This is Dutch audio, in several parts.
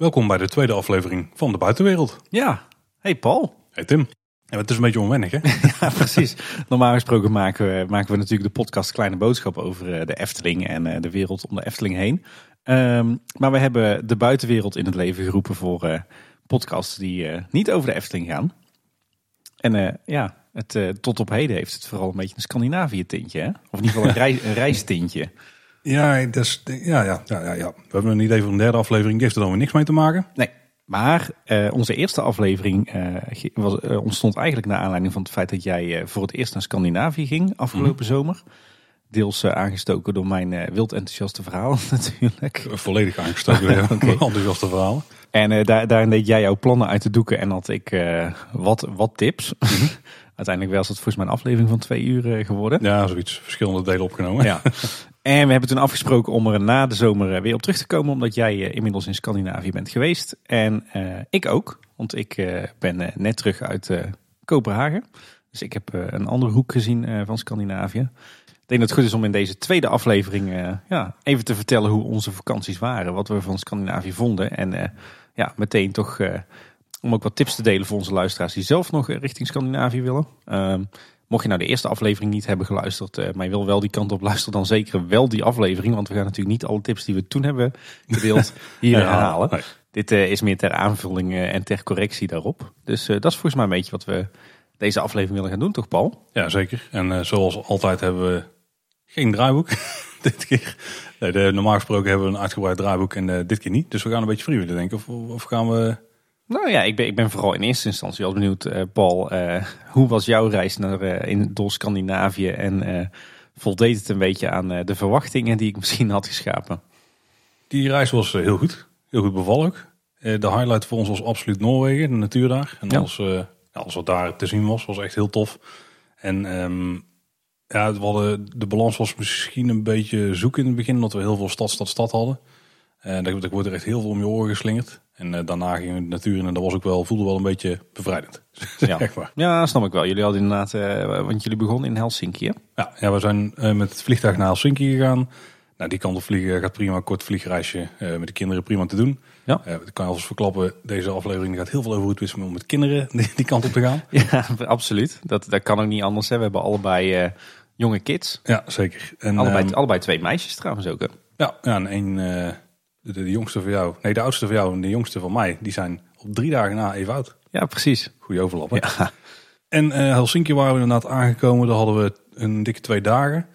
Welkom bij de tweede aflevering van de Buitenwereld. Ja, hey Paul. Hey Tim. Ja, het is een beetje onwennig hè? Ja, precies. Normaal gesproken maken we, maken we natuurlijk de podcast Kleine Boodschap over eh, de Efteling en eh, de wereld om de Efteling heen. Ehm, maar we hebben de buitenwereld in het leven geroepen voor eh, podcasts die niet over de Efteling gaan. En ja, het, tot op heden heeft het vooral een beetje een Scandinavië tintje. Hè? Of in ieder geval een, rei, een reistintje. Ja, dus, ja, ja, ja, ja. We hebben een idee voor een derde aflevering. Die heeft er dan weer niks mee te maken. Nee, maar eh, onze eerste aflevering eh, was, eh, ontstond eigenlijk naar aanleiding van het feit dat jij voor het eerst naar Scandinavië ging afgelopen zomer. Deels aangestoken door mijn wild enthousiaste verhaal natuurlijk. Volledig aangestoken weer. Oké. Enthousiaste verhalen. En daar, daarin deed jij jouw plannen uit de doeken en had ik wat, wat tips. Uiteindelijk was het volgens mij een aflevering van twee uur geworden. Ja, zoiets. Verschillende delen opgenomen. Ja. En we hebben toen afgesproken om er na de zomer eh, weer op terug te komen, omdat jij eh, inmiddels in Scandinavië bent geweest. En eh, ik ook, want ik ben net terug uit Kopenhagen. Dus ik heb een andere hoek gezien van Scandinavië. Ik denk dat het goed is om in deze tweede aflevering ja, even te vertellen hoe onze vakanties waren, wat we van Scandinavië vonden. En ja, meteen toch om ook wat tips te delen voor onze luisteraars die zelf nog richting Scandinavië willen. Mocht je nou de eerste aflevering niet hebben geluisterd, eh, maar je wil wel die kant op luisteren, dan zeker wel die aflevering. Want we gaan natuurlijk niet alle tips die we toen hebben gedeeld hier herhalen. nee. Dit eh, is meer ter aanvulling eh, en ter correctie daarop. Dus dat is volgens mij een beetje wat we deze aflevering willen gaan doen, toch Paul? Ja, zeker. En zoals altijd hebben we geen draaiboek. dit keer. Nee, de, normaal gesproken hebben we een uitgebreid draaiboek en dit keer niet. Dus we gaan een beetje freewheelen, denk ik. Of, of gaan we... Nou ja, ik ben, ik ben vooral in eerste instantie wel benieuwd, eh, Paul. eh, hoe was jouw reis naar, eh, in, door Scandinavië en voldeed het een beetje aan de verwachtingen die ik misschien had geschapen? Die reis was heel goed. Heel goed bevallen. Eh, de highlight voor ons was absoluut Noorwegen, de natuur daar. En Ja. ja, alles wat daar te zien was, was echt heel tof. En ehm, ja, we hadden, de balans was misschien een beetje zoek in het begin, omdat we heel veel stad, stad, stad hadden. En wordt er echt heel veel om je oren geslingerd. En eh, daarna gingen we de natuur in en dat was ook wel, voelde wel een beetje bevrijdend. Ja. Echt waar. Ja, snap ik wel. Jullie hadden inderdaad, eh, want jullie begonnen in Helsinki, hè? Ja, ja, we zijn eh, met het vliegtuig naar Helsinki gegaan. Nou, die kant op vliegen gaat prima, kort vliegreisje met de kinderen prima te doen. Ja. Ik kan alvast verklappen, deze aflevering gaat heel veel over hoe het is om met kinderen die, kant op te gaan. Ja, absoluut. Dat, dat kan ook niet anders. Hè. We hebben allebei jonge kids. Ja, zeker. En, Allebei, ehm, allebei twee meisjes trouwens ook. Hè? ja, ja, en één, de, de jongste van jou, nee, de oudste van jou en de jongste van mij, die zijn op drie dagen na even oud. Ja, precies. Goeie overlap. hè? Ja. En eh, Helsinki waren we inderdaad aangekomen. Daar hadden we een dikke twee dagen.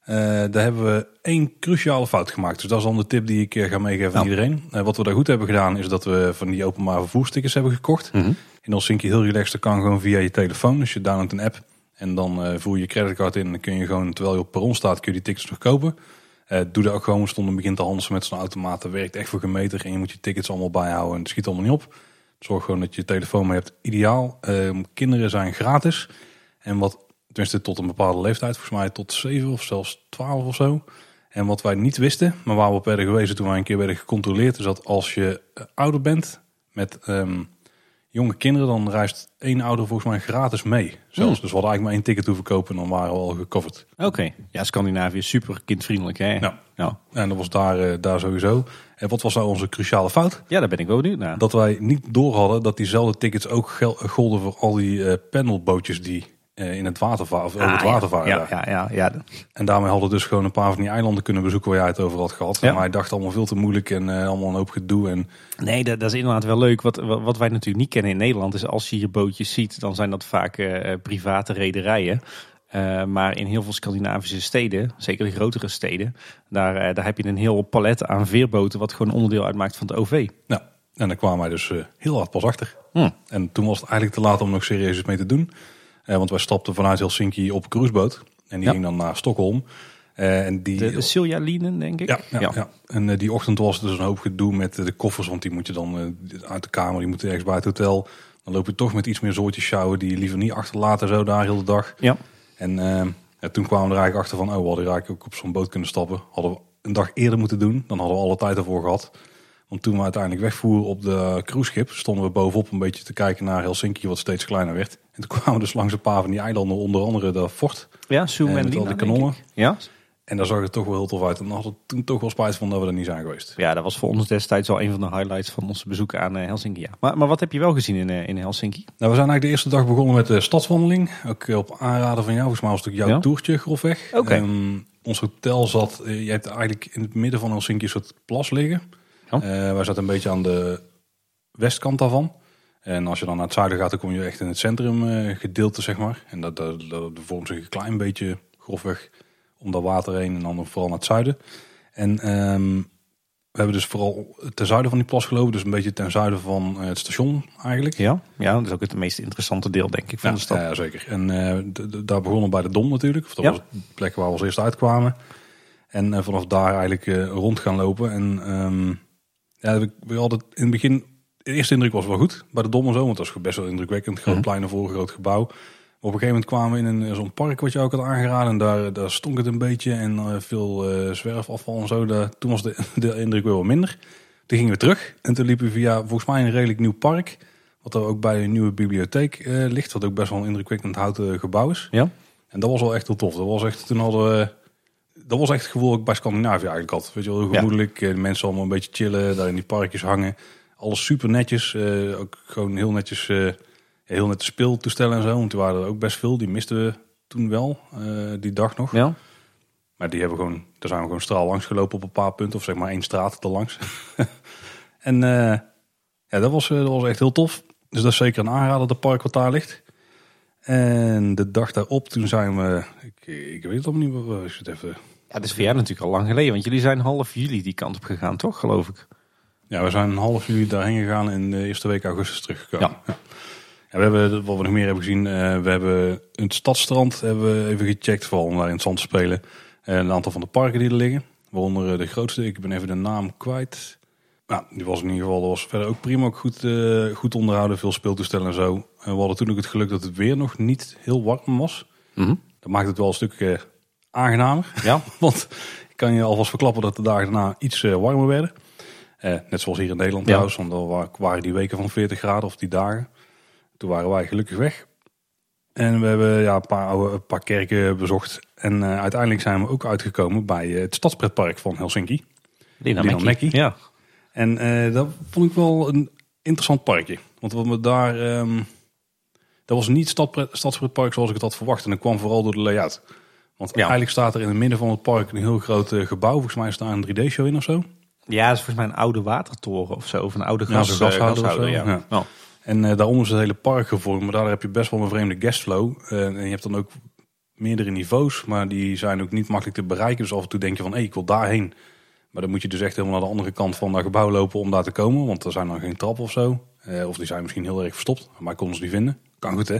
Eh, daar hebben we één cruciale fout gemaakt. Dus dat is dan de tip die ik eh, ga meegeven aan iedereen. Wat we daar goed hebben gedaan is dat we van die openbare vervoerstickets hebben gekocht. Mhm. In Helsinki heel relaxed. Dat kan gewoon via je telefoon. Dus je downloadt een app en dan voer je je creditcard in. En dan kun je gewoon, terwijl je op perron staat, kun je die tickets nog kopen. Eh, doe dat ook gewoon. Stonden begin te handelen met zo'n automaat. Dat werkt echt voor gemeter. En je moet je tickets allemaal bijhouden. En het schiet allemaal niet op. Zorg gewoon dat je je telefoon mee hebt. Ideaal. Ehm, kinderen zijn gratis. En wat, tenminste tot een bepaalde leeftijd, volgens mij tot 7 of zelfs 12 of zo. En wat wij niet wisten, maar waar we op werden gewezen toen wij een keer werden gecontroleerd, is dat als je eh, ouder bent met ehm, jonge kinderen, dan reist één ouder volgens mij gratis mee. Zelfs. Dus we hadden eigenlijk maar één ticket hoeven kopen en dan waren we al gecoverd. Oké. Ja, Scandinavië is super kindvriendelijk, hè? Ja. Ja. En dat was daar, eh, daar sowieso. En wat was nou onze cruciale fout? Ja, daar ben ik wel benieuwd naar. Dat wij niet door hadden dat diezelfde tickets ook gel- golden voor al die eh panelbootjes die eh, in het water varen. Of over het Ah, water varen. ja, ja, ja, ja. En daarmee hadden we dus gewoon een paar van die eilanden kunnen bezoeken waar jij het over had gehad. Ja. Maar hij dacht allemaal veel te moeilijk en eh, allemaal een hoop gedoe. En Nee, dat, dat is inderdaad wel leuk. Wat, wat wij natuurlijk niet kennen in Nederland is als je hier bootjes ziet, dan zijn dat vaak eh, private rederijen. Eh, maar in heel veel Scandinavische steden, zeker de grotere steden, daar, eh, daar heb je een heel palet aan veerboten wat gewoon onderdeel uitmaakt van het OV. nou, en daar kwamen wij dus eh, heel hard pas achter. Hm. En toen was het eigenlijk te laat om nog serieus iets mee te doen. Eh, want wij stapten vanuit Helsinki op een cruiseboot. En die ging dan naar Stockholm. Eh, en die, De, de Silja Linen, denk ik. Ja, ja, ja. en eh, die ochtend was dus een hoop gedoe met de koffers. Want die moet je dan uit de kamer, die moeten ergens bij het hotel. Dan loop je toch met iets meer zoortjes sjouwen die je liever niet achterlaten zo daar heel de dag. Ja. En ja, toen kwamen we er eigenlijk achter van, oh, we hadden eigenlijk ook op zo'n boot kunnen stappen. Hadden we een dag eerder moeten doen, dan hadden we alle tijd ervoor gehad. Want toen we uiteindelijk wegvoeren op de cruiseschip, stonden we bovenop een beetje te kijken naar Helsinki, wat steeds kleiner werd. En toen kwamen we dus langs een paar van die eilanden, onder andere de Fort. Ja, Zoom Eh, en met al Lina, die denk kanonnen. Ja? En daar zag het toch wel heel tof uit. En dan hadden we toen toch wel spijt van dat we er niet zijn geweest. Ja, dat was voor ons destijds al een van de highlights van onze bezoek aan eh, Helsinki. Ja. Maar, maar wat heb je wel gezien in, eh, in Helsinki? Nou, we zijn eigenlijk de eerste dag begonnen met de stadswandeling. Ook eh, op aanraden van jou. Volgens mij was het ook jouw Ja. toertje grofweg. Oké. Ehm, ons hotel zat, eh, je hebt eigenlijk in het midden van Helsinki een soort plas liggen. Ja. Eh, wij zaten een beetje aan de westkant daarvan. En als je dan naar het zuiden gaat, dan kom je echt in het centrum eh, gedeelte, zeg maar. En dat, dat, dat vormt zich een klein beetje grofweg om dat water heen en dan vooral naar het zuiden. En ehm, we hebben dus vooral ten zuiden van die plas gelopen. Dus een beetje ten zuiden van eh, het station eigenlijk. Ja, ja dat is ook het meest interessante deel, denk ik, van Ja, de stad. ja, zeker. En eh, daar begonnen we bij de Dom natuurlijk. Of dat Ja. was de plek waar we als eerste uitkwamen. En vanaf daar eigenlijk rond gaan lopen. En ehm, ja, we, we hadden in het begin... De eerste indruk was wel goed bij de Dom en zo. Want dat was best wel indrukwekkend. Groot Mhm. plein ervoor, groot gebouw. Maar op een gegeven moment kwamen we in een, zo'n park wat je ook had aangeraden. En daar, daar stonk het een beetje. En eh, veel eh, zwerfafval en zo. Daar, toen was de, de indruk weer wat minder. Toen gingen we terug. En toen liepen we via volgens mij een redelijk nieuw park. Wat er ook bij een nieuwe bibliotheek eh, ligt. Wat ook best wel een indrukwekkend houten gebouw is. Ja? En dat was wel echt heel tof. Dat was echt, toen hadden we, dat was echt het gevoel dat ik bij Scandinavië eigenlijk had. Weet je wel, Ja. gemoedelijk. De mensen allemaal een beetje chillen, daar in die parkjes hangen. Alles super netjes. eh, ook gewoon heel netjes, eh, heel nette speeltoestellen en zo. Want die waren er ook best veel. Die misten we toen wel, eh, die dag nog. Ja? Maar die hebben we gewoon, daar zijn we gewoon straal langs gelopen op een paar punten. Of zeg maar één straat er langs. en ja, dat was, dat was echt heel tof. Dus dat is zeker een aanrader, dat park wat daar ligt. En de dag daarop, toen zijn we... Ik, ik weet het allemaal niet, ik zit even... Ja, dat is voor jou natuurlijk al lang geleden. Want jullie zijn half juli die kant op gegaan, toch? Geloof ik. Ja, we zijn een half juli daarheen gegaan en de eerste week augustus teruggekomen. Ja. Ja, we hebben, wat we nog meer hebben gezien, eh, we hebben het stadstrand hebben we even gecheckt, vooral om daar in het zand te spelen. Eh, een aantal van de parken die er liggen, waaronder eh, de grootste, ik ben even de naam kwijt. Nou, die was in ieder geval, was verder ook prima, ook goed, goed onderhouden, veel speeltoestellen en zo. En we hadden toen ook het geluk dat het weer nog niet heel warm was. Dat maakt het wel een stuk aangenamer. Ja? Want ik kan je alvast verklappen dat de dagen daarna iets warmer werden. Eh, net zoals hier in Nederland Ja. trouwens. Want waren die weken van 40 graden of die dagen. Toen waren wij gelukkig weg. En we hebben ja, een, paar oude, een paar kerken bezocht. En eh, uiteindelijk zijn we ook uitgekomen bij eh, het stadspretpark van Helsinki. Mäki. Ja. En eh, dat vond ik wel een interessant parkje. Want wat we daar... ehm, dat was niet stadpret, stadspretpark zoals ik het had verwacht. En dat kwam vooral door de layout. Want Ja. eigenlijk staat er in het midden van het park een heel groot gebouw. Volgens mij is daar een 3D-show in of zo. Ja, dat is volgens mij een oude watertoren of zo. Of een oude Ja, gas, zo'n gashouder of zo, ja. ja. Ja. En eh, daarom is het hele park gevormd. Maar daar heb je best wel een vreemde guestflow. Eh, en je hebt dan ook meerdere niveaus. Maar die zijn ook niet makkelijk te bereiken. Dus af en toe denk je van, hé, ik wil daarheen. Maar dan moet je dus echt helemaal naar de andere kant van dat gebouw lopen om daar te komen. Want er zijn dan geen trappen of zo. Eh, of die zijn misschien heel erg verstopt. Maar ik kon ze niet vinden. Kan goed, hè.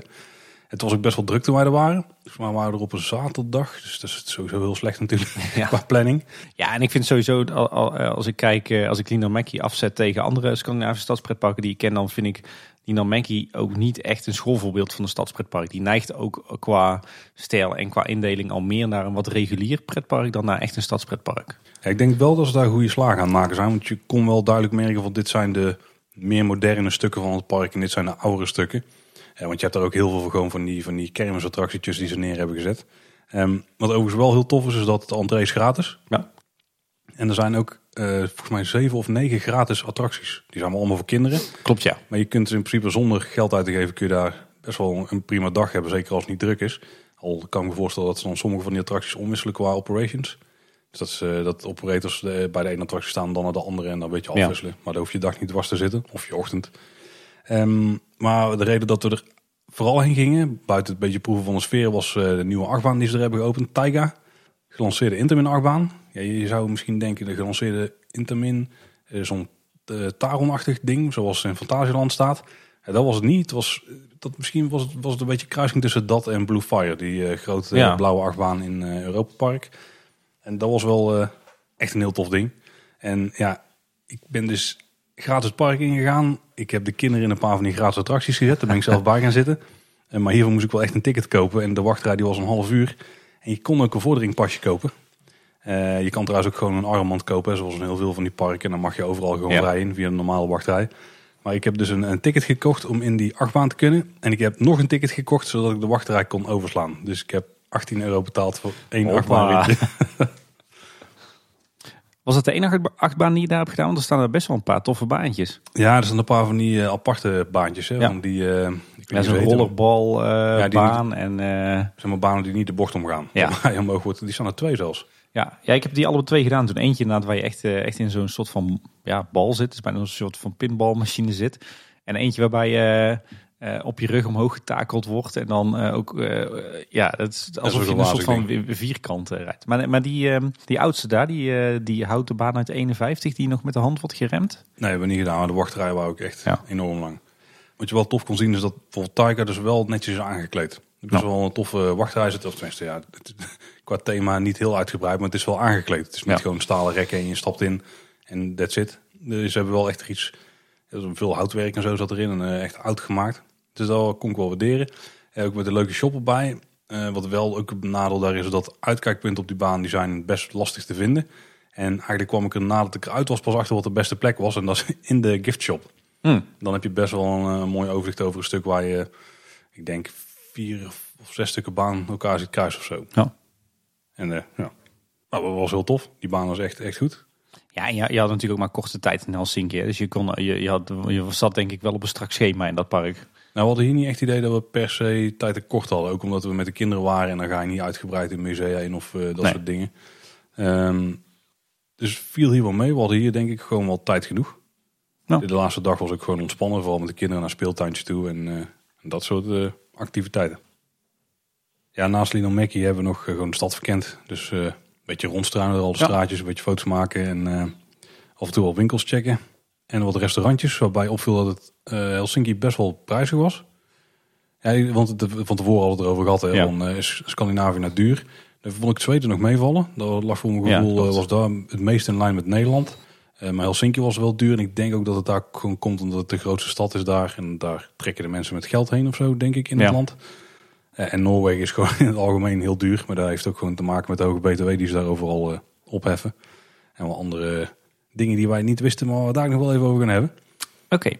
Het was ook best wel druk toen wij er waren. Dus we waren er op een zaterdag. Dus dat is sowieso heel slecht natuurlijk Ja. qua planning. Ja, en ik vind sowieso, al- als ik kijk, eh, als ik Lina Mackie afzet tegen andere Scandinavische stadspretparken die ik ken, dan vind ik Lina Mackie ook niet echt een schoolvoorbeeld van een stadspretpark. Die neigt ook qua stijl en qua indeling al meer naar een wat regulier pretpark dan naar echt een stadspretpark. Ja, ik denk wel dat ze daar goede slagen aan maken zijn. Want je kon wel duidelijk merken van dit zijn de meer moderne stukken van het park. En dit zijn de oudere stukken. Ja, want je hebt er ook heel veel van, gewoon van die, van die kermisattractietjes die ze neer hebben gezet. Ehm, wat overigens wel heel tof is, is dat de entree is gratis. Ja. En er zijn ook eh, volgens mij zeven of negen gratis attracties. Die zijn allemaal voor kinderen. Klopt, ja. Maar je kunt dus in principe zonder geld uit te geven, kun je daar best wel een prima dag hebben. Zeker als het niet druk is. Al kan ik me voorstellen dat ze dan sommige van die attracties omwisselen qua operations. Dus dat, is, eh, dat operators eh, bij de ene attractie staan, dan naar de andere en dan een beetje Ja. afwisselen. Maar dan hoef je dag niet dwars te zitten, of je ochtend. Ehm, maar de reden dat we er vooral heen gingen, buiten het beetje proeven van de sfeer, was eh, de nieuwe achtbaan die ze er hebben geopend, Taiga. Gelanceerde Intermin achtbaan. Ja, je zou misschien denken de gelanceerde Intermin, eh, zo'n eh, Taron-achtig ding, zoals in Fantasieland staat. Ja, dat was het niet. Het was, dat, misschien was het, was het een beetje kruising tussen dat en Blue Fire, die eh, grote Ja. eh, blauwe achtbaan in eh Europa Park. En dat was wel eh, echt een heel tof ding. En ja, ik ben dus gratis het park ingegaan. Ik heb de kinderen in een paar van die gratis attracties gezet. Daar ben ik zelf bij gaan zitten. En, maar hiervoor moest ik wel echt een ticket kopen. En de wachtrij die was een half uur. En je kon ook een vorderingpasje kopen. Eh, je kan trouwens ook gewoon een armband kopen, zoals in heel veel van die parken. En dan mag je overal gewoon Ja. rijden via een normale wachtrij. Maar ik heb dus een, een ticket gekocht om in die achtbaan te kunnen. En ik heb nog een ticket gekocht, zodat ik de wachtrij kon overslaan. Dus ik heb 18 euro betaald voor één Hoppa. Was dat de enige achtbaan die je daar hebt gedaan? Want er staan er best wel een paar toffe baantjes. Ja, er zijn een paar van die eh, aparte baantjes. Hè, Ja. van die, eh, ik weet Ja, zo'n hoe ze heten. rollerbal eh, baan. En, zeg maar banen die niet de bocht omgaan. Ja. Je omhoog wordt. Die staan er twee zelfs. ja. ja, ik heb die alle twee gedaan. Toen eentje inderdaad waar je echt, echt in zo'n soort van ja, bal zit. Dus bijna een soort van pinbalmachine zit. En eentje waarbij je eh, op je rug omhoog getakeld wordt. En dan eh, ook, eh, ja, het is alsof ook je een soort van vi- vierkant rijdt. Maar, maar die, eh, die oudste daar, die, die houten baan uit 51, die nog met de hand wordt geremd. Nee, hebben we niet gedaan. Maar de wachtrij waren ook echt Ja. enorm lang. Wat je wel tof kon zien is dat bijvoorbeeld Taika dus wel netjes is aangekleed. Het is Ja. wel een toffe wachtrij. Of tenminste, ja, het- qua thema niet heel uitgebreid, maar het is wel aangekleed. Het is niet Ja. gewoon stalen rekken en je stapt in en that's it. Dus ze hebben wel echt iets, er is veel houtwerk en zo zat erin en echt oud gemaakt. Dus dat kon ik wel waarderen. En ook met een leuke shop erbij. Eh, wat wel ook een nadeel daar is, dat uitkijkpunten op die baan die zijn best lastig te vinden. En eigenlijk kwam ik er nadat ik eruit was pas achter wat de beste plek was. En dat is in de gift shop. Hm. Dan heb je best wel een, eh, mooi overzicht over een stuk waar je, ik denk, vier of zes stukken baan elkaar ziet kruisen of zo. Ja. En eh, ja, nou, dat was heel tof. Die baan was echt, echt goed. Ja, en je, je had natuurlijk ook maar korte tijd in Helsinki. hè. Dus je, kon, je, je, had, je zat denk ik wel op een strak schema in dat park. Nou, we hadden hier niet echt idee dat we per se tijd tekort hadden. Ook omdat we met de kinderen waren en dan ga je niet uitgebreid in musea in of eh, dat Nee. soort dingen. Ehm, dus viel hier wel mee. We hadden hier denk ik gewoon wel tijd genoeg. Nou. De laatste dag was ook gewoon ontspannen. Vooral met de kinderen naar speeltuintjes toe en, eh, en dat soort eh, activiteiten. Ja, naast Lino Mackie hebben we nog gewoon de stad verkend. Dus een beetje rondstruinen, al de Ja. straatjes, een beetje foto's maken en af en toe wel winkels checken. En wat restaurantjes, waarbij opviel dat het eh, Helsinki best wel prijzig was. Ja, want het, van tevoren hadden we het erover gehad. Hè, Ja. van, eh, is Scandinavië nou duur? Dan vond ik Zweden nog meevallen. Dat lag voor mijn gevoel eh, was daar het meest in lijn met Nederland. Maar Helsinki was wel duur. En ik denk ook dat het daar gewoon komt omdat het de grootste stad is daar. En daar trekken de mensen met geld heen of zo, denk ik, in het land. En Noorwegen is gewoon in het algemeen heel duur. Maar dat heeft ook gewoon te maken met de hoge btw die ze daar overal opheffen. En wel andere dingen die wij niet wisten, maar waar we daar nog wel even over gaan hebben. Oké,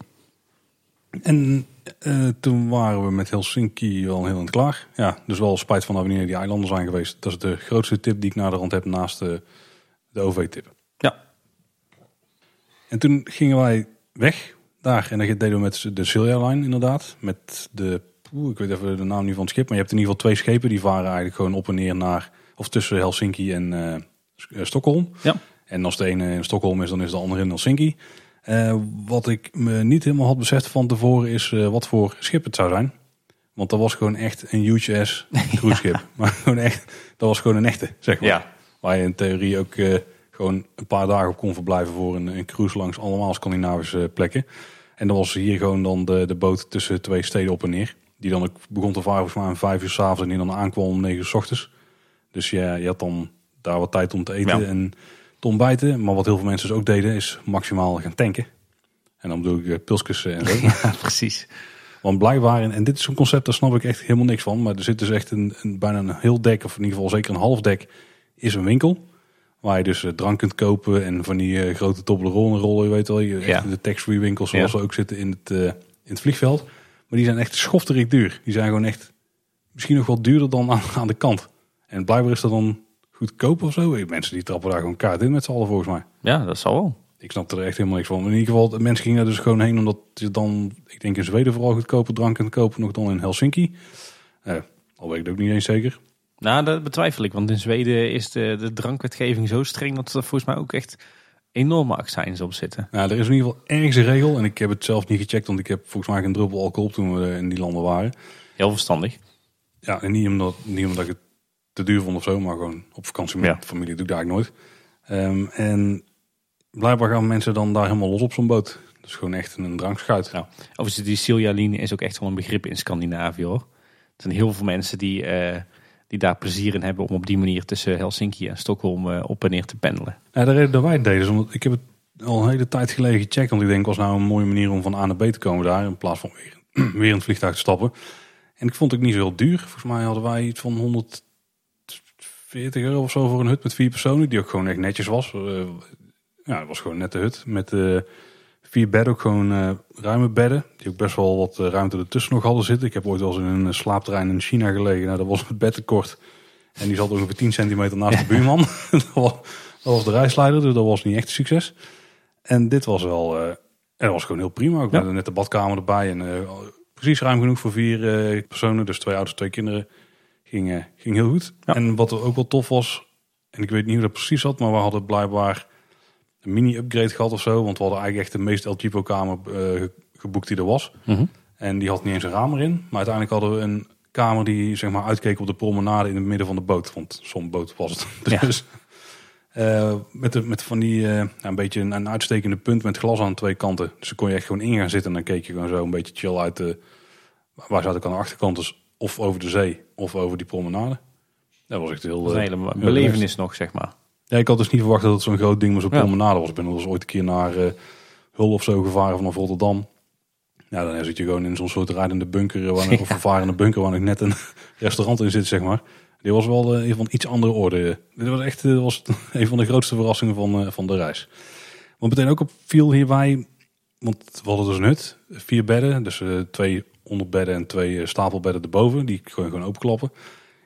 En eh, toen waren we met Helsinki wel heel aan het klaar. Ja, dus wel spijt van dat we niet naar die eilanden zijn geweest. Dat is de grootste tip die ik naar de rand heb naast de, de OV-tip. ja. En toen gingen wij weg daar. En dat deden we met de Silja Line inderdaad. Met de, ik weet even de naam niet van het schip. Maar je hebt in ieder geval twee schepen. Die varen eigenlijk gewoon op en neer naar, of tussen Helsinki en eh, eh, Stockholm. Ja. En als de ene in Stockholm is, dan is de andere in Helsinki. Eh, wat ik me niet helemaal had beseft van tevoren is eh, wat voor schip het zou zijn. Want dat was gewoon echt een huge ass cruiseschip. Maar gewoon echt, dat was gewoon een echte, zeg maar. Ja. Waar je in theorie ook eh, gewoon een paar dagen op kon verblijven voor een, een cruise langs allemaal Scandinavische plekken. En dan was hier gewoon dan de, de boot tussen twee steden op en neer. Die dan ook begon te varen volgens mij om vijf uur s'avonds en die dan aankwam om negen uur s ochtends. Dus ja, je had dan daar wat tijd om te eten Ja. en te ontbijten. Maar wat heel veel mensen dus ook deden is maximaal gaan tanken. En dan bedoel ik eh, pilsjes en zo. ja, precies. Want blijkbaar, en, en dit is een concept, daar snap ik echt helemaal niks van. Maar er zit dus echt een, een, bijna een heel dek, of in ieder geval zeker een half dek, is een winkel. Waar je dus eh, drank kunt kopen en van die eh, grote Toblerone rollen, je weet wel. Je, Ja. De tax-free winkels zoals Ja. ze ook zitten in het, in het vliegveld. Maar die zijn echt schofterig duur. Die zijn gewoon echt misschien nog wel duurder dan aan, aan de kant. En blijkbaar is dat dan goedkoop of zo. Mensen die trappen daar gewoon kaart in met z'n allen volgens mij. Ja, dat zal wel. Ik snap er echt helemaal niks van. Maar in ieder geval, mensen gingen er dus gewoon heen omdat je dan, ik denk in Zweden vooral goedkope drank kunt kopen, nog dan in Helsinki. Eh, al weet ik het ook niet eens zeker. Nou, dat betwijfel ik. Want in Zweden is de, de drankwetgeving zo streng dat er volgens mij ook echt enorme accijns op zitten. Nou, er is in ieder geval ergens een regel. En ik heb het zelf niet gecheckt, want ik heb volgens mij geen druppel alcohol toen we in die landen waren. Heel verstandig. Ja, en niet omdat, niet omdat ik het te duur vond of zo, maar gewoon op vakantie met Ja. familie doe ik daar eigenlijk nooit. Ehm, en blijkbaar gaan mensen dan daar helemaal los op zo'n boot. Dus gewoon echt een drankschuit. Ja. Overigens, die Silja-line is ook echt wel een begrip in Scandinavië hoor. Er zijn heel veel mensen die, eh, die daar plezier in hebben om op die manier tussen Helsinki en Stockholm eh, op en neer te pendelen. Ja, de reden dat wij het deden is omdat ik heb het al een hele tijd geleden gecheckt. Want ik denk, was nou een mooie manier om van A naar B te komen daar. In plaats van weer, weer in het vliegtuig te stappen. En ik vond het ook niet zo heel duur. Volgens mij hadden wij iets van 140 euro of zo voor een hut met vier personen. Die ook gewoon echt netjes was. Eh, ja, het was gewoon net de hut. Met eh, vier bedden, ook gewoon eh, ruime bedden. Die ook best wel wat ruimte ertussen nog hadden zitten. Ik heb ooit wel eens in een slaapterrein in China gelegen. Nou, dat was het bed te kort. En die zat ongeveer 10 centimeter naast de buurman. dat, was, dat was de reisleider, dus dat was niet echt een succes. En dit was wel, dat was gewoon heel prima. Ik Ja. net de badkamer erbij en precies ruim genoeg voor vier personen. Dus twee ouders, twee kinderen. Ging, eh, ging heel goed. Ja. En wat er ook wel tof was, en ik weet niet hoe dat precies zat, maar we hadden blijkbaar een mini-upgrade gehad of zo. Want we hadden eigenlijk echt de meest El Chipo-kamer eh, ge- geboekt die er was. Mhm. En die had niet eens een raam erin. Maar uiteindelijk hadden we een kamer die zeg maar uitkeek op de promenade in het midden van de boot. Want zo'n boot was het. Ja. Dus eh, met, de, met van die een beetje een, een uitstekende punt met glas aan twee kanten. Dus dan kon je echt gewoon in gaan zitten en dan keek je gewoon zo een beetje chill uit de... Waar zat ik aan de achterkant? Dus of over de zee of over die promenade. Dat was echt heel... Dat een eh, hele heel belevenis nog, zeg maar. ja, ik had dus niet verwacht dat het zo'n groot ding was op Ja. promenade was. Ik ben wel eens ooit een keer naar eh Hul of zo gevaren vanaf Rotterdam. Ja, dan zit je gewoon in zo'n soort rijdende bunker, eh, waar, of een varende bunker waar nog net een restaurant in zit, zeg maar. Die was wel eh, van iets andere orde. Dit was echt was een van de grootste verrassingen van, van de reis. Wat meteen ook opviel hierbij, want we hadden dus een hut, vier bedden, dus twee onderbedden en twee eh, stapelbedden erboven, die kon je gewoon openklappen.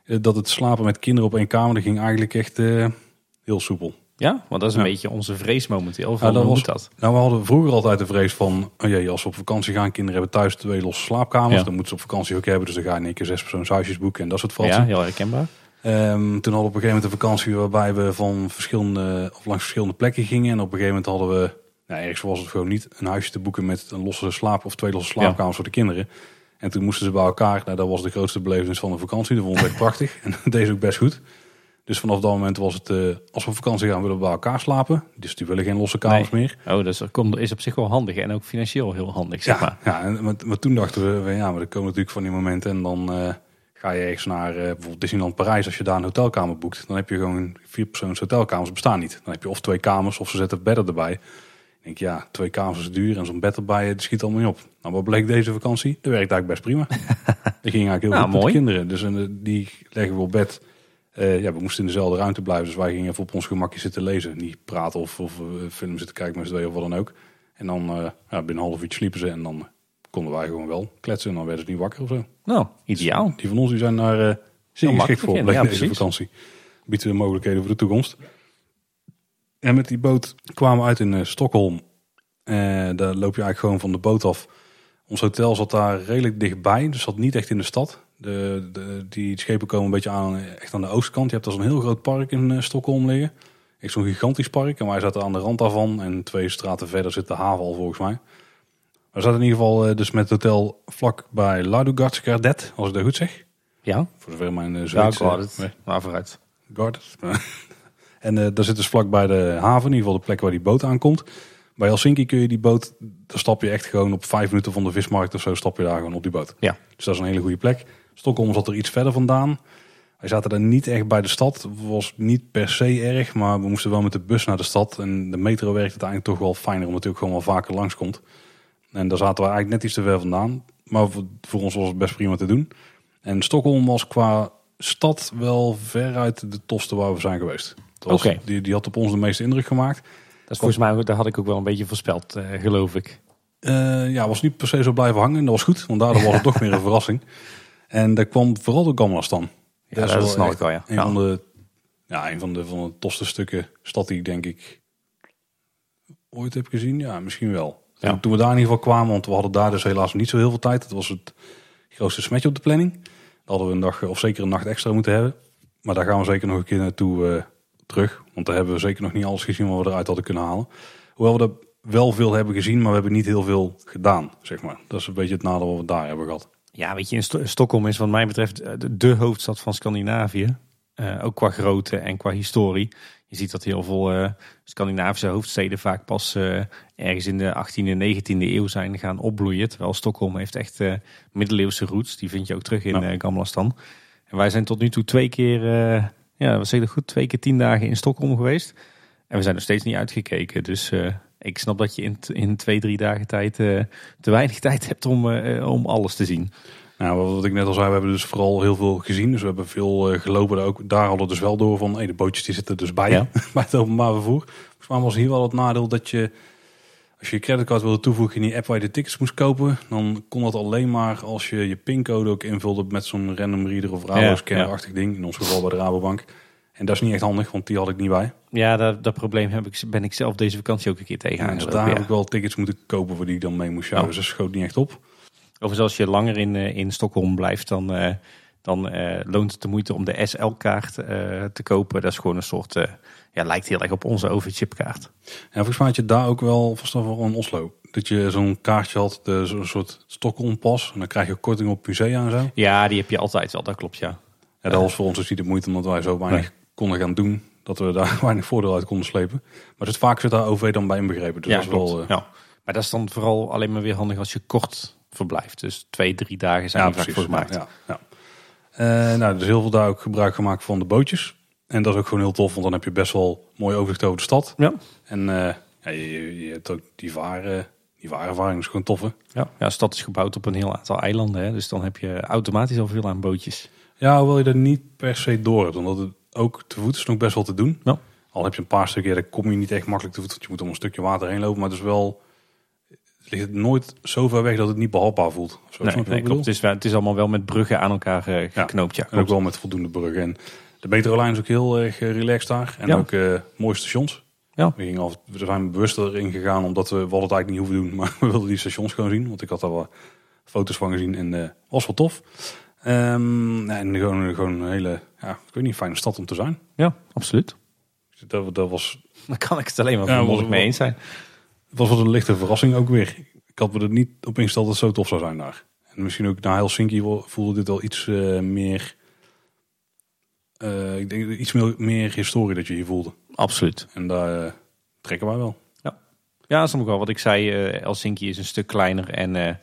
Eh, dat het slapen met kinderen op één kamer, dat ging eigenlijk echt eh, heel soepel. Ja, want dat is een Ja. beetje onze vrees momenteel. Van, Ja, dat hoe was- dat? Nou, we hadden vroeger altijd de vrees van, oh jee, als we op vakantie gaan, kinderen hebben thuis twee losse slaapkamers, Ja. dan moeten ze op vakantie ook hebben, dus dan ga je in één keer zes persoonshuisjes boeken en dat soort Ja, fratsen. heel herkenbaar. Ehm, toen hadden we op een gegeven moment een vakantie waarbij we van verschillende, of langs verschillende plekken gingen en op een gegeven moment hadden we, nou, ergens was het gewoon niet een huisje te boeken met een losse slaap of twee losse slaapkamers voor de kinderen. En toen moesten ze bij elkaar, nou, dat was de grootste belevenis van de vakantie, dat vond ik echt prachtig en dat deed ze ook best goed. Dus vanaf dat moment was het, eh, als we op vakantie gaan, willen we bij elkaar slapen. Dus die willen geen losse kamers meer. Oh, dus dat komt- is op zich wel handig en ook financieel heel handig, zeg maar. Ja, ja en, maar, maar toen dachten we, ja, maar er komen natuurlijk van die momenten en dan eh, ga je ergens naar eh, bijvoorbeeld Disneyland Parijs. Als je daar een hotelkamer boekt, dan heb je gewoon vier persoons hotelkamers bestaan niet. Dan heb je of twee kamers of ze zetten bedden erbij. Ik denk, ja, twee kamers is duur en zo'n bed erbij, het schiet allemaal niet op. Nou, wat bleek deze vakantie? Dat werkt eigenlijk best prima. Dat ging eigenlijk heel Nou, goed met de mooi. kinderen. Dus eh, die leggen we op bed. Eh, ja, we moesten in dezelfde ruimte blijven, dus wij gingen even op ons gemakje zitten lezen. Niet praten of, of eh, film zitten kijken met z'n tweeën of wat dan ook. En dan eh, ja, binnen een half uur sliepen ze en dan konden wij gewoon wel kletsen en dan werden ze niet wakker of zo. Nou, ideaal. Die van ons die zijn daar eh zeer geschikt voor ja, deze vakantie. Biedt weer mogelijkheden voor de toekomst. En met die boot kwamen we uit in eh, Stockholm. Eh, daar loop je eigenlijk gewoon van de boot af. Ons hotel zat daar redelijk dichtbij, dus zat niet echt in de stad. De, de, die schepen komen een beetje aan, echt aan de oostkant. Je hebt daar zo'n heel groot park in eh, Stockholm liggen. Echt zo'n gigantisch park. En wij zaten aan de rand daarvan. En twee straten verder zit de haven al volgens mij. We zaten in ieder geval eh, dus met het hotel vlak bij Ladogardsgardet, als ik dat goed zeg. Ja, Voor zover mijn uh, ja het. Nee, Maar vooruit. En eh, daar zit dus vlak bij de haven, in ieder geval de plek waar die boot aankomt. Bij Helsinki kun je die boot, daar stap je echt gewoon op vijf minuten van de vismarkt of zo, stap je daar gewoon op die boot. Ja. Dus dat is een hele goede plek. Stockholm zat er iets verder vandaan. Wij zaten daar niet echt bij de stad. was niet per se erg, maar we moesten wel met de bus naar de stad. En de metro werkt uiteindelijk toch wel fijner, omdat hij ook gewoon wel vaker langskomt. En daar zaten we eigenlijk net iets te ver vandaan. Maar voor, voor ons was het best prima te doen. En Stockholm was qua stad wel veruit de tofste waar we zijn geweest. Was- Oké. die, die had op ons de meeste indruk gemaakt. Dat is volgens mij, daar had ik ook wel een beetje voorspeld, eh, geloof ik. Eh, ja, was niet per se zo blijven hangen. Dat was goed, want daardoor was het toch weer een verrassing. En dat kwam vooral door Gamlastan. Ja, dat, wel snap ik wel, ja. Een, Ja. van de, ja, een van de, van de tofste stukken stad die ik denk ik ooit heb gezien. Ja, misschien wel. Ja. En toen we daar in ieder geval kwamen, want we hadden daar dus helaas niet zo heel veel tijd. Het was het grootste smetje op de planning. Daar hadden we een dag of zeker een nacht extra moeten hebben. Maar daar gaan we zeker nog een keer naartoe eh, terug. Want daar hebben we zeker nog niet alles gezien wat we eruit hadden kunnen halen. Hoewel we er wel veel hebben gezien, maar we hebben niet heel veel gedaan, zeg maar. Dat is een beetje het nadeel wat we daar hebben gehad. Ja, weet je, in Sto- Stockholm is wat mij betreft eh, de, hoofdstad van Scandinavië. Eh, ook qua grootte en qua historie. Je ziet dat heel veel eh, Scandinavische hoofdsteden vaak pas ergens in de 18e en 19e eeuw zijn gaan opbloeien. Terwijl Stockholm heeft echt middeleeuwse roots. Die vind je ook terug in Ja. eh Gamlastan. En wij zijn tot nu toe twee keer, ja, wat zeg ik goed, twee keer tien dagen in Stockholm geweest. En we zijn nog steeds niet uitgekeken. Dus eh, ik snap dat je in, in twee, drie dagen tijd eh, te weinig tijd hebt om, eh, om alles te zien. Nou, wat- ik net al zei, we hebben dus vooral heel veel gezien. Dus we hebben veel gelopen. Daar, ook, daar hadden we dus wel door van, hey, de bootjes die zitten dus bij, Ja. bij het openbaar vervoer. Volgens mij was hier wel het nadeel dat je, Als je je creditcard wilde toevoegen in die app waar je de tickets moest kopen, dan kon dat alleen maar als je je pincode ook invulde met zo'n random reader of Rabo-scanner-achtig ding. In ons geval bij de Rabobank. En dat is niet echt handig, want die had ik niet bij. Ja, dat, dat probleem heb ik, ben ik zelf deze vakantie ook een keer tegenaan Dus daar heb ik wel tickets moeten kopen voor die ik dan mee moest sjouwen. Ja. Dus dat schoot niet echt op. Overigens, als je langer in, eh, in Stockholm blijft, dan, eh, dan eh, loont het de moeite om de SL-kaart te kopen. Dat is gewoon een soort, ja, lijkt heel erg op onze overchipkaart. En volgens mij had je daar ook wel vast wel in Oslo. Dat je zo'n kaartje had, de- zo'n soort Stockholm-pas. En dan krijg je korting op musea en zo. Ja, die heb je altijd wel, dat klopt ja. Ja, dat was voor ons dus niet de moeite, omdat wij zo weinig konden gaan doen. Dat we daar weinig voordeel uit konden slepen. Maar het vaak zit daar OV dan bij inbegrepen. Dus ja, dat is klopt. wel... eh, ja. Maar dat is dan vooral alleen maar weer handig als je kort verblijft. Dus twee, drie dagen zijn ja, vaak voor gemaakt. Ja, ja. Eh, nou, er is heel veel daar ook gebruik gemaakt van de bootjes. En dat is ook gewoon heel tof, want dan heb je best wel mooi overzicht over de stad. Ja. En eh, ja, je, hebt ook die varen, die vaarervaring is gewoon tof. hè? Ja. ja, de stad is gebouwd op een heel aantal eilanden. Hè? Dus dan heb je automatisch al veel aan bootjes. Ja, hoewel je er niet per se door hebt. Omdat het ook te voet is nog best wel te doen. Ja. Al heb je een paar stukken, daar kom je niet echt makkelijk te voet. Want je moet om een stukje water heen lopen. Maar het is wel... Het ligt nooit zo ver weg dat het niet behapbaar voelt. Zo, Nee, klopt. Het is, het is allemaal wel met bruggen aan elkaar eh, geknoopt. Ja, En ook wel met voldoende bruggen. En de metrolijn is ook heel erg eh, relaxed daar. En Ja. ook eh, mooie stations. Ja. We, gingen al, we zijn bewust erin gegaan omdat we, we hadden het eigenlijk niet hoeven doen. Maar we wilden die stations gewoon zien. Want ik had daar wel foto's van gezien en eh was wel tof. Ehm, nee, en gewoon, gewoon een hele, ja, ik weet niet, fijne stad om te zijn. ja, absoluut. Dat, dat was, Dan kan ik het alleen maar Ja, ja, was- mee eens zijn. het was wat een lichte verrassing ook weer. Ik had me er niet op ingesteld dat het zo tof zou zijn daar. En misschien ook na Helsinki voelde dit wel iets meer... eh, ik denk iets meer, meer historie dat je hier voelde. Absoluut. En daar eh, trekken wij wel. Ja, dat is ook wel wat ik zei. eh Helsinki is een stuk kleiner en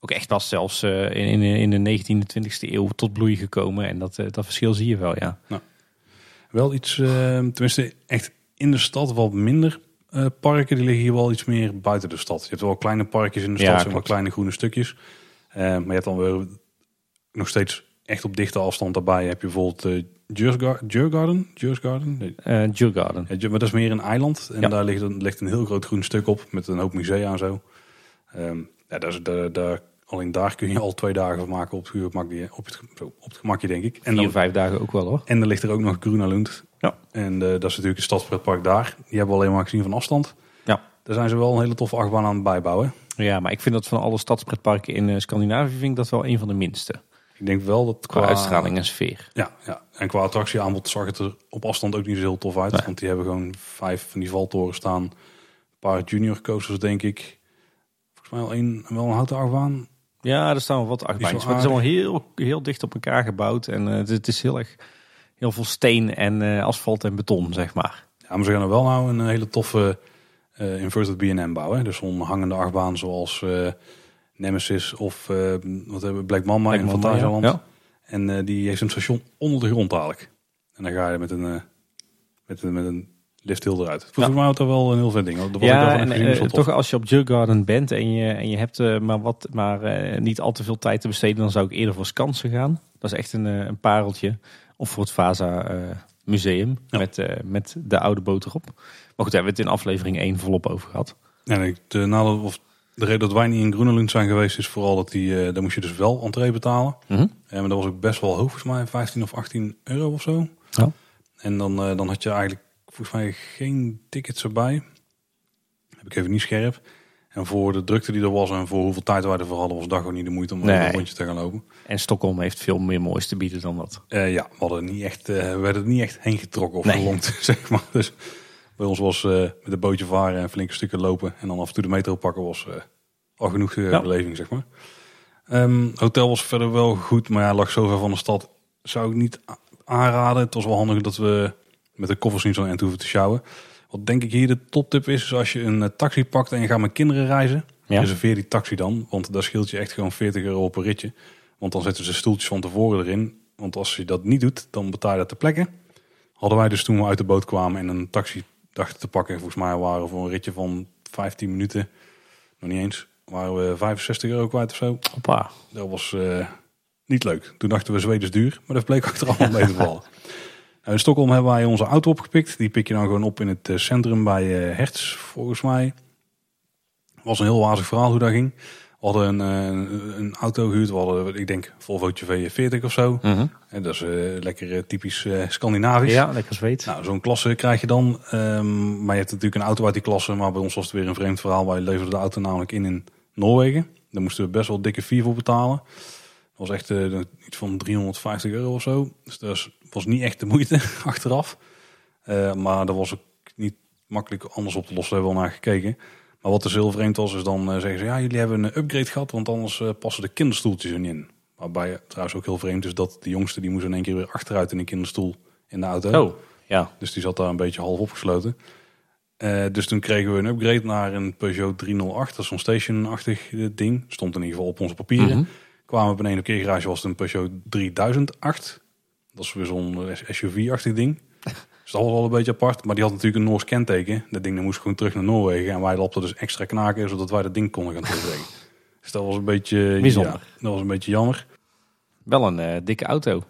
ook echt pas zelfs in, in, in de 19e, 20e eeuw tot bloei gekomen. En dat, dat verschil zie je wel, ja. Wel iets, tenminste echt in de stad wat minder parken. Die liggen hier wel iets meer buiten de stad. Je hebt wel kleine parkjes in de Ja, stad, zeg maar kleine groene stukjes. Maar je hebt dan weer nog steeds echt op dichte afstand daarbij. Heb je bijvoorbeeld Djurgarden? Djursgarden? Nee. Ja, Djur- maar dat is meer een eiland. En Ja. daar ligt een, ligt een heel groot groen stuk op. Met een hoop musea en zo. Ehm, ja, daar, is- daar, daar, alleen daar kun je al twee dagen van maken op het gemakje, op het, op het gemakje denk ik. En Vier, dan, vijf dagen ook wel hoor. en dan ligt er ook nog Gruna Lund. Ja. En eh, dat is natuurlijk het stadspretpark daar. Die hebben we alleen maar gezien van afstand. Ja. Daar zijn ze wel een hele toffe achtbaan aan het bijbouwen. Ja, maar ik vind dat van alle stadspretparken in eh, Scandinavië vind ik dat wel een van de minste. Ik denk wel dat Qua uitstraling en sfeer. Ja, ja, en qua attractieaanbod zag het er op afstand ook niet zo heel tof uit. Nee. Want die hebben gewoon vijf van die valtoren staan. Een paar junior coasters denk ik. Volgens mij wel, een, wel een houten achtbaan. Ja, er staan wel wat achtbaantjes. Maar het is allemaal heel, heel dicht op elkaar gebouwd. En eh, het, is heel erg heel veel steen en eh, asfalt en beton, zeg maar. Ja, maar ze gaan er wel nou een hele toffe eh, inverted B&M bouwen. Dus zo'n hangende achtbaan zoals Nemesis of eh, wat hebben we, Black Mama Black in ja. En eh, die heeft een station onder de grond eigenlijk. En dan ga je met een, eh, met een, met een lift heel eruit. Volgens mij was dat wel een heel vet ding. Dat was Ja, en toch als je op Djurgården bent en je, en je hebt maar, wat, maar niet al te veel tijd te besteden, dan zou ik eerder voor Skansen gaan. Dat is echt een, een pareltje. Of voor het Vaza museum Ja. met, met de oude boot erop. Maar goed, daar hebben we het in aflevering 1 volop over gehad. En ik- de, nadeel, of de reden dat wij niet in Groenelund zijn geweest is vooral dat die, eh daar moest je dus wel entree betalen. Mhm. Ja, maar dat was ook best wel hoog, volgens mij 15 of 18 euro of zo. Ja. En dan, eh, dan had je eigenlijk volgens mij geen tickets erbij. Heb ik even niet scherp. En voor de drukte die er was en voor hoeveel tijd wij ervoor hadden, was dat gewoon niet de moeite om Nee. een rondje te gaan lopen. En Stockholm heeft veel meer moois te bieden dan dat. Eh, ja, we hadden niet echt, eh, we werden er niet echt heen getrokken of Nee. zeg maar. Dus bij ons was eh, met een bootje varen en flinke stukken lopen en dan af en toe de metro pakken was eh, al genoeg eh, Ja. beleving, zeg maar. Ehm, hotel was verder wel goed, maar ja, lag zo ver van de stad. Zou ik niet aanraden. Het was wel handig dat we met de koffers niet zo eind hoeven te sjouwen. Wat denk ik hier de toptip is, is als je een taxi pakt en je gaat met kinderen reizen, Ja. reserveer die taxi dan. Want daar scheelt je echt gewoon 40 euro per ritje. Want dan zetten ze stoeltjes van tevoren erin. Want als je dat niet doet, dan betaal je dat ter plekke. Hadden wij dus toen we uit de boot kwamen en een taxi dachten te pakken. Volgens mij waren we voor een ritje van 15 minuten, nog niet eens, waren we 65 euro kwijt of zo. Hoppa. Dat was eh, niet leuk. Toen dachten we Zweden is duur, maar dat bleek achteraf allemaal mee te vallen. Nou, in Stockholm hebben wij onze auto opgepikt. Die pik je dan gewoon op in het eh, centrum bij eh, Hertz, volgens mij. was een heel wazig verhaal hoe dat ging. We hadden een, eh, een auto gehuurd. We hadden, ik denk, Volvootje V40 of zo. En dat is eh, lekker eh, typisch Scandinavisch. Ja, lekker zweet. Nou, zo'n klasse krijg je dan. Ehm, maar je hebt natuurlijk een auto uit die klasse. Maar bij ons was het weer een vreemd verhaal. Wij leverden de auto namelijk in in Noorwegen. Daar moesten we best wel dikke vier voor betalen. Dat was echt iets van 350 euro of zo. Dus dat was, niet echt de moeite achteraf. Maar dat was ook niet makkelijk anders op te lossen. Daar hebben we wel naar gekeken. Maar wat dus heel vreemd was, is dan eh, zeggen ze... ja, jullie hebben een upgrade gehad, want anders eh, passen de kinderstoeltjes er niet in. Waarbij trouwens ook heel vreemd is dat de jongste... die moest in één keer weer achteruit in een kinderstoel in de auto. Oh, ja. Dus die zat daar een beetje half opgesloten. Eh, dus toen kregen we een upgrade naar een Peugeot 308. Dat is zo'n station-achtig ding. Stond in ieder geval op onze papieren. Mhm. Kwamen we beneden op keergarage was het een Peugeot 3008. Dat is weer zo'n SUV-achtig ding. Dat was al een beetje apart. Maar die had natuurlijk een Noors kenteken. Dat ding dat moest gewoon terug naar Noorwegen. En wij lapten dus extra knaken, zodat wij dat ding konden gaan terugbrengen. dus dat was een beetje... Bijzonder. Ja, dat was een beetje jammer. Wel een eh, dikke auto.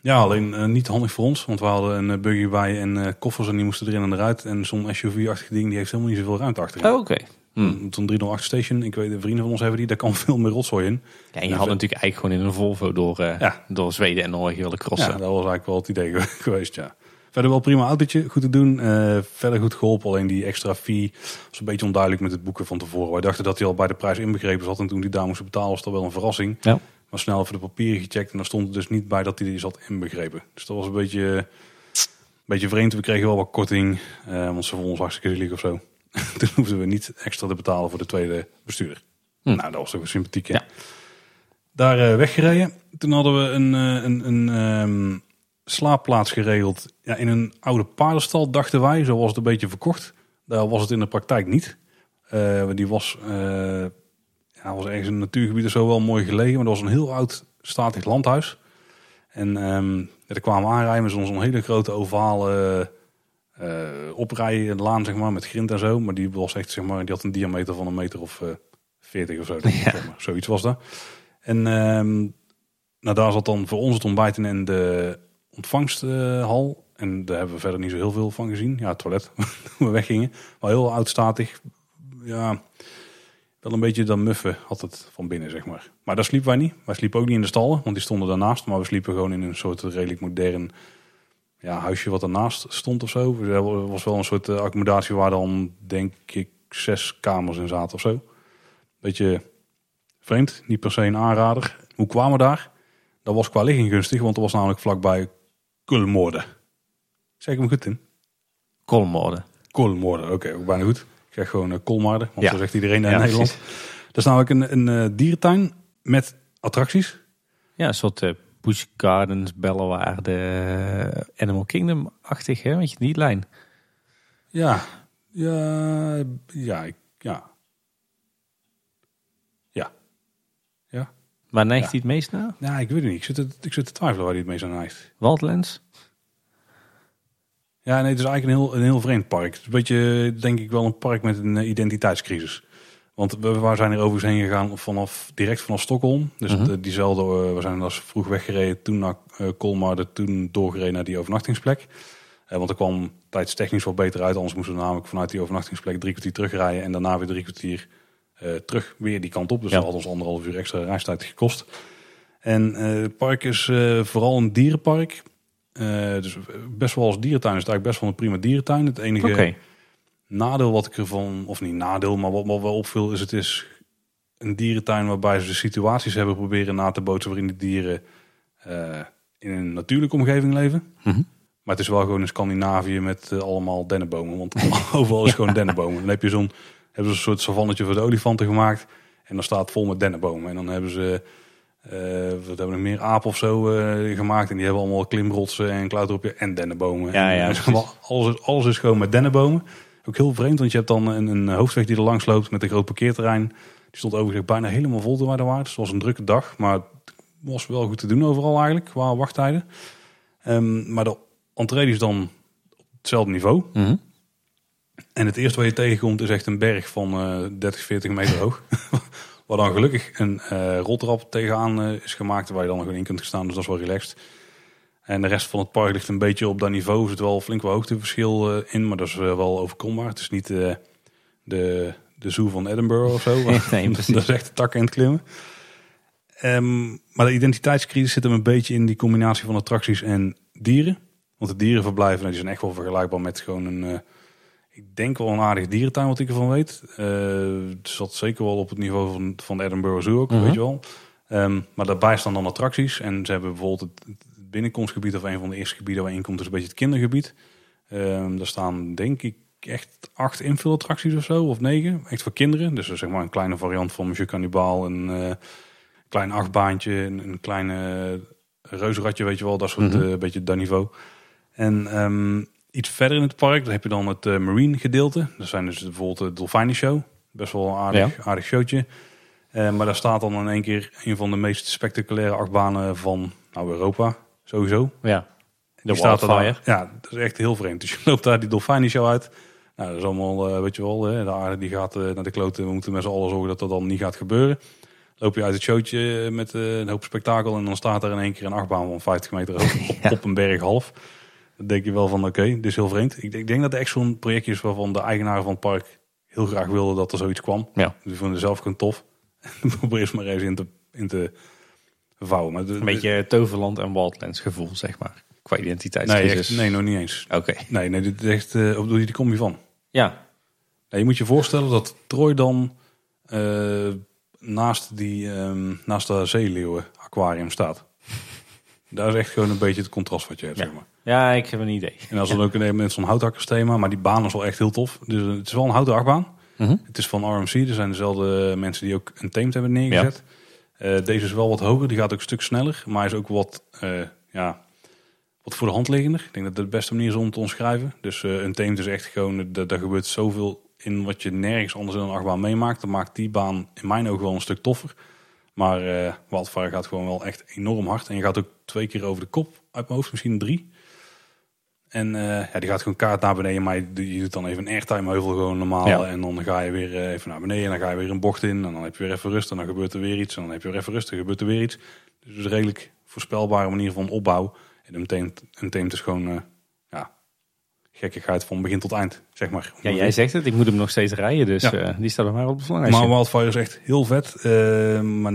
Ja, alleen eh, niet handig voor ons. Want we hadden een eh, buggy bij en koffers en die moesten erin en eruit. En zo'n SUV-achtig ding, die heeft helemaal niet zoveel ruimte achterin. Oh, oké. Hm. Zo'n 308 station, ik weet, de vrienden van ons hebben die, daar kan veel meer rotzooi in. Ja, en je had natuurlijk eigenlijk gewoon in een Volvo door, Ja. door Zweden en Noorwegen willen Ja, crossen. dat was eigenlijk wel het idee geweest, ja. Verder wel prima autootje, goed te doen. Eh, verder goed geholpen, alleen die extra fee was een beetje onduidelijk met het boeken van tevoren. Wij dachten dat hij al bij de prijs inbegrepen zat en toen die daar moest betalen was dat wel een verrassing. Ja. Maar snel even de papieren gecheckt en daar stond er dus niet bij dat hij er zat inbegrepen. Dus dat was een beetje, een beetje vreemd. We kregen wel wat korting, eh, want ze vonden ons hartstikke zielig of zo. toen hoefden we niet extra te betalen voor de tweede bestuurder. Hm. Nou, dat was toch sympathiek, hè? Ja. Daar eh, weggereden. Toen hadden we een, een, een ehm, slaapplaats geregeld ja, in een oude paardenstal, dachten wij. Zo was het een beetje verkocht. Daar was het in de praktijk niet. Eh, die was, eh, ja, was ergens in een natuurgebied of zo wel mooi gelegen. Maar dat was een heel oud statig landhuis. En ehm daar kwamen aanrijden zo'n zo'n hele grote ovale eh oprijlaan, zeg maar, met grind en zo. Maar die was echt, zeg maar, die had een diameter van een meter of 40 of zo. Ja. zeg maar. Zoiets was dat. En ehm, nou, daar zat dan voor ons het ontbijt in en de ontvangsthal. en daar hebben we verder niet zo heel veel van gezien. Ja, het toilet, toen we weggingen. Maar heel oudstatig. Ja, wel een beetje dat muffen had het van binnen, zeg maar. Maar daar sliepen wij niet. Wij sliepen ook niet in de stallen, want die stonden daarnaast. Maar we sliepen gewoon in een soort redelijk modern ja, huisje wat ernaast stond of zo. Er was wel een soort eh, accommodatie waar dan, denk ik, zes kamers in zaten of zo. Beetje vreemd, niet per se een aanrader. Hoe kwamen we daar? Dat was qua ligging gunstig, want dat was namelijk vlakbij Kulmoorde. Zeg ik hem goed in? Kolmorde. Kolmoorde, oké, ook bijna goed. Ik zeg gewoon uh, want Ja. zo zegt iedereen in Ja, Nederland. Dat is namelijk een, een eh, dierentuin met attracties. Ja, een soort eh Busch Gardens, Bellewaarde, Animal Kingdom-achtig, hè? Weet je, die lijn. Ja, ja, ja, ik- ja. Ja. Ja. Waar neigt Ja. hij het meest naar? Nou, ik weet het niet. Ik zit, te, ik zit te twijfelen waar hij het mee zijn neigt. Wildlands? Ja, nee, het is eigenlijk een heel, een heel vreemd park. Het is een beetje, denk ik wel, een park met een eh, identiteitscrisis. Want we, zijn er overigens heen gegaan vanaf, direct vanaf Stockholm. Dus Mhm. de- diezelfde, eh, we zijn als vroeg weggereden, toen naar uh, Kolmar, toen doorgereden naar die overnachtingsplek. Eh, want er kwam tijdstechnisch wat beter uit. Anders moesten we namelijk vanuit die overnachtingsplek drie kwartier terugrijden. En daarna weer drie kwartier eh, terug weer die kant op. Dus Ja. dat had ons anderhalf uur extra reistijd gekost. En eh, het park is eh, vooral een dierenpark. Eh, dus best wel als dierentuin is het eigenlijk best wel een prima dierentuin. Het enige nadeel wat ik ervan, of niet nadeel, maar wat me wel opviel, is het is een dierentuin waarbij ze de situaties hebben proberen na te bootsen waarin de dieren eh, in een natuurlijke omgeving leven. Mhm. Maar het is wel gewoon in Scandinavië met eh, allemaal dennenbomen. Want overal is gewoon dennenbomen. Dan heb je zo'n hebben ze een soort savannetje voor de olifanten gemaakt. En dan staat het vol met dennenbomen. En dan hebben ze eh, wat hebben we meer apen of zo eh, gemaakt. En die hebben allemaal klimrotsen en klauteropje en dennenbomen. Ja, ja, eh, alles, is, alles is gewoon met dennenbomen. Ook heel vreemd, want je hebt dan een, een hoofdweg die er langs loopt met een groot parkeerterrein. Die stond overigens bijna helemaal vol toen wij er waren. Dus het was een drukke dag, maar het was wel goed te doen overal eigenlijk, qua wachttijden. Ehm, maar de entree is dan op hetzelfde niveau. Mhm. En het eerste wat je tegenkomt is echt een berg van eh 30, 40 meter hoog. waar dan gelukkig een roltrap tegenaan eh, is gemaakt waar je dan nog in kunt staan. Dus dat is wel relaxed. En de rest van het park ligt een beetje op dat niveau. Er zit wel flink wat hoogteverschil eh, in, maar dat is wel overkombaar. Het is niet de, de zoo van Edinburgh of zo. Nee, dat is echt de takken in het klimmen. Ehm, maar de identiteitscrisis zit hem een beetje in die combinatie van attracties en dieren. Want de dierenverblijven nou, die zijn echt wel vergelijkbaar met gewoon een... eh, ik denk wel een aardig dierentuin wat ik ervan weet. Eh, het zat zeker wel op het niveau van, van de Edinburgh Zoo ook, Mhm. weet je wel. Ehm, maar daarbij staan dan attracties. En ze hebben bijvoorbeeld het, binnenkomstgebied of een van de eerste gebieden waar je in komt, is een beetje het kindergebied. Ehm daar staan denk ik echt acht invulattracties of zo, of negen. Echt voor kinderen. Dus zeg maar een kleine variant van Monsieur Cannibal. Een eh, klein achtbaantje, een, een kleine reuzenradje, weet je wel. Dat soort, Mhm. eh, beetje dat niveau. En ehm, iets verder in het park, daar heb je dan het eh, marine gedeelte. Dat zijn dus bijvoorbeeld de Dolfijnen Show. Best wel een aardig, aardig showtje. Eh, maar daar staat dan in één keer een van de meest spectaculaire achtbanen van nou, Europa. Sowieso. Ja. De staat er. Ja, dat is echt heel vreemd. Dus je loopt daar die Dolfijnen Show uit. Nou, dat is allemaal, eh, weet je wel, hè, de aarde die gaat naar de kloten. We moeten met z'n allen zorgen dat dat dan niet gaat gebeuren. Loop je uit het showtje met een hoop spektakel en dan staat er in één keer een achtbaan van 50 meter hoog op, op een berg half. Dan denk je wel van oké, dit is heel vreemd. Ik, ik denk dat het echt zo'n projectje is waarvan de eigenaren van het park heel graag wilden dat er zoiets kwam. Ja. Die vonden zelf gewoon tof. Probeer eens maar eens in te, in te vouwen. Maar de- Een beetje Toverland en Wildlands gevoel, zeg maar. Qua nee, identiteitscrisis. echt, nee, nog niet eens. Oké. Nee, nee, dit is echt, of je, die kom je van. Ja. Nee, je moet je voorstellen dat Troy dan eh, naast, die, ehm, naast de zeeleeuwen aquarium staat. Daar is echt gewoon een beetje het contrast wat je hebt, Ja. zeg maar. Ja, ik heb een idee. En dat is dan ook een met zo'n houthakkersthema, maar die baan is wel echt heel tof. Dus eh, het is wel een houten achtbaan. Mhm. Het is van RMC, er zijn dezelfde mensen die ook een teamt hebben neergezet. Eh, deze is wel wat hoger, die gaat ook een stuk sneller, maar is ook wat, eh, ja, wat voor de hand liggender. Ik denk dat dat de beste manier is om het te omschrijven. Dus een teamt is echt gewoon, daar gebeurt zoveel in wat je nergens anders in een achtbaan meemaakt. Dat maakt die baan in mijn ogen wel een stuk toffer. Maar eh Wildfire gaat gewoon wel echt enorm hard. En je gaat ook twee keer over de kop uit mijn hoofd, misschien drie. En eh, ja, die gaat gewoon kaart naar beneden. Maar je, je doet dan even een airtime heuvel gewoon normaal. Ja. En dan ga je weer eh, even naar beneden. En dan ga je weer een bocht in. En dan heb je weer even rust. En dan gebeurt er weer iets. En dan heb je weer even rust. En dan gebeurt er weer iets. Dus het is een redelijk voorspelbare manier van opbouw. En een teamt, een teamt is gewoon gekkigheid van begin tot eind, zeg maar. Ja, jij zegt het. Ik moet hem nog steeds rijden, dus Ja. eh, die staat bij mij op het verlanglijstje. Maar Wildfire is echt heel vet. Eh, maar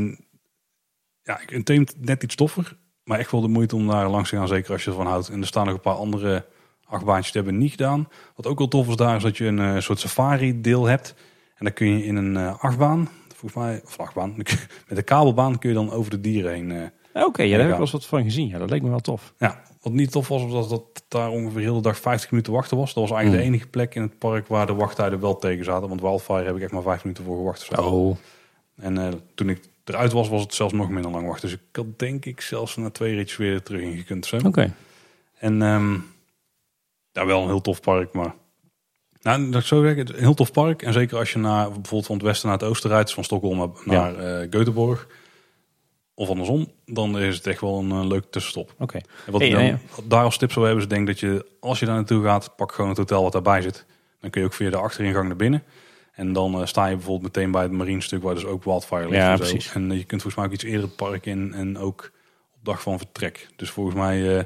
ja, een teamt net iets toffer. Maar echt wel de moeite om daar langs te gaan, zeker als je ervan houdt. En er staan nog een paar andere achtbaantjes die hebben niet gedaan. Wat ook wel tof is daar, is dat je een eh, soort safari deel hebt. En dan kun je in een achtbaan, volgens mij, of achtbaan, met een kabelbaan kun je dan over de dieren heen. Oké, ja, daar heb ik wel eens wat van gezien. Ja, dat leek me wel tof. ja, wat niet tof was, was dat daar ongeveer de hele dag 50 minuten wachten was. Dat was eigenlijk Hmm. de enige plek in het park waar de wachttijden wel tegen zaten. Want Wildfire heb ik echt maar vijf minuten voor gewacht. zo. Oh, En eh, toen ik eruit was, was het zelfs nog minder lang wachten. Dus ik had denk ik zelfs na twee ritjes weer terug ingekund. Oké. En ehm ja, wel een heel tof park, maar... Nou, dat ik zo zeggen, een heel tof park. En zeker als je naar, bijvoorbeeld van het westen naar het oosten rijdt, dus van Stockholm naar, naar eh, Göteborg, of andersom, dan is het echt wel een eh, leuke tussenstop. Oké. En wat Hey, ik dan, ja, daar als tip zou hebben, is denk dat je, als je daar naartoe gaat, pak gewoon het hotel wat daarbij zit. Dan kun je ook via de achteringang naar binnen. En dan eh, sta je bijvoorbeeld meteen bij het marine stuk waar dus ook Wildfire ligt. Ja, en, zo. precies. en eh, je kunt volgens mij ook iets eerder het park in en ook op dag van vertrek. Dus volgens mij eh,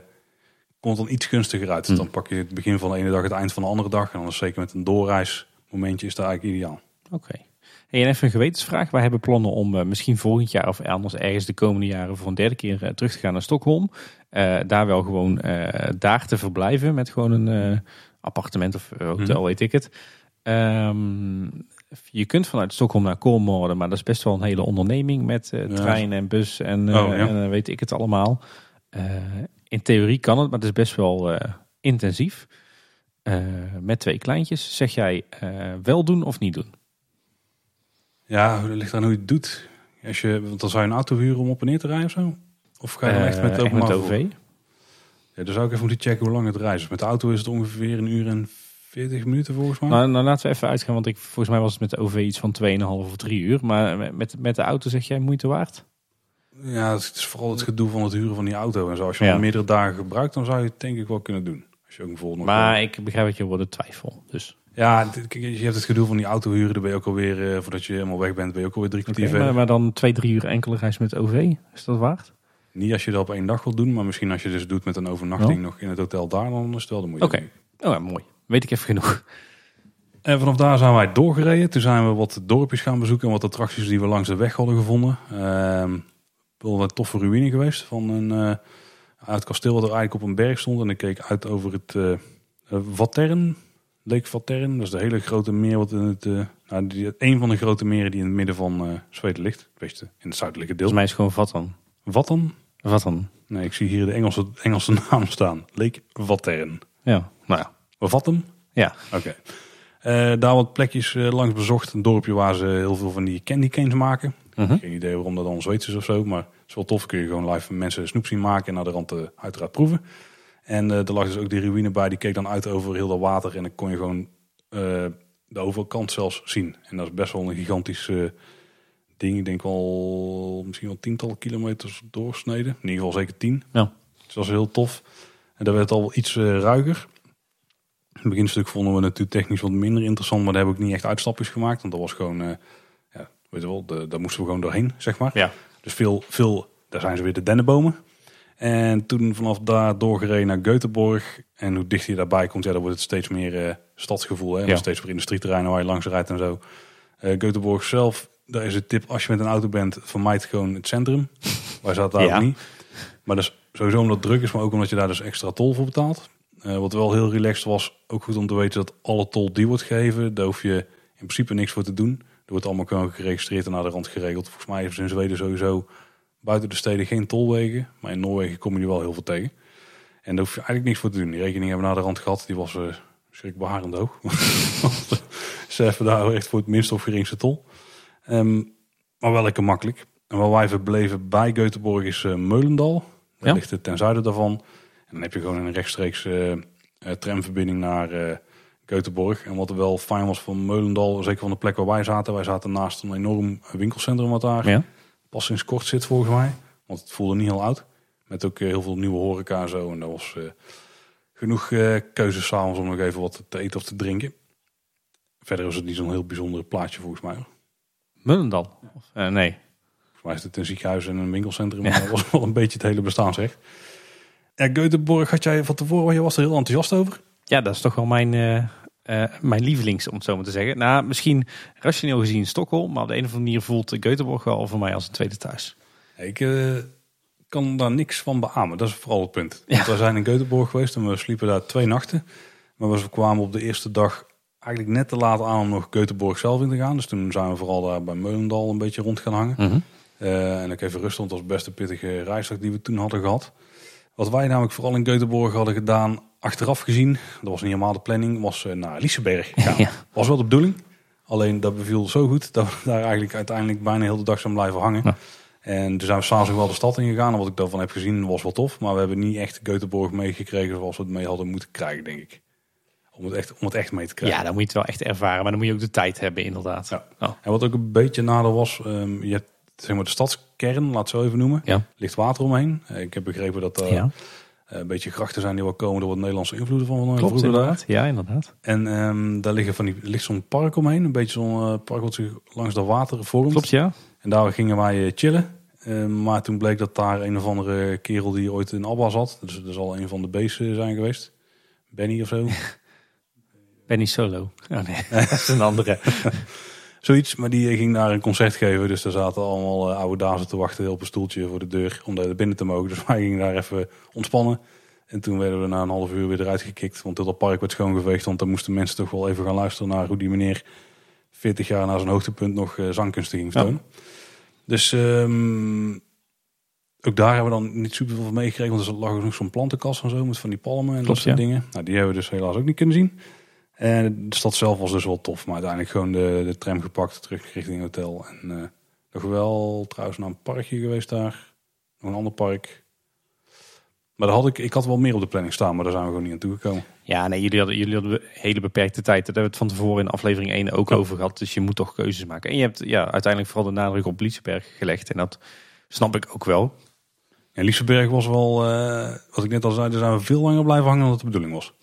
komt het dan iets gunstiger uit. Hm. Dan pak je het begin van de ene dag, het eind van de andere dag. En dan is zeker met een doorreismomentje is dat eigenlijk ideaal. Oké. Hey, en even een gewetensvraag. Wij hebben plannen om eh, misschien volgend jaar of anders ergens de komende jaren voor een derde keer eh, terug te gaan naar Stockholm. Eh, daar wel gewoon daar te verblijven met gewoon een appartement of hotel, Mhm. weet ik het. Ehm, je kunt vanuit Stockholm naar Kolmården, maar dat is best wel een hele onderneming met trein en bus en, Oh, ja. en weet ik het allemaal. In theorie kan het, maar het is best wel intensief. Met twee kleintjes. Zeg jij wel doen of niet doen? Ja, dat ligt aan hoe je het doet. Als je, want dan zou je een auto huren om op en neer te rijden of zo? Of ga je dan echt met Eh, het openbaar met? OV? Ja, dan zou ik even moeten checken hoe lang het reis is. Met de auto is het ongeveer een uur en 40 minuten volgens mij. Nou, nou laten we even uitgaan, want ik, volgens mij was het met de OV iets van 2,5 of 3 uur. Maar met, met de auto zeg jij moeite waard? Ja, het is vooral het gedoe van het huren van die auto. En zo. Als je Ja. hem meerdere dagen gebruikt, dan zou je het denk ik wel kunnen doen. Als je ook bijvoorbeeld nog Maar ik begrijp dat je wordt twijfel. Dus. Ja, je hebt het gedoe van die auto huren. Dan ben je ook alweer, eh, voordat je helemaal weg bent, ben je ook alweer drie kwartier maar, verder. maar dan 2, 3 uur enkele reis met OV, is dat waard? Niet als je dat op één dag wil doen, maar misschien als je dus doet met een overnachting nog in het hotel daar, dan is het wel de moeite. Oké. Oh ja, mooi. Weet ik even genoeg. En vanaf daar zijn wij doorgereden. Toen zijn we wat dorpjes gaan bezoeken en wat attracties die we langs de weg hadden gevonden. Ehm wel een toffe ruïne geweest van een uh, uit kasteel wat er eigenlijk op een berg stond. En ik keek uit over het uh, Vatern, Lake Vatern. Dat is de hele grote meer wat in het, uh, nou, die, een van de grote meren die in het midden van uh, Zweden ligt. Wees in het zuidelijke deel. Volgens mij is het gewoon Vatan. Vatan? Vatan. Nee, ik zie hier de Engelse, Engelse naam staan. Lake Vatern. Ja, nou ja. Vatten? Ja. Oké. Okay. Uh, daar wat plekjes langs bezocht. Een dorpje waar ze heel veel van die candy canes maken. -huh. Geen idee waarom dat dan Zweeds is of zo. Maar het is wel tof. Kun je gewoon live mensen snoep zien maken. En naar de rand uiteraard proeven. En er lag dus ook die ruïne bij. Die keek dan uit over heel dat water. En dan kon je gewoon de overkant zelfs zien. En dat is best wel een gigantisch ding. Ik denk wel misschien wel tientallen kilometers doorsneden. In ieder geval zeker tien. Ja. Dus dat was heel tof. En daar werd al iets ruiger. Het beginstuk vonden we natuurlijk technisch wat minder interessant, maar daar heb ik niet echt uitstapjes gemaakt. Want dat was gewoon, uh, ja, weet je wel, de, daar moesten we gewoon doorheen, zeg maar. Ja. Dus veel, veel, daar zijn ze weer de dennenbomen. En toen vanaf daar doorgereden naar Göteborg. En hoe dichter je daarbij komt, ja, dan wordt het steeds meer uh, stadsgevoel. Hè? Ja. Steeds meer industrieterreinen waar je langs rijdt en zo. Uh, Göteborg zelf, daar is de tip, als je met een auto bent, vermijd gewoon het centrum. Wij zaten daar Ja. ook niet. Maar dat is sowieso omdat het druk is, maar ook omdat je daar dus extra tol voor betaalt. Uh, wat wel heel relaxed was, ook goed om te weten dat alle tol die wordt gegeven, daar hoef je in principe niks voor te doen. Er wordt allemaal gewoon geregistreerd en naar de rand geregeld. Volgens mij is in Zweden sowieso buiten de steden geen tolwegen. Maar in Noorwegen kom je er wel heel veel tegen. En daar hoef je eigenlijk niks voor te doen. Die rekening hebben we naar de rand gehad. Die was uh, schrikbarend hoog. Ze hebben daar echt voor het minst of geringste tol. Um, maar wel lekker makkelijk. En waar wij verbleven bij Göteborg is uh, Meulendal. Dat Ja. ligt het ten zuiden daarvan. En dan heb je gewoon een rechtstreeks uh, tramverbinding naar uh, Göteborg. En wat er wel fijn was van Meulendal, zeker van de plek waar wij zaten. Wij zaten naast een enorm winkelcentrum wat daar Ja. Pas sinds kort zit volgens mij. Want het voelde niet heel oud. Met ook uh, heel veel nieuwe horeca en zo. En dat was uh, genoeg uh, keuzes s'avonds om nog even wat te eten of te drinken. Verder was het niet zo'n heel bijzonder plaatje volgens mij. Mullendal? Of, eh, nee. Volgens mij is het een ziekenhuis en een winkelcentrum. Ja. Maar dat was wel een beetje het hele bestaansrecht. Ja, Göteborg had jij van tevoren, je was er heel enthousiast over. Ja, dat is toch wel mijn, eh, eh, mijn lievelings, om het zo maar te zeggen. Nou, misschien rationeel gezien Stockholm, maar op de een of andere manier voelt Göteborg wel voor mij als een tweede thuis. Ik eh, kan daar niks van beamen. Dat is vooral het punt. Ja. Want we zijn in Göteborg geweest en we sliepen daar twee nachten. Maar we kwamen op de eerste dag eigenlijk net te laat aan om nog Göteborg zelf in te gaan. Dus toen zijn we vooral daar bij Meulendal een beetje rond gaan hangen. Mhm. Uh, en ook even rustig, want dat was best een pittige reisdag die we toen hadden gehad. Wat wij namelijk vooral in Göteborg hadden gedaan, achteraf gezien, dat was niet helemaal de planning, was uh, naar Liseberg. Ja. Was wel de bedoeling, alleen dat beviel zo goed dat we daar eigenlijk uiteindelijk bijna heel de dag zijn blijven hangen. Ja. En toen zijn we s'avonds ook wel de stad ingegaan. En wat ik daarvan heb gezien was wel tof. Maar we hebben niet echt Göteborg meegekregen zoals we het mee hadden moeten krijgen, denk ik. Om het echt, om het echt mee te krijgen. Ja, dan moet je het wel echt ervaren, maar dan moet je ook de tijd hebben, inderdaad. Ja. Oh. En wat ook een beetje nadeel was, um, je hebt zeg maar de stadskern, laat het zo even noemen. Ja. ligt water omheen. Uh, ik heb begrepen dat er Ja. Uh, een beetje grachten zijn die wel komen door wat Nederlandse invloeden van Klopt, vroeger daar. inderdaad. Ja, inderdaad. En um, daar liggen van die, ligt zo'n park omheen. Een beetje zo'n park wat zich langs dat water vormt. Klopt, ja. En daar gingen wij uh, chillen. Uh, maar toen bleek dat daar een of andere kerel die ooit in Abba zat. Dus dat zal een van de beesten zijn geweest. Benny of zo. Benny Solo. Oh nee, dat is een andere. Zoiets, maar die ging daar een concert geven. Dus daar zaten allemaal uh, oude dazen te wachten op een stoeltje voor de deur om daar binnen te mogen. Dus wij gingen daar even ontspannen. En toen werden we na een half uur weer eruit gekikt. Want dat park werd schoongeveegd. Want dan moesten mensen toch wel even gaan luisteren naar hoe die meneer 40 jaar na zijn hoogtepunt nog uh, zangkunsten ging vertonen. Ja. Dus um, ook daar hebben we dan niet super veel van meegekregen. Want er lag ook nog zo'n plantenkast en zo met van die palmen en Klopt, dat soort ja. dingen. Nou, die hebben we dus helaas ook niet kunnen zien. En de stad zelf was dus wel tof. Maar uiteindelijk gewoon de, de tram gepakt, terug richting het hotel. En uh, nog wel trouwens naar een parkje geweest daar. Nog een ander park. Maar daar had ik, ik had wel meer op de planning staan, maar daar zijn we gewoon niet aan toegekomen. Ja, nee, jullie hadden, jullie hadden hele beperkte tijd. Daar hebben we het van tevoren in aflevering 1 ook Ja. over gehad. Dus je moet toch keuzes maken. En je hebt ja, uiteindelijk vooral de nadruk op Lietsenberg gelegd. En dat snap ik ook wel. En Liefseberg was wel, uh, wat ik net al zei, daar zijn we veel langer blijven hangen dan dat de bedoeling was.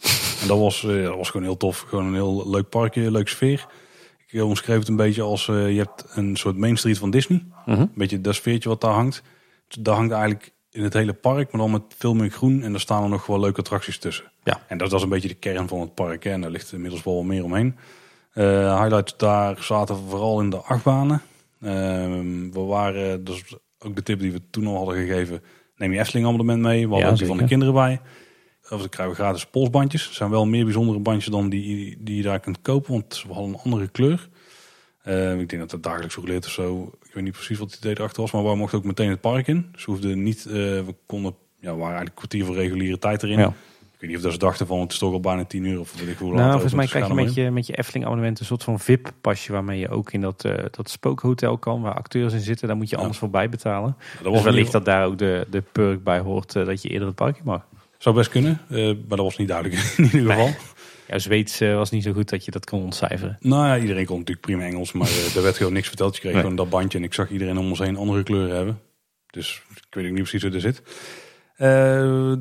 En dat was, uh, dat was gewoon heel tof. Gewoon een heel leuk parkje, leuk sfeer. Ik omschreef het een beetje als, uh, je hebt een soort Main Street van Disney. Mhm. Een beetje dat sfeertje wat daar hangt. Daar hangt eigenlijk in het hele park, maar dan met veel meer groen. En daar staan er nog wel leuke attracties tussen. Ja. En dat, dat is een beetje de kern van het park. Hè. En daar ligt inmiddels wel meer omheen. Eh, highlights daar zaten vooral in de achtbanen. Ehm, we waren, dus ook de tip die we toen al hadden gegeven, neem je Efteling abonnement mee. We hadden Ja, ook die van de kinderen bij. Of dan krijgen we gratis polsbandjes. Het zijn wel meer bijzondere bandjes dan die, die je daar kunt kopen, want we hadden een andere kleur. Eh, ik denk dat het dagelijks geleerd of zo. Ik weet niet precies wat het idee erachter was, maar we mochten ook meteen het park in. Dus we hoefden niet, eh, we konden, ja, we waren eigenlijk kwartier voor reguliere tijd erin. Ja. Ik weet niet of dat ze dachten van, het is toch al bijna tien uur of weet ik hoe. Nou, volgens mij dus krijg je er met je, met je Efteling abonnement een soort van VIP-pasje waarmee je ook in dat, eh, dat spookhotel kan, waar acteurs in zitten. Daar moet je Ja. anders voor bijbetalen. in. Dat Dus was wellicht niet, dat daar ook de, de perk bij hoort eh, dat je eerder het park in mag. Zou best kunnen, eh, maar dat was niet duidelijk in ieder geval. Ja, Zweeds eh, was niet zo goed dat je dat kon ontcijferen. Nou ja, iedereen kon natuurlijk prima Engels, maar eh, er werd gewoon niks verteld. Je kreeg Nee. gewoon dat bandje en ik zag iedereen om ons heen andere kleuren hebben. Dus ik weet ook niet precies hoe er zit.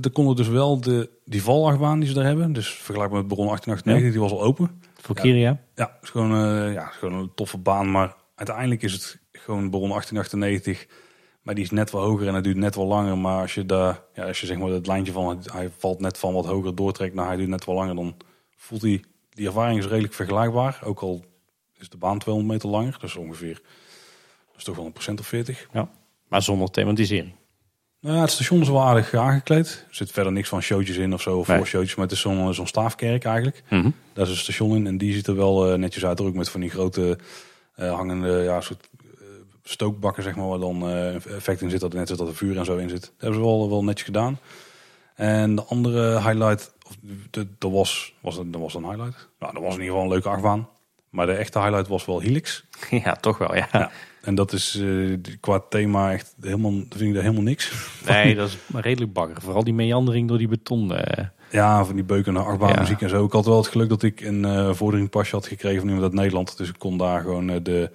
Er konden dus wel de, die valachtbaan die ze daar hebben. Dus vergelijkbaar met Baron 1898, die was al open. Voor Ja. Kiria? Ja, het is gewoon, ja, is gewoon een toffe baan. Maar uiteindelijk is het gewoon Baron 1898. Maar die is net wel hoger en het duurt net wel langer. Maar als je, daar, ja, als je zeg maar het lijntje van hij valt net van wat hoger doortrekt naar hij duurt net wel langer, dan voelt hij die ervaring is redelijk vergelijkbaar. Ook al is de baan 200 meter langer, dus ongeveer dat is toch wel een procent of 40. Ja. Maar zonder thematisering. Nou ja, het station is wel aardig aangekleed. Er zit verder niks van showtjes in of zo, of Nee. voorshowtjes, maar het is zo'n zo'n staafkerk eigenlijk. Daar is een station in en die ziet er wel eh, netjes uit. Ook met van die grote eh, hangende ja, soort eh, stookbakken, zeg maar, waar dan eh, effect in zit. Dat er net zit dat er vuur en zo in zit. Dat hebben ze wel, wel netjes gedaan. En de andere highlight, of de, dat was, was, dat was een highlight. Nou, dat was in ieder geval een leuke achtbaan. Maar de echte highlight was wel Helix. Ja, toch wel, ja. Ja. En dat is eh, qua thema echt helemaal, vind ik daar helemaal niks. Nee, dat is redelijk bagger. Vooral die meandering door die beton. eh, Ja, van die beukende achtbaanmuziek Ja. en zo. Ik had wel het geluk dat ik een eh vorderingpasje had gekregen van iemand uit Nederland. Dus ik kon daar gewoon de,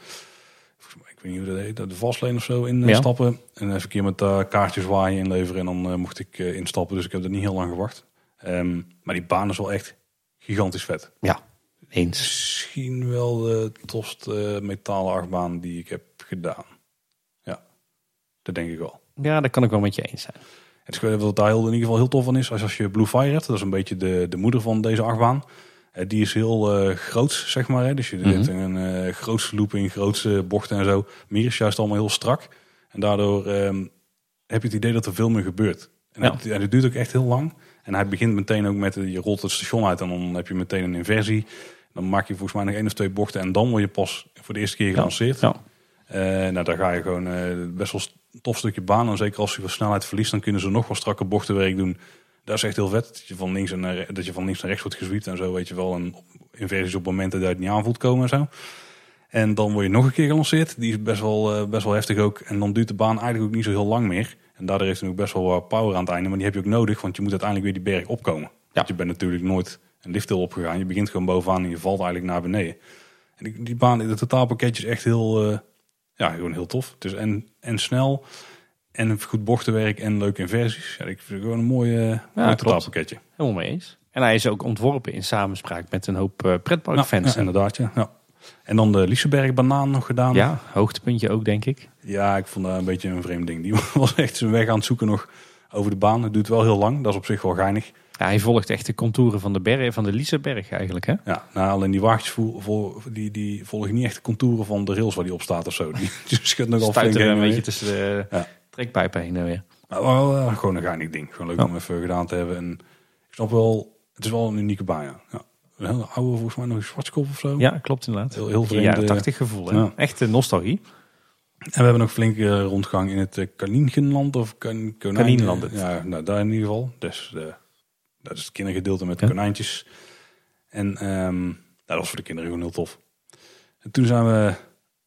ik weet niet hoe dat heet, de vastlane of zo in eh, Ja. En even een keer met eh, kaartjes waaien inleveren en dan eh, mocht ik instappen. Dus ik heb er niet heel lang gewacht. Ehm, maar die baan is wel echt gigantisch vet. ja, eens. Misschien wel de tofste metalen achtbaan die ik heb gedaan. Ja, dat denk ik wel. Ja, daar kan ik wel met je eens zijn. Het is wat daar in ieder geval heel tof van is, als, als je Blue Fire hebt, dat is een beetje de, de moeder van deze achtbaan. Eh, die is heel eh groots, zeg maar. Hè? Dus je Mhm. hebt een eh grootste looping, grootste bochten en zo. Meer is juist allemaal heel strak. En daardoor ehm, heb je het idee dat er veel meer gebeurt. En, Ja. het, en het duurt ook echt heel lang. En hij begint meteen ook met, je rolt het station uit en dan heb je meteen een inversie. Dan maak je volgens mij nog één of twee bochten en dan word je pas voor de eerste keer gelanceerd. Ja. Nou, daar ga je gewoon best wel een tof stukje baan. En zeker als je wat snelheid verliest, dan kunnen ze nog wel strakke bochtenwerk doen. Dat is echt heel vet. Dat je van links, en naar, dat je van links naar rechts wordt gezwiept en zo, weet je wel. En inversies op momenten dat je het niet aanvoelt komen en zo. En dan word je nog een keer gelanceerd. Die is best wel, eh, best wel heftig ook. En dan duurt de baan eigenlijk ook niet zo heel lang meer. En daardoor heeft hij ook best wel wat power aan het einde. Maar die heb je ook nodig, want je moet uiteindelijk weer die berg opkomen. Want je bent natuurlijk nooit een lifthill opgegaan. Je begint gewoon bovenaan en je valt eigenlijk naar beneden. En die, die baan, het totaalpakketje is echt heel, eh, ja, gewoon heel tof. Het is en, en snel en goed bochtenwerk en leuke inversies. Ja, ik vind het gewoon een mooi, eh mooi klopt. totaalpakketje. Helemaal mee eens. En hij is ook ontworpen in samenspraak met een hoop eh Ja, pretparkfans. ja, inderdaad, ja. ja. En dan de Liseberg banaan nog gedaan. ja, hoogtepuntje ook, denk ik. Ja, ik vond dat een beetje een vreemd ding. Die was echt zijn weg aan het zoeken nog over de baan. Het duurt wel heel lang. Dat is op zich wel geinig. Ja, hij volgt echt de contouren van de berg, van de Liseberg eigenlijk. Hè? Ja, nou, alleen die vo- die, die volgen niet echt de contouren van de rails waar die op staat of zo. Die, die schudt nogal flink een en beetje tussen de Ja. Trekpijpen heen en weer. Maar wel eh, gewoon een geinig ding. Gewoon leuk Ja. om even gedaan te hebben. En ik snap wel, het is wel een unieke baan, ja. ja. Een hele oude, volgens mij nog een zwartskop of zo. Ja, klopt inderdaad. Heel, heel vreemd. eh. 80 gevoel. Hè? Ja. Echt eh, nostalgie. En we hebben nog flink eh, rondgang in het uh, Kaniengenland of kan, konijn, Kanienland. Ja, nou, daar in ieder geval. Dus eh, dat is het kindergedeelte met Ja. konijntjes. En nou, dat was voor de kinderen gewoon heel tof. En toen zijn we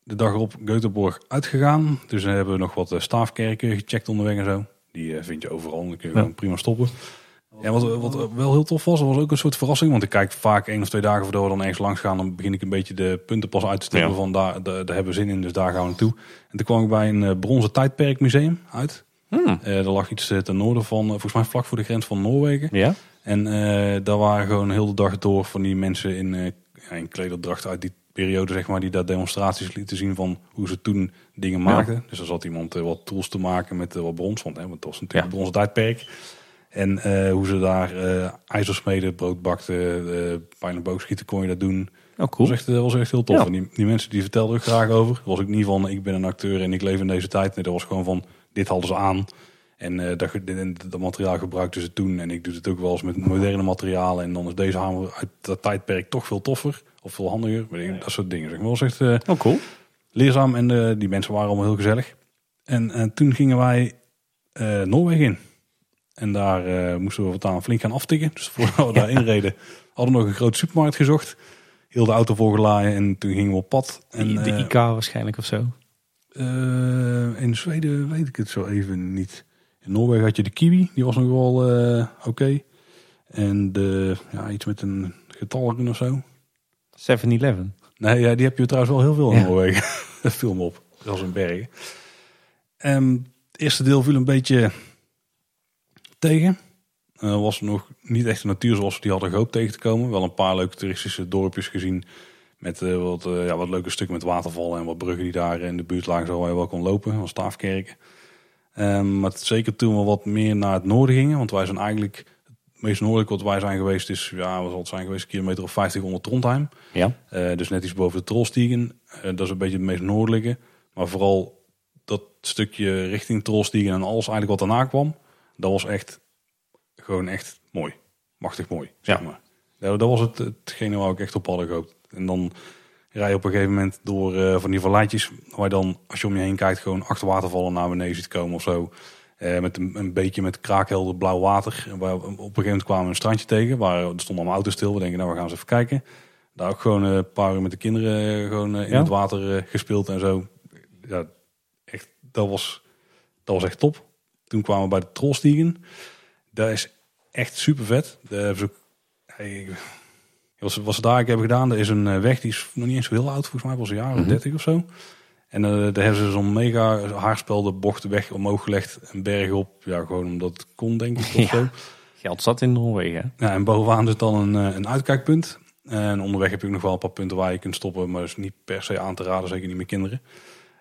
de dag erop Göteborg uitgegaan. Dus dan hebben we nog wat eh, staafkerken gecheckt onderweg en zo. Die eh, vind je overal. Dan kun je Ja. gewoon prima stoppen. Ja, wat, wat wel heel tof was, was ook een soort verrassing. Want ik kijk vaak één of twee dagen voordat we dan ergens langs gaan. Dan begin ik een beetje de punten pas uit te stippen Ja. van daar, daar, daar hebben we zin in. Dus daar gaan we naartoe. En toen kwam ik bij een eh, bronzen tijdperkmuseum uit. Hmm. Eh er lag iets eh, ten noorden van, eh, volgens mij vlak voor de grens van Noorwegen. Ja? En eh, daar waren gewoon heel de dag door van die mensen in, eh ja, in klederdracht uit die periode, zeg maar, die daar demonstraties lieten zien van hoe ze toen dingen maakten. Dus er zat iemand eh, wat tools te maken met eh, wat brons, want, hè, want dat was natuurlijk Ja. een bronzen tijdperk. En eh, hoe ze daar eh ijzersmeden, brood bakten, pijl en boogschieten kon je dat doen. Oh, Dat cool. was echt, dat was echt heel tof. Ja. En die, die mensen die vertelden er graag over. Was ook niet van, ik ben een acteur en ik leef in deze tijd. Nee, dat was gewoon van, dit hadden ze aan. En dat, dat materiaal gebruikten ze toen. En ik doe het ook wel eens met moderne materialen. En dan is deze hamer uit dat tijdperk toch veel toffer. Of veel handiger. Weet ik, dat soort dingen. Zeg maar. Dat was echt eh, Oh, cool. leerzaam. En eh, die mensen waren allemaal heel gezellig. En eh, toen gingen wij eh, Noorwegen in. En daar eh, moesten we voortaan flink gaan aftikken. Dus voordat we daarin reden, hadden we nog een grote supermarkt gezocht. Heel de auto volgeladen en toen gingen we op pad. En, de IK waarschijnlijk of zo. eh, in Zweden weet ik het zo even niet. In Noorwegen had je de kiwi, die was nog wel eh, oké. En de, ja, iets met een getal of zo. 7-Eleven. Nee, ja, die heb je trouwens wel heel veel in Ja. Noorwegen. Dat viel me op. Dat was in bergen. Ehm, het eerste deel viel een beetje tegen. Eh was nog niet echt de natuur zoals we die hadden gehoopt tegen te komen. Wel een paar leuke toeristische dorpjes gezien. Met eh, wat, eh, ja, wat leuke stukken met watervallen en wat bruggen die daar in de buurt lagen. Zo waar je wel kon lopen. Van Staafkerken. Ehm, maar zeker toen we wat meer naar het noorden gingen. Want wij zijn eigenlijk... Meest noordelijk wat wij zijn geweest is... Ja, wat zal het zijn geweest? Een kilometer of 50 onder Trondheim. Ja. Eh, dus net iets boven de Trollstiegen. Eh, dat is een beetje het meest noordelijke. Maar vooral dat stukje richting Trollstiegen en alles eigenlijk wat daarna kwam. Dat was echt gewoon echt mooi. Machtig mooi, zeg Ja. maar. Dat, dat was het, hetgene waar ik echt op hadden gehoopt. En dan rij je op een gegeven moment door eh, van die valleitjes. Waar je dan, als je om je heen kijkt, gewoon acht watervallen naar beneden ziet komen of zo. Eh, met een, een beetje met kraakhelder blauw water. En waar, op een gegeven moment kwamen we een strandje tegen. Waar er stonden allemaal auto's stil. We denken, nou we gaan eens even kijken. Daar ook gewoon eh, een paar uur met de kinderen eh, gewoon in Ja. het water gespeeld en zo. Ja, echt, dat was, dat was echt top. Toen kwamen we bij de Trollstiegen. Dat is echt super vet. Ze, wat ze daar eigenlijk hebben gedaan, er is een weg die is nog niet eens zo heel oud, volgens mij was een jaar of Mhm. 30 of zo. En eh, daar hebben ze zo'n mega haarspelde bocht weg omhoog gelegd, een berg op. Ja, gewoon omdat het kon, denk ik, of Ja. zo. Geld zat in Noorwegen. Ja, en bovenaan zit dan een, eh, een uitkijkpunt. En onderweg heb je ook nog wel een paar punten waar je kunt stoppen, maar dat is niet per se aan te raden, zeker niet met kinderen.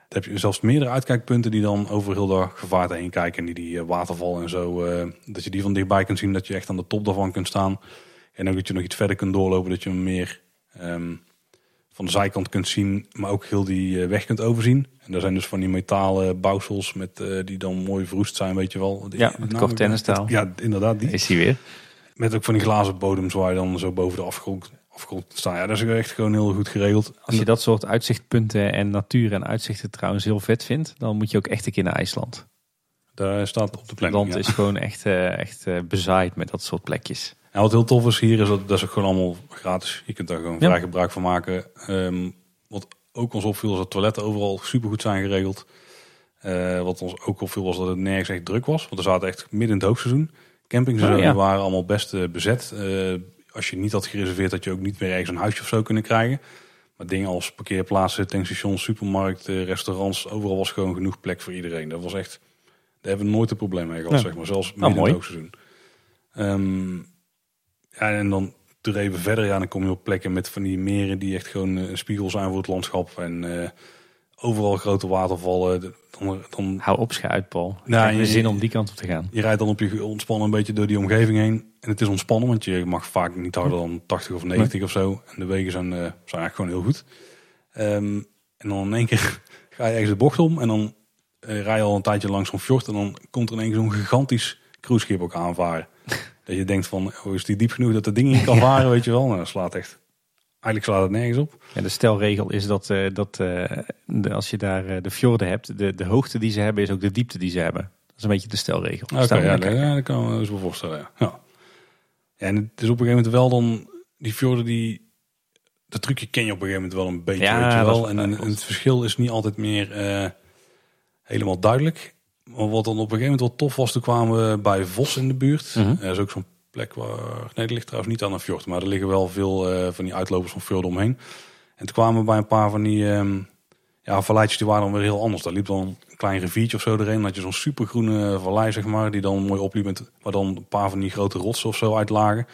Dan heb je zelfs meerdere uitkijkpunten die dan over heel de gevaarte heen kijken. En die, die eh, waterval en zo, dat je die van dichtbij kunt zien, dat je echt aan de top daarvan kunt staan. En ook dat je nog iets verder kunt doorlopen, dat je meer ehm, van de zijkant kunt zien, maar ook heel die eh, weg kunt overzien. En daar zijn dus van die metalen bouwsels met, eh, die dan mooi verroest zijn, weet je wel. Die- Ja, tennisstaal. Ja, inderdaad. Die. Is hij weer. Met ook van die glazen bodems waar je dan zo boven de afgrond, afgrond staat. Ja, dat is echt gewoon heel goed geregeld. Als je dat soort uitzichtpunten en natuur en uitzichten trouwens heel vet vindt, dan moet je ook echt een keer naar IJsland. Daar staat op de Het planning. land ja. is gewoon echt, eh, echt bezaaid met dat soort plekjes. En wat heel tof is hier, is dat dat is ook gewoon allemaal gratis. Je kunt daar gewoon Ja. vrij gebruik van maken. Ehm, wat ook ons opviel, is dat toiletten overal supergoed zijn geregeld. Eh, wat ons ook opviel, was dat het nergens echt druk was. Want we zaten echt midden in het hoogseizoen. Campingseizoen Oh, ja. waren allemaal best eh, bezet. Eh, als je niet had gereserveerd, had je ook niet meer ergens een huisje of zo kunnen krijgen. Maar dingen als parkeerplaatsen, tankstations, supermarkten, restaurants, overal was gewoon genoeg plek voor iedereen. Dat was echt, daar hebben we nooit een probleem mee gehad, Ja. zeg maar. Zelfs midden in het hoogseizoen. Ehm, ja, en dan toen even verder, ja, dan kom je op plekken met van die meren die echt gewoon eh, een spiegel zijn voor het landschap. En eh, overal grote watervallen. Dan, dan, Hou op, scha uit, Paul. Ik heb je- zin om die kant op te gaan. je rijdt dan op je ontspannen een beetje door die omgeving heen. En het is ontspannen, want je mag vaak niet harder dan 80 of 90 of zo. En de wegen zijn, eh, zijn eigenlijk gewoon heel goed. Ehm, en dan in één keer ga je ergens de bocht om. En dan eh, rij je al een tijdje langs zo'n fjord. En dan komt er in één keer zo'n gigantisch cruiseschip ook aanvaren. Dat je denkt van, oh, is die diep genoeg dat dat ding in kan varen, weet je wel. Nou, dat slaat echt... Eigenlijk slaat het nergens op. Ja, de stelregel is dat, eh, dat eh, de- als je daar eh, de fjorden hebt, de, de hoogte die ze hebben is ook de diepte die ze hebben. Dat is een beetje de stelregel. Oké, we ja, dat, kijken. ja, dat kan me zo voorstellen. Ja. Ja. En het is op een gegeven moment wel dan... Die fjorden die... Dat trucje ken je op een gegeven moment wel een beetje, Ja, weet je wel. En, en, het verschil is niet altijd meer helemaal duidelijk. Maar wat dan op een gegeven moment wel tof was, toen kwamen we bij Vos in de buurt. Er is ook zo'n plek waar... Nee, dat ligt trouwens niet aan een fjord. Maar er liggen wel veel eh, van die uitlopers van fjorden omheen. En toen kwamen we bij een paar van die... ehm, ja, valleitjes die waren dan weer heel anders. Daar liep dan een klein riviertje of zo erin. Dan had je zo'n supergroene vallei, zeg maar, die dan mooi opliep. Met, waar dan een paar van die grote rotsen of zo uit lagen.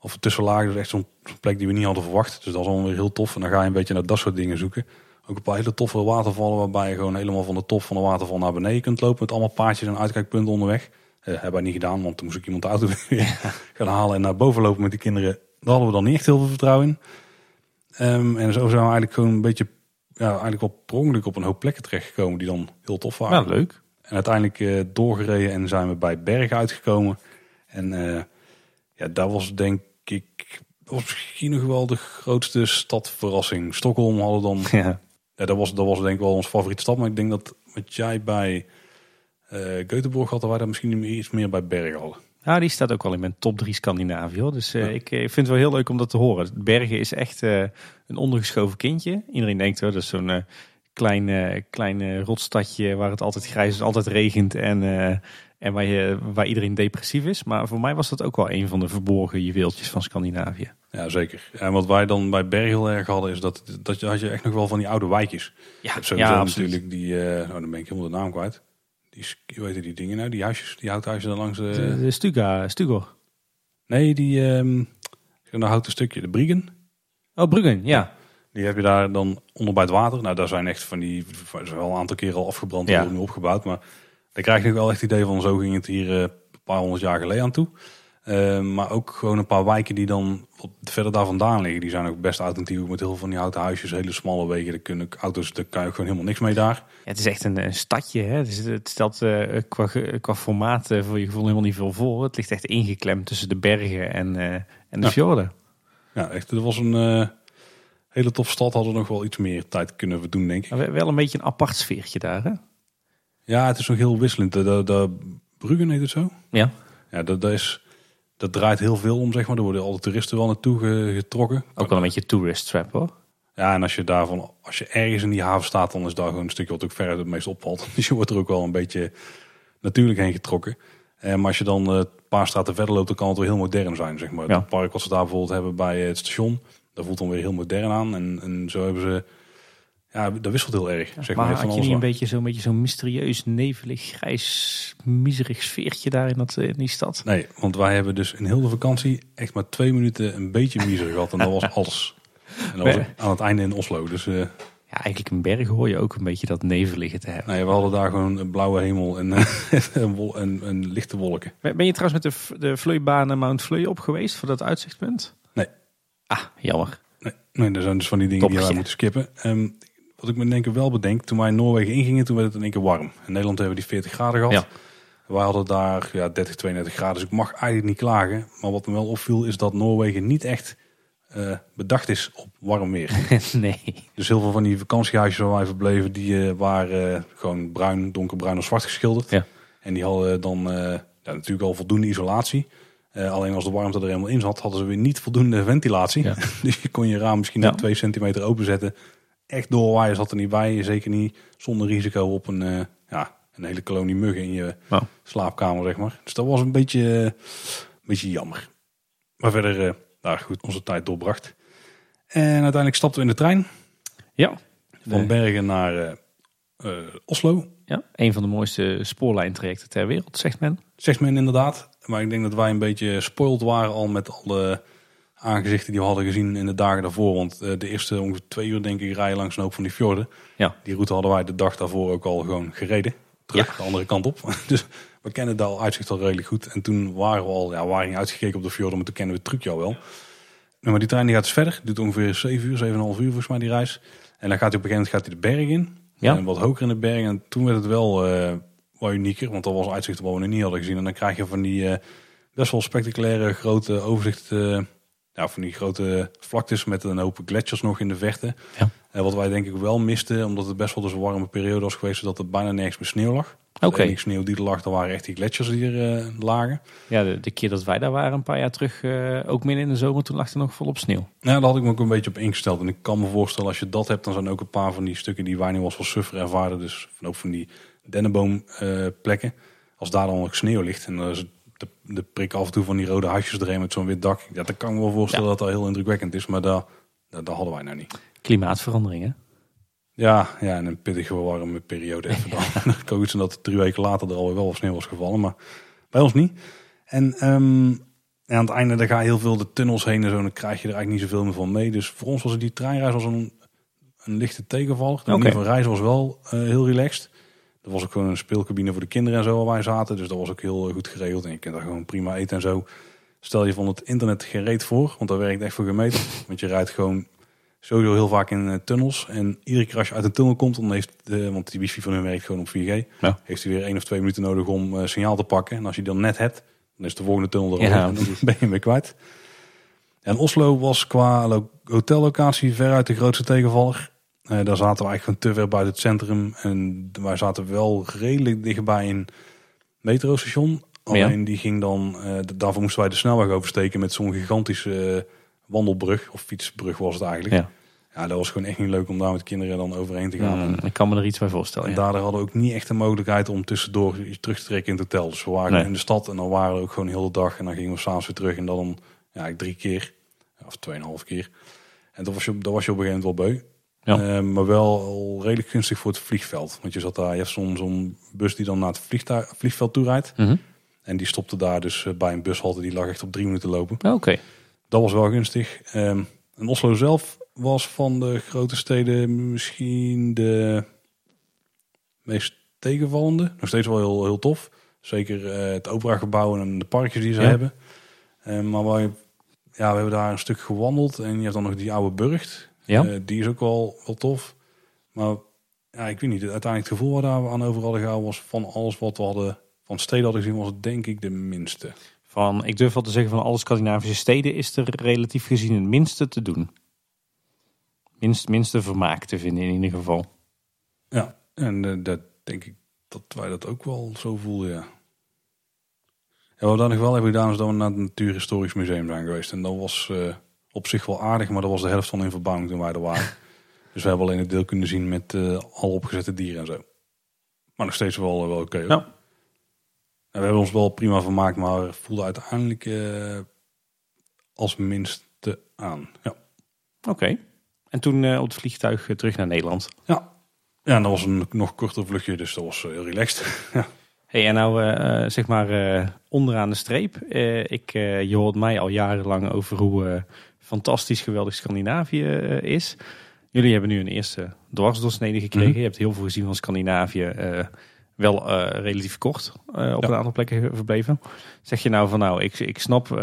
Of tussen lagen. Dus echt zo'n zo'n plek die we niet hadden verwacht. Dus dat was dan weer heel tof. En dan ga je een beetje naar dat soort dingen zoeken. Ook een paar hele toffe watervallen waarbij je gewoon helemaal van de top van de waterval naar beneden kunt lopen. Met allemaal paadjes en uitkijkpunten onderweg. Eh, hebben wij niet gedaan, want toen moest ik iemand de auto weer gaan halen en naar boven lopen met die kinderen. Daar hadden we dan niet echt heel veel vertrouwen in. Ehm, en zo zijn we eigenlijk gewoon een beetje, ja, eigenlijk wel per ongeluk op een hoop plekken terechtgekomen die dan heel tof waren. Leuk. En uiteindelijk eh, doorgereden en zijn we bij Bergen uitgekomen. En eh, ja, daar was denk ik, was misschien nog wel de grootste stadverrassing. Stockholm hadden dan, Ja. Ja, dat, was, dat was denk ik wel onze favoriete stad. Maar ik denk dat wat jij bij eh Göteborg had, dat wij daar misschien iets meer bij Bergen hadden. Nou, die staat ook wel in mijn top 3 Scandinavië. Hoor. Dus eh, Ja. ik, eh, vind het wel heel leuk om dat te horen. Bergen is echt een ondergeschoven kindje. Iedereen denkt, hoor, dat is zo'n eh, klein, klein rotstadje waar het altijd grijs is, altijd regent en, en waar, je, waar iedereen depressief is. Maar voor mij was dat ook wel een van de verborgen juweeltjes van Scandinavië. Ja, zeker. En wat wij dan bij Bergen heel erg hadden, is dat, dat je, had je echt nog wel van die oude wijkjes. Ja, Je ja absoluut. natuurlijk die, eh nou dan ben ik helemaal de naam kwijt. Die, hoe heet die dingen nou? Die huisjes, die houthuizen daar langs de... De, de Stuga, Stugor. Nee, die, ehm een houten stukje, de Briegen. Oh, Bruggen, ja. Die heb je daar dan onder bij het water. Nou, daar zijn echt van die, zijn wel een aantal keren al afgebrand en Ja. opnieuw opgebouwd. Maar daar krijg je nog wel echt het idee van, zo ging het hier eh, een paar honderd jaar geleden aan toe. Eh, maar ook gewoon een paar wijken die dan verder daar vandaan liggen. Die zijn ook best authentiek met heel veel van die houten huisjes, hele smalle wegen. Daar kunnen auto's, daar kan je gewoon helemaal niks mee daar. Ja, het is echt een, een stadje. Hè? Het, is, het stelt eh, qua, qua formaat eh, voor je gevoel helemaal niet veel voor. Het ligt echt ingeklemd tussen de bergen en, eh, en de Ja. fjorden. Ja, echt, het was een hele tof stad. Hadden we nog wel iets meer tijd kunnen verdoen, denk ik. Maar wel een beetje een apart sfeertje daar. Hè? Ja, het is nog heel wisselend. De, de, de Bruggen heet het zo. Ja. Ja, dat, dat, is, dat draait heel veel om, zeg maar. Er worden alle toeristen wel naartoe ge- getrokken. Ook wel een beetje tourist trap hoor. Ja, en als je daarvan, als je ergens in die haven staat, dan is daar gewoon een stukje wat ook verder het meest opvalt. Dus je wordt er ook wel een beetje natuurlijk heen getrokken. Eh, maar als je dan eh, een paar straten verder loopt, dan kan het wel heel modern zijn, zeg maar. Ja. Het park wat ze daar bijvoorbeeld hebben bij het station, dat voelt dan weer heel modern aan. En, en zo hebben ze, ja, dat wisselt heel erg. zeg maar, maar had je niet een beetje zo'n beetje zo'n mysterieus, nevelig, grijs, miserig sfeertje daar in, dat, eh, in die stad? Nee, want wij hebben dus in heel de vakantie echt maar twee minuten een beetje miser gehad. En dat was alles. En dat was aan het einde in Oslo. Dus eh, Ja, eigenlijk in bergen hoor je ook een beetje dat nevelige te hebben. nee, we hadden daar gewoon een blauwe hemel en, eh, en, wol- en, en lichte wolken. Ben je trouwens met de, de vloeibanen Mount Vleu op geweest voor dat uitzichtpunt? Nee. Ah, jammer. Nee, nee, er zijn dus van die dingen die wij moeten skippen. Ehm, wat ik me denk ik wel bedenk, toen wij in Noorwegen ingingen, toen werd het in één keer warm. In Nederland hebben we die 40 graden gehad. Ja. Wij hadden daar ja, 30, 32 graden, dus ik mag eigenlijk niet klagen. Maar wat me wel opviel is dat Noorwegen niet echt eh, bedacht is op warm weer. nee. Dus heel veel van die vakantiehuisjes waar wij verbleven, die eh, waren eh, gewoon bruin, donkerbruin of zwart geschilderd. Ja. En die hadden dan ja, natuurlijk al voldoende isolatie. Alleen als de warmte er helemaal in zat, hadden ze weer niet voldoende ventilatie. Ja. dus je kon je raam misschien net twee centimeter openzetten. Echt doorwaaien zat er niet bij. Zeker niet zonder risico op een, eh, ja, een hele kolonie muggen in je slaapkamer, zeg maar. Dus dat was een beetje, een beetje jammer. Maar verder, eh nou goed, onze tijd doorbracht. En uiteindelijk stapten we in de trein. ja. Van. Bergen naar eh, Oslo. ja. Een van de mooiste spoorlijntrajecten ter wereld, zegt men. Zegt men inderdaad. Maar ik denk dat wij een beetje spoiled waren al met alle aangezichten die we hadden gezien in de dagen daarvoor. Want eh, de eerste ongeveer twee uur denk ik rijden langs een hoop van die fjorden. Ja. Die route hadden wij de dag daarvoor ook al gewoon gereden. Terug de andere kant op. Dus we kennen daar al uitzicht al redelijk goed. En toen waren we al, ja, we waren niet uitgekeken op de fjorden, maar toen kennen we het trucje al wel. Nou, maar die trein die gaat dus verder. Doet ongeveer 7 uur, 7,5 uur volgens mij die reis. En dan gaat hij op een gegeven moment gaat hij de berg in. Ja. En wat hoger in de berg. En toen werd het wel eh wat unieker. Want dat was uitzicht wat we nog niet hadden gezien. En dan krijg je van die eh, best wel spectaculaire grote overzicht. Eh, ja, van die grote vlaktes met een hoop gletsjers nog in de verte. Ja. En wat wij denk ik wel misten, omdat het best wel dus een warme periode was geweest, dat er bijna nergens meer sneeuw lag. Oké. De sneeuw die er lag, dat waren echt die gletsjers die er eh, lagen. Ja, de, de keer dat wij daar waren, een paar jaar terug, eh, ook midden in de zomer, toen lag er nog volop sneeuw. Nou, daar had ik me ook een beetje op ingesteld. En ik kan me voorstellen, als je dat hebt, dan zijn ook een paar van die stukken die wij nu als wel suffer ervaren. Dus van ook van die dennenboomplekken. als daar dan nog sneeuw ligt en dan is het de, prik af en toe van die rode huisjes erheen met zo'n wit dak. Ja, dan kan ik me wel voorstellen Ja. dat dat heel indrukwekkend is. Maar daar, daar, daar hadden wij nou niet. Klimaatverandering, hè? Ja, ja, en een pittige warme periode even dan. Dan kan het zijn dat drie weken later er alweer wel wat sneeuw was gevallen, maar bij ons niet. En ehm, ja, aan het einde dan ga je heel veel de tunnels heen en zo, en dan krijg je er eigenlijk niet zoveel meer van mee. Dus voor ons was het die treinreis was een, een lichte tegenvaller. De Oké. van reizen was wel eh, heel relaxed. Er was ook gewoon een speelcabine voor de kinderen en zo waar wij zaten, dus dat was ook heel eh, goed geregeld. En je kunt daar gewoon prima eten en zo. Stel je van het internet gereed voor, want daar werkt echt voor gemeten. Want je rijdt gewoon sowieso heel vaak in eh, tunnels. En iedere keer als je uit een tunnel komt, dan heeft de, want die wifi van hun werkt gewoon op 4G, Ja. heeft hij weer één of twee minuten nodig om eh, signaal te pakken. En als je dan net hebt, dan is de volgende tunnel er Ja. en dan ben je weer kwijt. En Oslo was qua lo- hotellocatie veruit de grootste tegenvaller. Eh, daar zaten we eigenlijk gewoon te ver buiten het centrum. En wij zaten wel redelijk dichtbij een metrostation. Alleen die ging dan, eh, daarvoor moesten wij de snelweg oversteken met zo'n gigantische eh, wandelbrug. Of fietsbrug was het eigenlijk. Ja. Ja, dat was gewoon echt niet leuk om daar met kinderen dan overheen te gaan. Mm, ik kan me er iets bij voorstellen. En Ja. daardoor hadden we ook niet echt de mogelijkheid om tussendoor terug te trekken in het hotel. Dus we waren Nee. in de stad en dan waren we ook gewoon heel de dag. En dan gingen we s'avonds weer terug en dan ja, drie keer. Of tweeënhalf keer. En dat was je, dat was je op een gegeven moment wel beu. Ja. Eh, maar wel redelijk gunstig voor het vliegveld. Want je zat daar, je hebt zo'n zo'n bus die dan naar het vliegtuig, vliegveld toe rijdt. Mhm. En die stopte daar dus eh, bij een bushalte. Die lag echt op drie minuten lopen. Oké. Dat was wel gunstig. Ehm, en Oslo zelf was van de grote steden misschien de meest tegenvallende. Nog steeds wel heel, heel tof. Zeker eh, het operagebouw en de parkjes die ze Ja. hebben. Ehm, maar wij, ja, we hebben daar een stuk gewandeld. En je hebt dan nog die oude burcht. Ja. Eh, die is ook wel, wel tof. Maar ja, ik weet niet. Uiteindelijk het gevoel waar we aan over hadden gehouden was van alles wat we hadden van steden hadden gezien was het denk ik de minste. Van, ik durf wel te zeggen van alle Scandinavische steden is er relatief gezien het minste te doen. Minst, minste vermaak te vinden in ieder geval. Ja, en eh, dat denk ik dat wij dat ook wel zo voelden, ja. En wat we dan nog wel hebben gedaan is dat we naar het Natuurhistorisch Museum zijn geweest. En dat was eh, op zich wel aardig, maar dat was de helft van in verbouwing toen wij er waren. dus we hebben alleen het deel kunnen zien met eh, al opgezette dieren en zo. Maar nog steeds wel, wel oké. Ja. En we hebben ons wel prima vermaakt, maar voelde uiteindelijk eh, als minste aan. Ja. Oké. En toen eh, op het vliegtuig eh, terug naar Nederland. Ja. ja, en dat was een nog korter vluchtje, dus dat was eh, heel relaxed. ja. Hey, en nou eh, eh, zeg maar eh, onderaan de streep. Eh, ik, eh, je hoort mij al jarenlang over hoe eh, fantastisch geweldig Scandinavië eh, is. Jullie hebben nu een eerste dwarsdoorsnede gekregen. Mhm. Je hebt heel veel gezien van Scandinavië. eh, wel eh, relatief kort op Ja. een aantal plekken verbleven. Zeg je nou van nou, ik, ik, snap,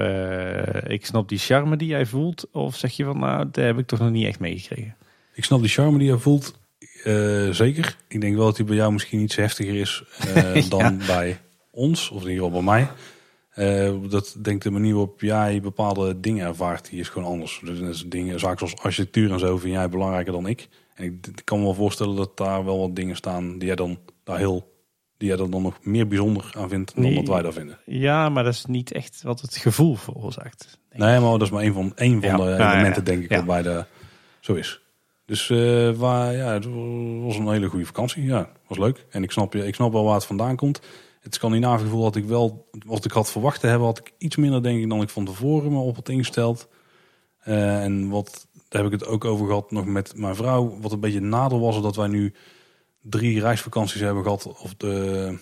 ik snap die charme die jij voelt. Of zeg je van nou, daar heb ik toch nog niet echt meegekregen. Ik snap die charme die je voelt, zeker. Ik denk wel dat die bij jou misschien iets heftiger is dan bij ons, of in ieder geval bij mij. Eh, dat denk de manier waarop jij bepaalde dingen ervaart, die is gewoon anders. Dus dingen, zaken zoals architectuur en zo vind jij belangrijker dan ik. En ik, ik kan me wel voorstellen dat daar wel wat dingen staan die jij dan daar heel, die jij dan nog meer bijzonder aan vindt dan Nee. wat wij daar vinden. Ja, maar dat is niet echt wat het gevoel veroorzaakt. Nee, maar dat is maar een van, één van Ja. de elementen, ja. denk ik, Ja. dat bij de zo is. Dus eh, waar, ja, het was een hele goede vakantie. Ja, was leuk. En ik snap, ik snap wel waar het vandaan komt. Het Scandinavisch gevoel had ik wel, wat ik had verwacht te hebben, had ik iets minder, denk ik, dan ik van tevoren me op had ingesteld. Eh, en wat, daar heb ik het ook over gehad nog met mijn vrouw. Wat een beetje een nadeel was, dat wij nu drie reisvakanties hebben gehad. Of de,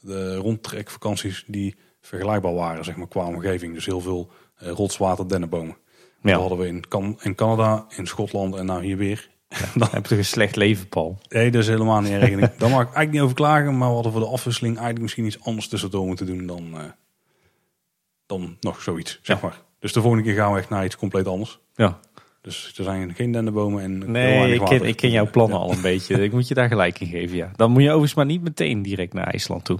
de rondtrekvakanties die vergelijkbaar waren, zeg maar, qua omgeving. Dus heel veel eh, rotswater, dennenbomen. Ja. Dat hadden we in, kan, in Canada, in Schotland en nou hier weer. Dan heb je een slecht leven, Paul. Nee, dat is helemaal niet erg. Daar mag ik eigenlijk niet over klagen. Maar we hadden voor de afwisseling eigenlijk misschien iets anders tussendoor moeten doen dan, eh, dan nog zoiets, zeg maar. Dus de volgende keer gaan we echt naar iets compleet anders. Ja. Dus er zijn geen dennenbomen en Nee, ik ken, ik ken jouw plannen Ja. al een beetje. Ik moet je daar gelijk in geven, ja. Dan moet je overigens maar niet meteen direct naar IJsland toe.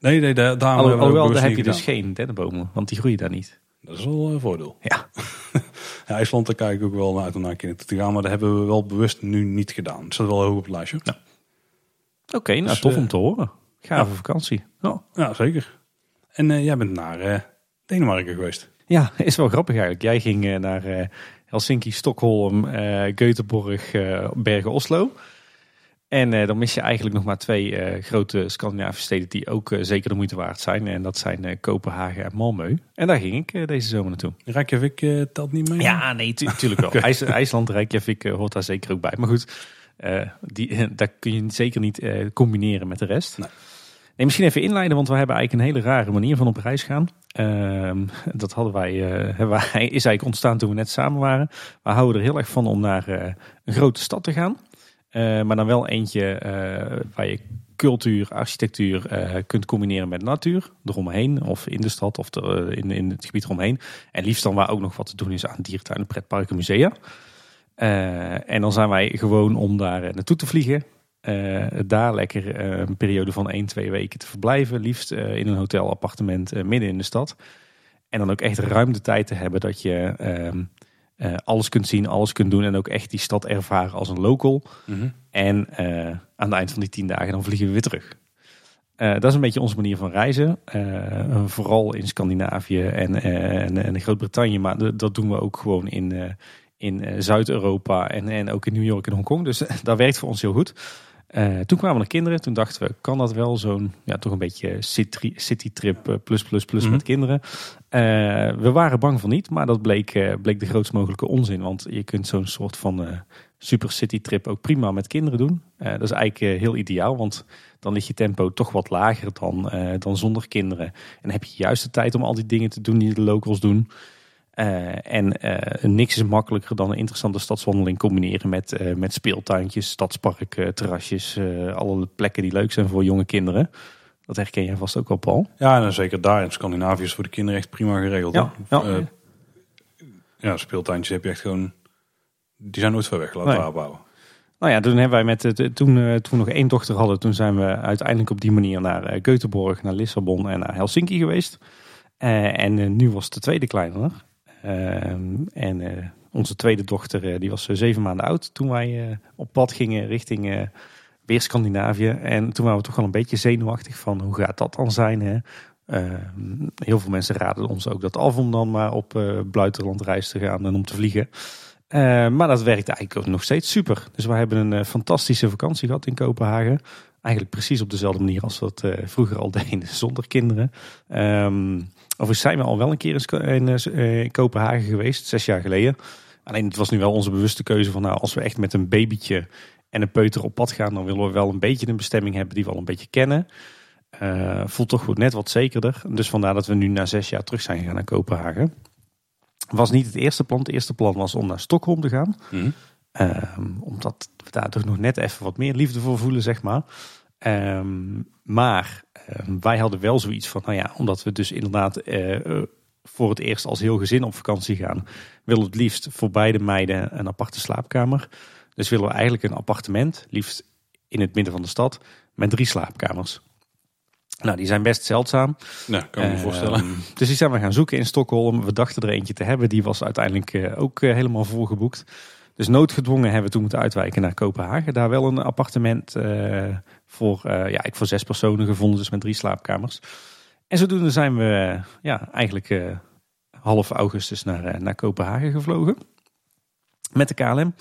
Nee, nee, daar, daarom Alhoewel, daar heb je dus geen dennenbomen, want die groeien daar niet. Dat is wel een voordeel. Ja. Ja, IJsland, daar kijk ik ook wel naar uit om naar kinderen te gaan. Maar dat hebben we wel bewust nu niet gedaan. Het staat wel hoog op het lijstje. Ja, Oké, nou Dus, tof eh, om te horen. Gave vakantie. Ja. ja zeker. En eh, jij bent naar eh, Denemarken geweest. ja, is wel grappig eigenlijk. Jij ging eh, naar eh, Helsinki, Stockholm, eh Göteborg, eh, Bergen, Oslo. En eh, dan mis je eigenlijk nog maar twee eh, grote Scandinavische steden die ook eh, zeker de moeite waard zijn. En dat zijn Kopenhagen en Malmö. En daar ging ik deze zomer naartoe. Reykjavik telt niet mee? Ja, nee, tu- tuurlijk wel. IJs, IJsland, Reykjavik hoort daar zeker ook bij. Maar goed, die, daar kun je zeker niet combineren met de rest. Nee. Nee, misschien even inleiden, want we hebben eigenlijk een hele rare manier van op reis gaan. Ehm, dat hadden wij, hebben wij, is eigenlijk ontstaan toen we net samen waren. We houden er heel erg van om naar een grote stad te gaan. Eh, maar dan wel eentje eh, waar je cultuur, architectuur eh, kunt combineren met natuur. Eromheen of in de stad of de- in, in het gebied eromheen. En liefst dan waar ook nog wat te doen is aan dierentuinen, pretparken, musea. en dan zijn wij gewoon om daar naartoe te vliegen. daar lekker een periode van 1, 2 weken te verblijven. Liefst in een hotel appartement midden in de stad. En dan ook echt ruim de tijd te hebben dat je ehm, alles kunt zien, alles kunt doen. En ook echt die stad ervaren als een local. Mhm. En aan het eind van die tien dagen dan vliegen we weer terug. Uh, dat is een beetje onze manier van reizen. Vooral in Scandinavië en, en, en Groot-Brittannië. Maar dat doen we ook gewoon in, in Zuid-Europa en, en ook in New York en Hongkong. Dus dat werkt voor ons heel goed. Toen kwamen er kinderen. Toen dachten we, kan dat wel zo'n ja, toch een beetje citytrip plus plus plus mm met kinderen. we waren bang van niet, maar dat bleek, bleek de grootst mogelijke onzin. Want je kunt zo'n soort van super citytrip ook prima met kinderen doen. dat is eigenlijk heel ideaal, want dan ligt je tempo toch wat lager dan, dan zonder kinderen. En heb je juist de tijd om al die dingen te doen die de locals doen. Uh, en uh, niks is makkelijker dan een interessante stadswandeling combineren met, met speeltuintjes, stadspark, terrasjes, alle plekken die leuk zijn voor jonge kinderen. Dat herken jij vast ook wel, Paul. Ja, en zeker daar in Scandinavië is voor de kinderen echt prima geregeld. Ja, ja. ja speeltuintjes heb je echt gewoon... Die zijn nooit ver weg laten nee. bouwen. Nou ja, toen hebben wij met het, toen, toen we nog één dochter hadden, toen zijn we uiteindelijk op die manier naar Göteborg, naar Lissabon en naar Helsinki geweest. En nu was de tweede kleiner. En onze tweede dochter, die was zeven maanden oud toen wij op pad gingen richting weer Scandinavië. En toen waren we toch wel een beetje zenuwachtig van hoe gaat dat dan zijn. Hè? heel veel mensen raden ons ook dat af om dan maar op uh, buitenland reis te gaan en om te vliegen. Uh, maar dat werkte eigenlijk nog steeds super. Dus we hebben een fantastische vakantie gehad in Kopenhagen. Eigenlijk precies op dezelfde manier als uh, vroeger al deden, zonder kinderen. Overigens zijn we al wel een keer in, in Kopenhagen geweest, zes jaar geleden. Alleen het was nu wel onze bewuste keuze van nou, als we echt met een babytje en een peuter op pad gaan, dan willen we wel een beetje een bestemming hebben die we al een beetje kennen. voelt toch goed net wat zekerder. Dus vandaar dat we nu na zes jaar terug zijn gegaan naar Kopenhagen was niet het eerste plan. Het eerste plan was om naar Stockholm te gaan. Mhm. Ehm, omdat we daar toch nog net even wat meer liefde voor voelen, zeg maar. Ehm, maar wij hadden wel zoiets van, nou ja, omdat we dus inderdaad uh, voor het eerst als heel gezin op vakantie gaan, willen we het liefst voor beide meiden een aparte slaapkamer. Dus willen we eigenlijk een appartement, liefst in het midden van de stad, met drie slaapkamers. Nou, die zijn best zeldzaam. Nou, kan ik me voorstellen. Ehm, dus die zijn we gaan zoeken in Stockholm. We dachten er eentje te hebben. Die was uiteindelijk uh, ook uh, helemaal volgeboekt. Dus noodgedwongen hebben we toen moeten uitwijken naar Kopenhagen. Daar wel een appartement uh, voor, ja, ik voor zes personen gevonden. Dus met drie slaapkamers. En zodoende zijn we ja, eigenlijk half augustus naar, naar Kopenhagen gevlogen. Met de KLM.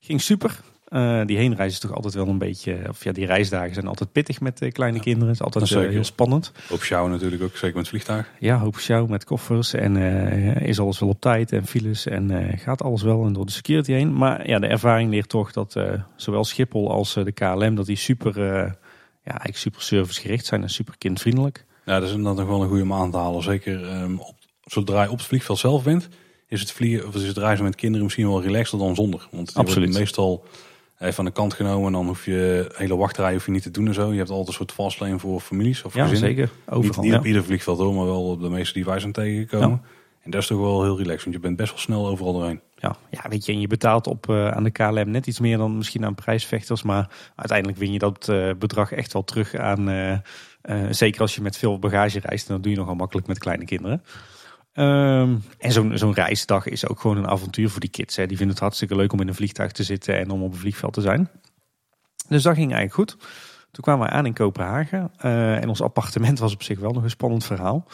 Ging super. Uh, die heenreis is toch altijd wel een beetje, of ja, die reisdagen zijn altijd pittig met uh, kleine kinderen. Het is altijd uh, heel spannend. Hoop natuurlijk ook, zeker met het vliegtuig. Ja, hoop sjouw met koffers en is alles wel op tijd en files en gaat alles wel en door de security heen. Maar ja, de ervaring leert toch dat zowel Schiphol als de KLM, dat die super, ja, eigenlijk super servicegericht zijn en super kindvriendelijk. Ja, dat is dan nog wel een goede maand te halen. Zeker um, op, zodra je op het vliegveld zelf bent, is het, vliegen, of is het reizen met kinderen misschien wel relaxter dan zonder. Want Absoluut. meestal even aan de kant genomen. En dan hoef je hele wachtrij hoef je niet te doen en zo. Je hebt altijd een soort fastlane voor families of ja, gezinnen. zeker. Overal, niet, ja. op ieder vliegveld hoor, maar wel op de meeste die wij zijn tegengekomen. En dat is toch wel heel relaxed, want je bent best wel snel overal doorheen. Ja, ja weet je, en je betaalt op uh, aan de KLM net iets meer dan misschien aan prijsvechters. Maar uiteindelijk win je dat uh, bedrag echt wel terug aan... Uh, zeker als je met veel bagage reist, dan doe je nogal makkelijk met kleine kinderen. Um, en zo'n zo'n reisdag is ook gewoon een avontuur voor die kids. Hè. Die vinden het hartstikke leuk om in een vliegtuig te zitten en om op een vliegveld te zijn. Dus dat ging eigenlijk goed. Toen kwamen we aan in Kopenhagen. Uh, en ons appartement was op zich wel nog een spannend verhaal.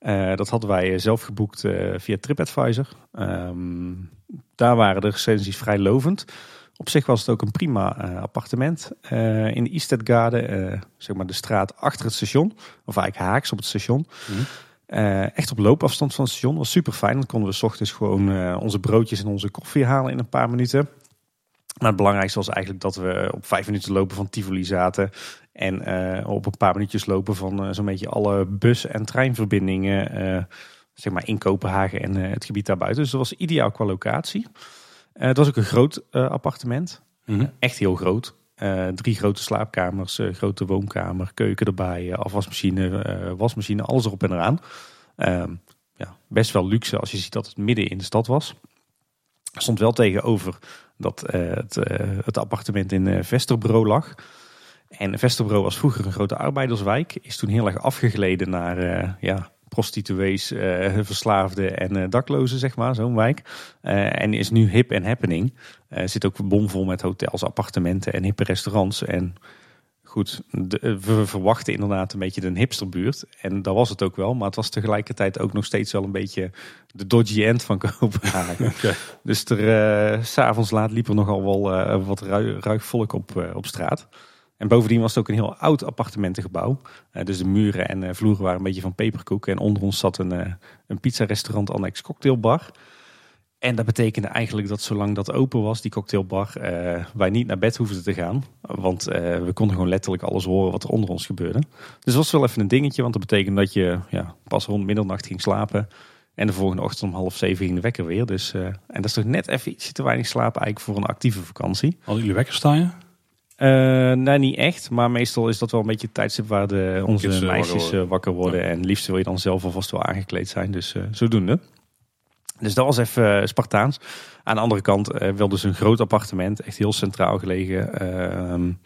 Uh, dat hadden wij zelf geboekt uh, via TripAdvisor. Um, daar waren de recensies vrij lovend. Op zich was het ook een prima appartement. in de Eastedgade, zeg maar de straat achter het station. Of eigenlijk haaks op het station. Mm. Uh, echt op loopafstand van het station. was super fijn. Dan konden we s ochtends gewoon uh, onze broodjes en onze koffie halen in een paar minuten. Maar het belangrijkste was eigenlijk dat we op vijf minuten lopen van Tivoli zaten. En uh, op een paar minuutjes lopen van zo'n beetje alle bus- en treinverbindingen. zeg maar in Kopenhagen en het gebied daarbuiten. Dus dat was ideaal qua locatie. het was ook een groot appartement. Mm -hmm. Echt heel groot. Uh, drie grote slaapkamers, uh, grote woonkamer, keuken erbij, uh, afwasmachine, wasmachine, alles erop en eraan. Ehm, ja, best wel luxe als je ziet dat het midden in de stad was. stond wel tegenover dat eh, het, eh, het appartement in Vesterbro lag. En Vesterbro was vroeger een grote arbeiderswijk. Is toen heel erg afgegleden naar ja, prostituees, verslaafden en daklozen, zeg maar, zo'n wijk. en is nu hip en happening. zit ook bomvol met hotels, appartementen en hippe restaurants. En goed, we verwachten inderdaad een beetje een hipsterbuurt. En dat was het ook wel. Maar het was tegelijkertijd ook nog steeds wel een beetje de dodgy end van Kopenhagen. Dus er, uh, s'avonds laat liep er nogal wel uh, wat ruig volk op, uh, op straat. En bovendien was het ook een heel oud appartementengebouw. dus de muren en vloeren waren een beetje van peperkoek. En onder ons zat een, een pizza-restaurant annex cocktailbar. En dat betekende eigenlijk dat zolang dat open was, die cocktailbar, uh, wij niet naar bed hoefden te gaan. Want uh, we konden gewoon letterlijk alles horen wat er onder ons gebeurde. Dus dat was wel even een dingetje, want dat betekende dat je ja, pas rond middernacht ging slapen. En de volgende ochtend om half zeven ging de wekker weer. Dus, uh, en dat is toch net even ietsje te weinig slapen eigenlijk voor een actieve vakantie. Hadden jullie wekker staan je? Nee, niet echt. Maar meestal is dat wel een beetje het tijdstip waar de, onze meisjes wakker worden. wakker worden. En liefst wil je dan zelf alvast wel aangekleed zijn. Dus zodoende. Dus dat was even eh, Spartaans. Aan de andere kant uh, wel dus een groot appartement, echt heel centraal gelegen. Uh, en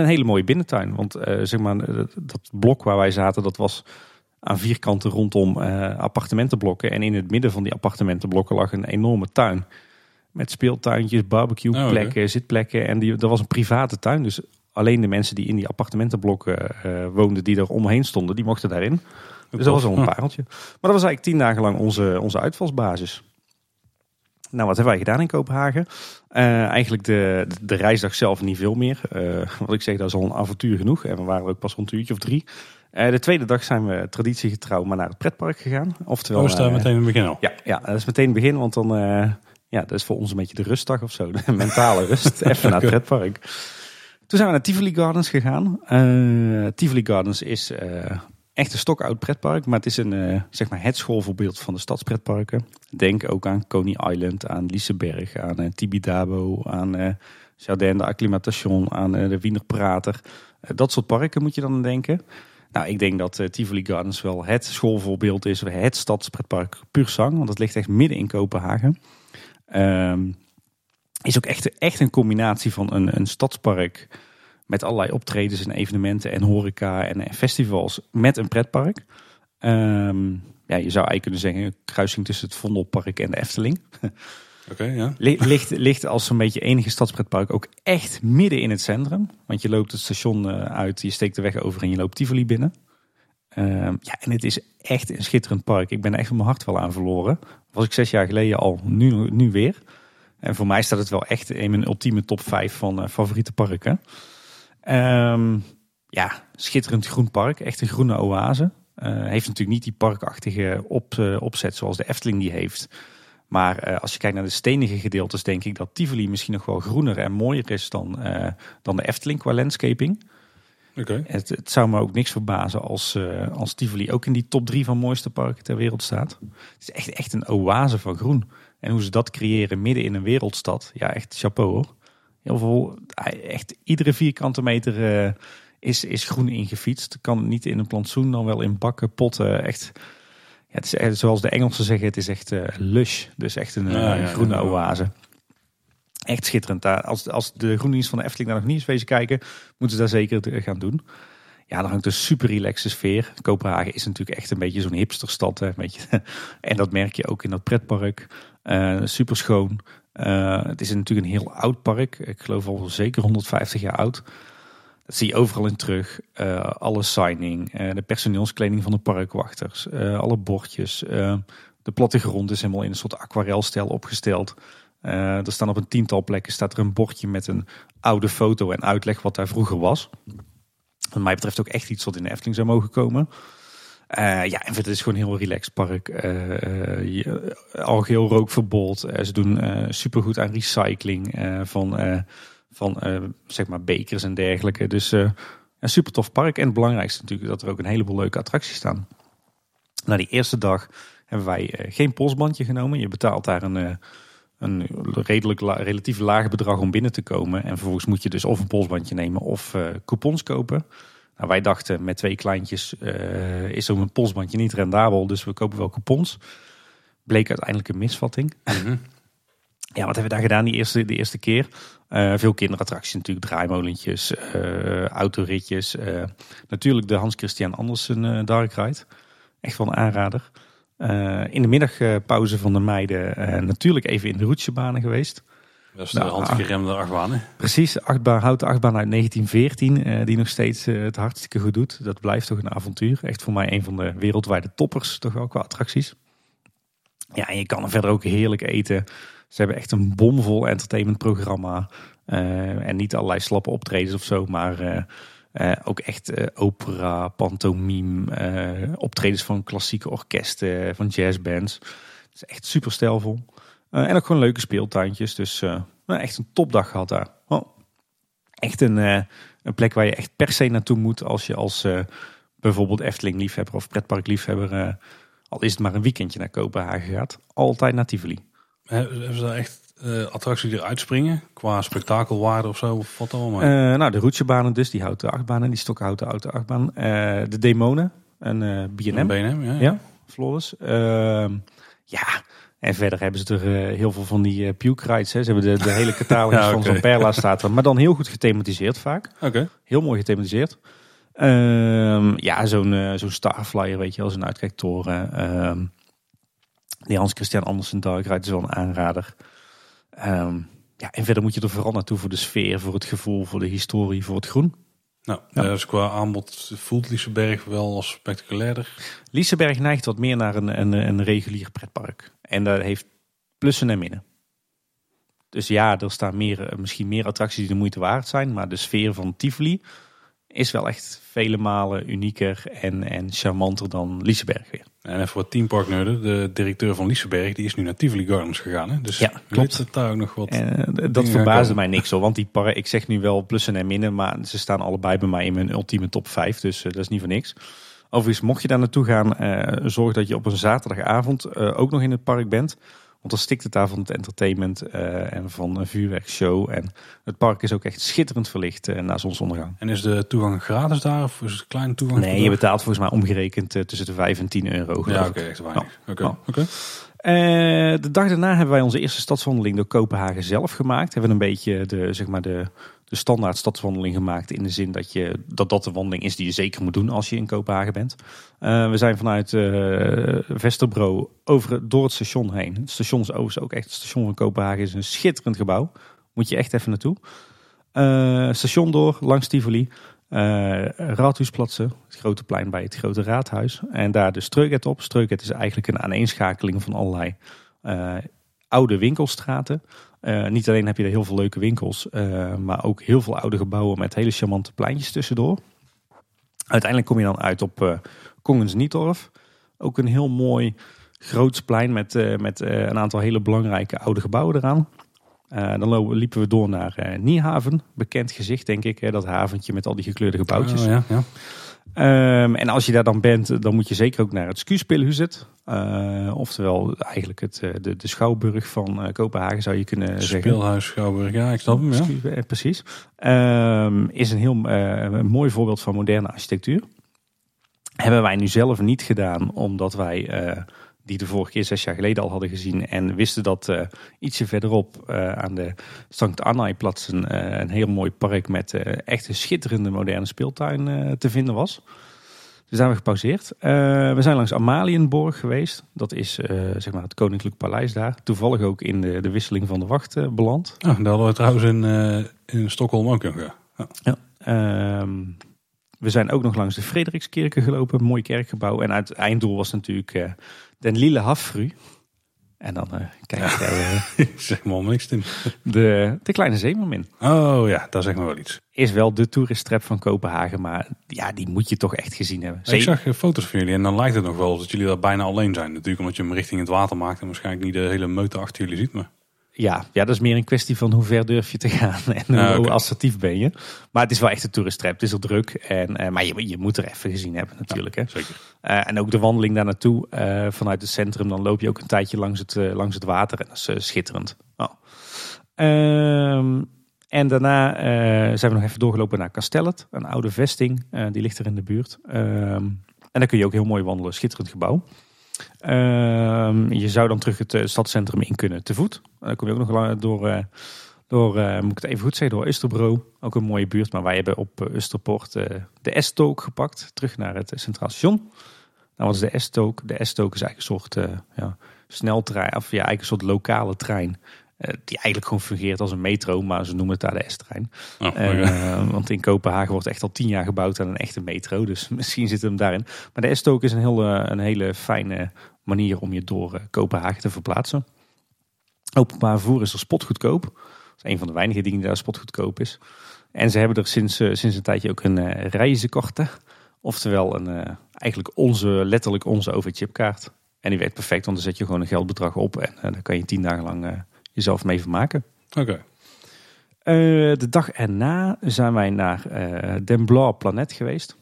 een hele mooie binnentuin. Want uh, zeg maar, dat blok waar wij zaten, dat was aan vierkanten rondom appartementenblokken. En in het midden van die appartementenblokken lag een enorme tuin. Met speeltuintjes, barbecueplekken, oh, zitplekken. En die, dat was een private tuin. Dus alleen de mensen die in die appartementenblokken woonden, die er omheen stonden, die mochten daarin. Dus dat was al een pareltje. Maar dat was eigenlijk tien dagen lang onze, onze uitvalsbasis. Nou, wat hebben wij gedaan in Kopenhagen? Uh, eigenlijk de, de, reisdag zelf niet veel meer. Uh, wat ik zeg, dat is al een avontuur genoeg. En we waren ook pas rond een uurtje of drie. Uh, de tweede dag zijn we traditiegetrouw maar naar het pretpark gegaan. Oftewel, oh, staan meteen in het begin al? Ja, ja, dat is meteen het begin. Want dan, ja, dat is voor ons een beetje de rustdag of zo. De mentale rust. Even naar het pretpark. Toen zijn we naar Tivoli Gardens gegaan. Tivoli Gardens is echt een stokoud pretpark, maar het is een, uh, zeg maar het schoolvoorbeeld van de stadspretparken. Denk ook aan Coney Island, aan Liseberg, aan uh, Tibidabo, aan uh, Jardin de Acclimatation, aan de Wiener Prater. dat soort parken moet je dan denken. Nou, ik denk dat Tivoli Gardens wel het schoolvoorbeeld is, het stadspretpark puur zang, want het ligt echt midden in Kopenhagen. Um, is ook echt, echt een combinatie van een, een stadspark met allerlei optredens en evenementen en horeca en, festivals met een pretpark. Um, ja, je zou eigenlijk kunnen zeggen een kruising tussen het Vondelpark en de Efteling. Oké, ja. Ligt, ligt als zo'n beetje enige stadspretpark ook echt midden in het centrum. Want je loopt het station eh, uit, je steekt de weg over en je loopt Tivoli binnen. Um, ja, en het is echt een schitterend park. Ik ben er echt mijn hart wel aan verloren. Was ik zes jaar geleden al, nu, nu weer. En voor mij staat het wel echt in mijn ultieme top 5 van uh, favoriete parken. Um, ja, schitterend groen park. Echt een groene oase. Uh, heeft natuurlijk niet die parkachtige op, uh, opzet zoals de Efteling die heeft. Maar als je kijkt naar de stenige gedeeltes, denk ik dat Tivoli misschien nog wel groener en mooier is dan, dan de Efteling qua landscaping. Okay. Het, het, zou me ook niks verbazen als, als Tivoli ook in die top drie van mooiste parken ter wereld staat. Het is echt, echt een oase van groen. En hoe ze dat creëren midden in een wereldstad, ja, echt chapeau hoor heel veel, echt iedere vierkante meter uh, is, is groen ingefietst. Kan niet in een plantsoen, dan wel in bakken, potten. Echt, ja, het is echt, zoals de Engelsen zeggen, het is echt uh, lush. Dus echt een, uh, groene oase. Echt schitterend. Daar, als, als de groendienst van de Efteling daar nog niet eens wezen kijken, moeten ze daar zeker gaan doen. Ja, dan hangt een super relaxe sfeer. Kopenhagen is natuurlijk echt een beetje zo'n hipsterstad. Hè, en dat merk je ook in dat pretpark. Uh, super schoon. Uh, het is natuurlijk een heel oud park. Ik geloof al zeker 150 jaar oud. Dat zie je overal in terug. Uh, alle signing, de personeelskleding van de parkwachters, alle bordjes. de plattegrond is helemaal in een soort aquarelstijl opgesteld. Er staan op een tiental plekken staat er een bordje met een oude foto en uitleg wat daar vroeger was. Wat mij betreft ook echt iets wat in de Efteling zou mogen komen. Uh, ja, en het is gewoon een heel relaxed park. Uh, uh, algeheel rookverbod. ze doen supergoed aan recycling van, van zeg maar bekers en dergelijke. Dus een super tof park. En het belangrijkste natuurlijk dat er ook een heleboel leuke attracties staan. Na die eerste dag hebben wij geen postbandje genomen. Je betaalt daar een, een redelijk relatief laag bedrag om binnen te komen. En vervolgens moet je dus of een polsbandje nemen of coupons kopen. Nou, wij dachten met twee kleintjes uh, is zo'n polsbandje niet rendabel, dus we kopen wel coupons. Bleek uiteindelijk een misvatting. Mhm. Ja, wat hebben we daar gedaan die eerste, de eerste keer? Uh, veel kinderattracties natuurlijk, draaimolentjes, autoritjes. Natuurlijk de Hans Christian Andersen Dark Ride. Echt wel een aanrader. In de middagpauze van de meiden natuurlijk even in de roetjebanen geweest. Dat is de nou, handgeremde achtbaan. Hè? Precies, achtbaan, houten achtbaan uit 1914, die nog steeds het hartstikke goed doet. Dat blijft toch een avontuur. Echt voor mij een van de wereldwijde toppers, toch wel qua attracties. Ja, en je kan er verder ook heerlijk eten. Ze hebben echt een bomvol entertainmentprogramma. En niet allerlei slappe optredens of zo, maar uh, ook echt opera, pantomime, optredens van klassieke orkesten, van jazzbands. Het is echt super stijlvol. en ook gewoon leuke speeltuintjes. Dus nou, echt een topdag gehad daar. Echt een, een plek waar je echt per se naartoe moet als je als bijvoorbeeld Efteling liefhebber of pretpark liefhebber, al is het maar een weekendje naar Kopenhagen gaat, altijd naar Tivoli. Hebben ze daar echt uh, attracties die eruit springen? Qua spektakelwaarde of zo? Of wat allemaal? Uh, nou, de roetjebanen dus, die houten achtbanen, die stokhouten auto achtbaan. Uh, de demonen, een uh, B&M. BNM, ja. Ja, flawless. Ehm, ja, en verder hebben ze er heel veel van die uh, puke rides. Hè. Ze hebben de, de hele catalogus ja, okay. van zo'n Perla staat er. Maar dan heel goed gethematiseerd vaak. Oké. Heel mooi gethematiseerd. Um, ja, zo'n zo'n Starflyer, weet je wel, zo'n uitkijktoren. Um, die Hans Christian Andersen Dark Ride is wel een aanrader. Um, ja, en verder moet je er vooral naartoe voor de sfeer, voor het gevoel, voor de historie, voor het groen. Nou, ja. dus qua aanbod voelt Liseberg wel als spectaculairder. Liseberg neigt wat meer naar een, een, een regulier pretpark. En dat heeft plussen en minnen. Dus ja, er staan meer, misschien meer attracties die de moeite waard zijn. Maar de sfeer van Tivoli is wel echt vele malen unieker en, en charmanter dan Liseberg weer. En even voor teamparknerden, de directeur van Liseberg die is nu naar Tivoli Gardens gegaan. Hè? Dus ja, klopt. Het daar ook nog wat en, eh, dat verbaasde mij niks hoor, want die park, ik zeg nu wel plussen en minnen, maar ze staan allebei bij mij in mijn ultieme top 5, dus uh, dat is niet voor niks. Overigens, mocht je daar naartoe gaan, uh, zorg dat je op een zaterdagavond ook nog in het park bent. Want dan stikt het daar van het entertainment uh, en van een vuurwerkshow. En het park is ook echt schitterend verlicht uh, na zonsondergang. En is de toegang gratis daar of is het een kleine toegang? Nee, je betaalt volgens mij omgerekend uh, tussen de 5 en 10 euro. Ja, oké, okay, echt weinig. Oké. Okay. Okay. de dag daarna hebben wij onze eerste stadswandeling door Kopenhagen zelf gemaakt. Hebben een beetje de, zeg maar de, de standaard stadswandeling gemaakt. In de zin dat, je, dat dat de wandeling is die je zeker moet doen als je in Kopenhagen bent. Uh, we zijn vanuit uh, Vesterbro over, door het station heen. Het station is ook echt het station van Kopenhagen. is een schitterend gebouw. Moet je echt even naartoe. Uh, station door, langs Tivoli. Raadhuisplatsen, het grote plein bij het grote raadhuis. En daar de Streuget op. Streuget is eigenlijk een aaneenschakeling van allerlei oude winkelstraten. Uh, niet alleen heb je er heel veel leuke winkels, uh, maar ook heel veel oude gebouwen met hele charmante pleintjes tussendoor. Uiteindelijk kom je dan uit op uh, Kongens Nietorf. Ook een heel mooi groots plein met, met een aantal hele belangrijke oude gebouwen eraan. dan liepen we door naar Niehaven, bekend gezicht denk ik, hè, dat haventje met al die gekleurde gebouwtjes. Oh, ja. Um, en als je daar dan bent, dan moet je zeker ook naar het Skuespilhuset. Uh, oftewel eigenlijk het, eh, de, de Schouwburg van uh, Kopenhagen zou je kunnen zeggen. Speelhuis Schouwburg, ja, ik snap hem. Ja. Precies. Um, is een heel uh, mooi voorbeeld van moderne architectuur. Hebben wij nu zelf niet gedaan, omdat wij die de vorige keer zes jaar geleden al hadden gezien. En wisten dat uh, ietsje verderop uh, aan de Sankt Anna-plaats een, uh, een heel mooi park met echt een schitterende moderne speeltuin te vinden was. Dus zijn we gepauzeerd. we zijn langs Amalienborg geweest. Dat is zeg maar het Koninklijk Paleis daar. Toevallig ook in de, de wisseling van de wacht beland. Ah, daar hadden we trouwens in, in Stockholm ook nog. Ja. ja ehm, we zijn ook nog langs de Frederikskerken gelopen. Mooi kerkgebouw. En het einddoel was natuurlijk Den Lille Hafru. En dan uh, kijk jij... Uh, zeg maar niks in. De, de Kleine Zeemermin. Oh ja, daar zeg maar wel iets. Is wel de toeristrap van Kopenhagen, maar ja, die moet je toch echt gezien hebben. Ik zag uh, foto's van jullie en dan lijkt het nog wel dat jullie daar bijna alleen zijn. Natuurlijk omdat je hem richting het water maakt en waarschijnlijk niet de hele meute achter jullie ziet. Maar... Ja, ja, dat is meer een kwestie van hoe ver durf je te gaan en hoe assertief ben je. Maar het is wel echt een toeristrap. Het is al druk. En, uh, maar je, je moet er even gezien hebben natuurlijk. hè? Zeker. Uh, en ook de wandeling daar naartoe uh, vanuit het centrum. Dan loop je ook een tijdje langs het, langs het water. En dat is schitterend. Oh. Ehm, en daarna zijn we nog even doorgelopen naar Castellet. Een oude vesting. die ligt er in de buurt. Ehm, en daar kun je ook heel mooi wandelen. Schitterend gebouw. Ehm, je zou dan terug het uh, stadscentrum in kunnen te voet. Dan kom je ook nog door, uh, door moet ik het even goed zeggen, door Österbro. Ook een mooie buurt, maar wij hebben op Österpoort de S-took gepakt. Terug naar het Centraal Station. Nou, wat is de S-took? De S-took is eigenlijk een soort ja, sneltrein, of ja, eigenlijk een soort lokale trein. die eigenlijk gewoon fungeert als een metro, maar ze noemen het daar de S-trein. Oh, want in Kopenhagen wordt echt al tien jaar gebouwd aan een echte metro, dus misschien zit hem daarin. Maar de S-took is een, heel, een hele fijne manier om je door eh, Kopenhagen te verplaatsen. Openbaar vervoer is er spotgoedkoop. Dat is een van de weinige dingen die daar spotgoedkoop is. En ze hebben er sinds, uh, sinds een tijdje ook een uh, reizenkorte. Oftewel een, eigenlijk onze, letterlijk onze overchipkaart. En die werkt perfect, want dan zet je gewoon een geldbedrag op. En daar kan je tien dagen lang jezelf mee vermaken. Oké. de dag erna zijn wij naar Den Blauw Planet geweest.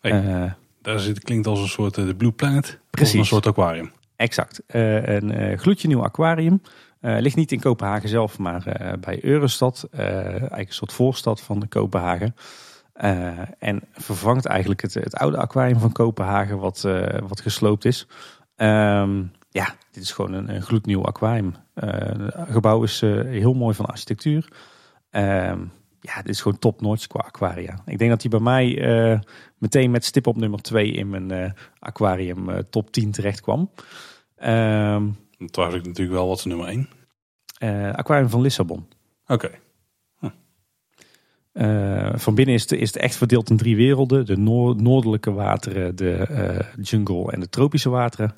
Hey. Daar zit, klinkt als een soort de Blue Planet. Precies. een soort aquarium. Exact. Uh, een uh, gloedje nieuw aquarium. Uh, ligt niet in Kopenhagen zelf, maar bij Eurostad. eigenlijk een soort voorstad van de Kopenhagen. en vervangt eigenlijk het, het, oude aquarium van Kopenhagen, wat, wat gesloopt is. Um, ja, dit is gewoon een, een gloednieuw aquarium. het gebouw is heel mooi van architectuur. Um, ja, dit is gewoon top notch qua aquaria. Ik denk dat hij bij mij meteen met stip op nummer 2 in mijn uh, aquarium uh, top 10 terecht kwam. Um, was ik natuurlijk wel wat nummer 1. Uh, eh, aquarium van Lissabon. Oké. Okay. van binnen is het, is het echt verdeeld in drie werelden. De noordelijke wateren, de jungle en de tropische wateren.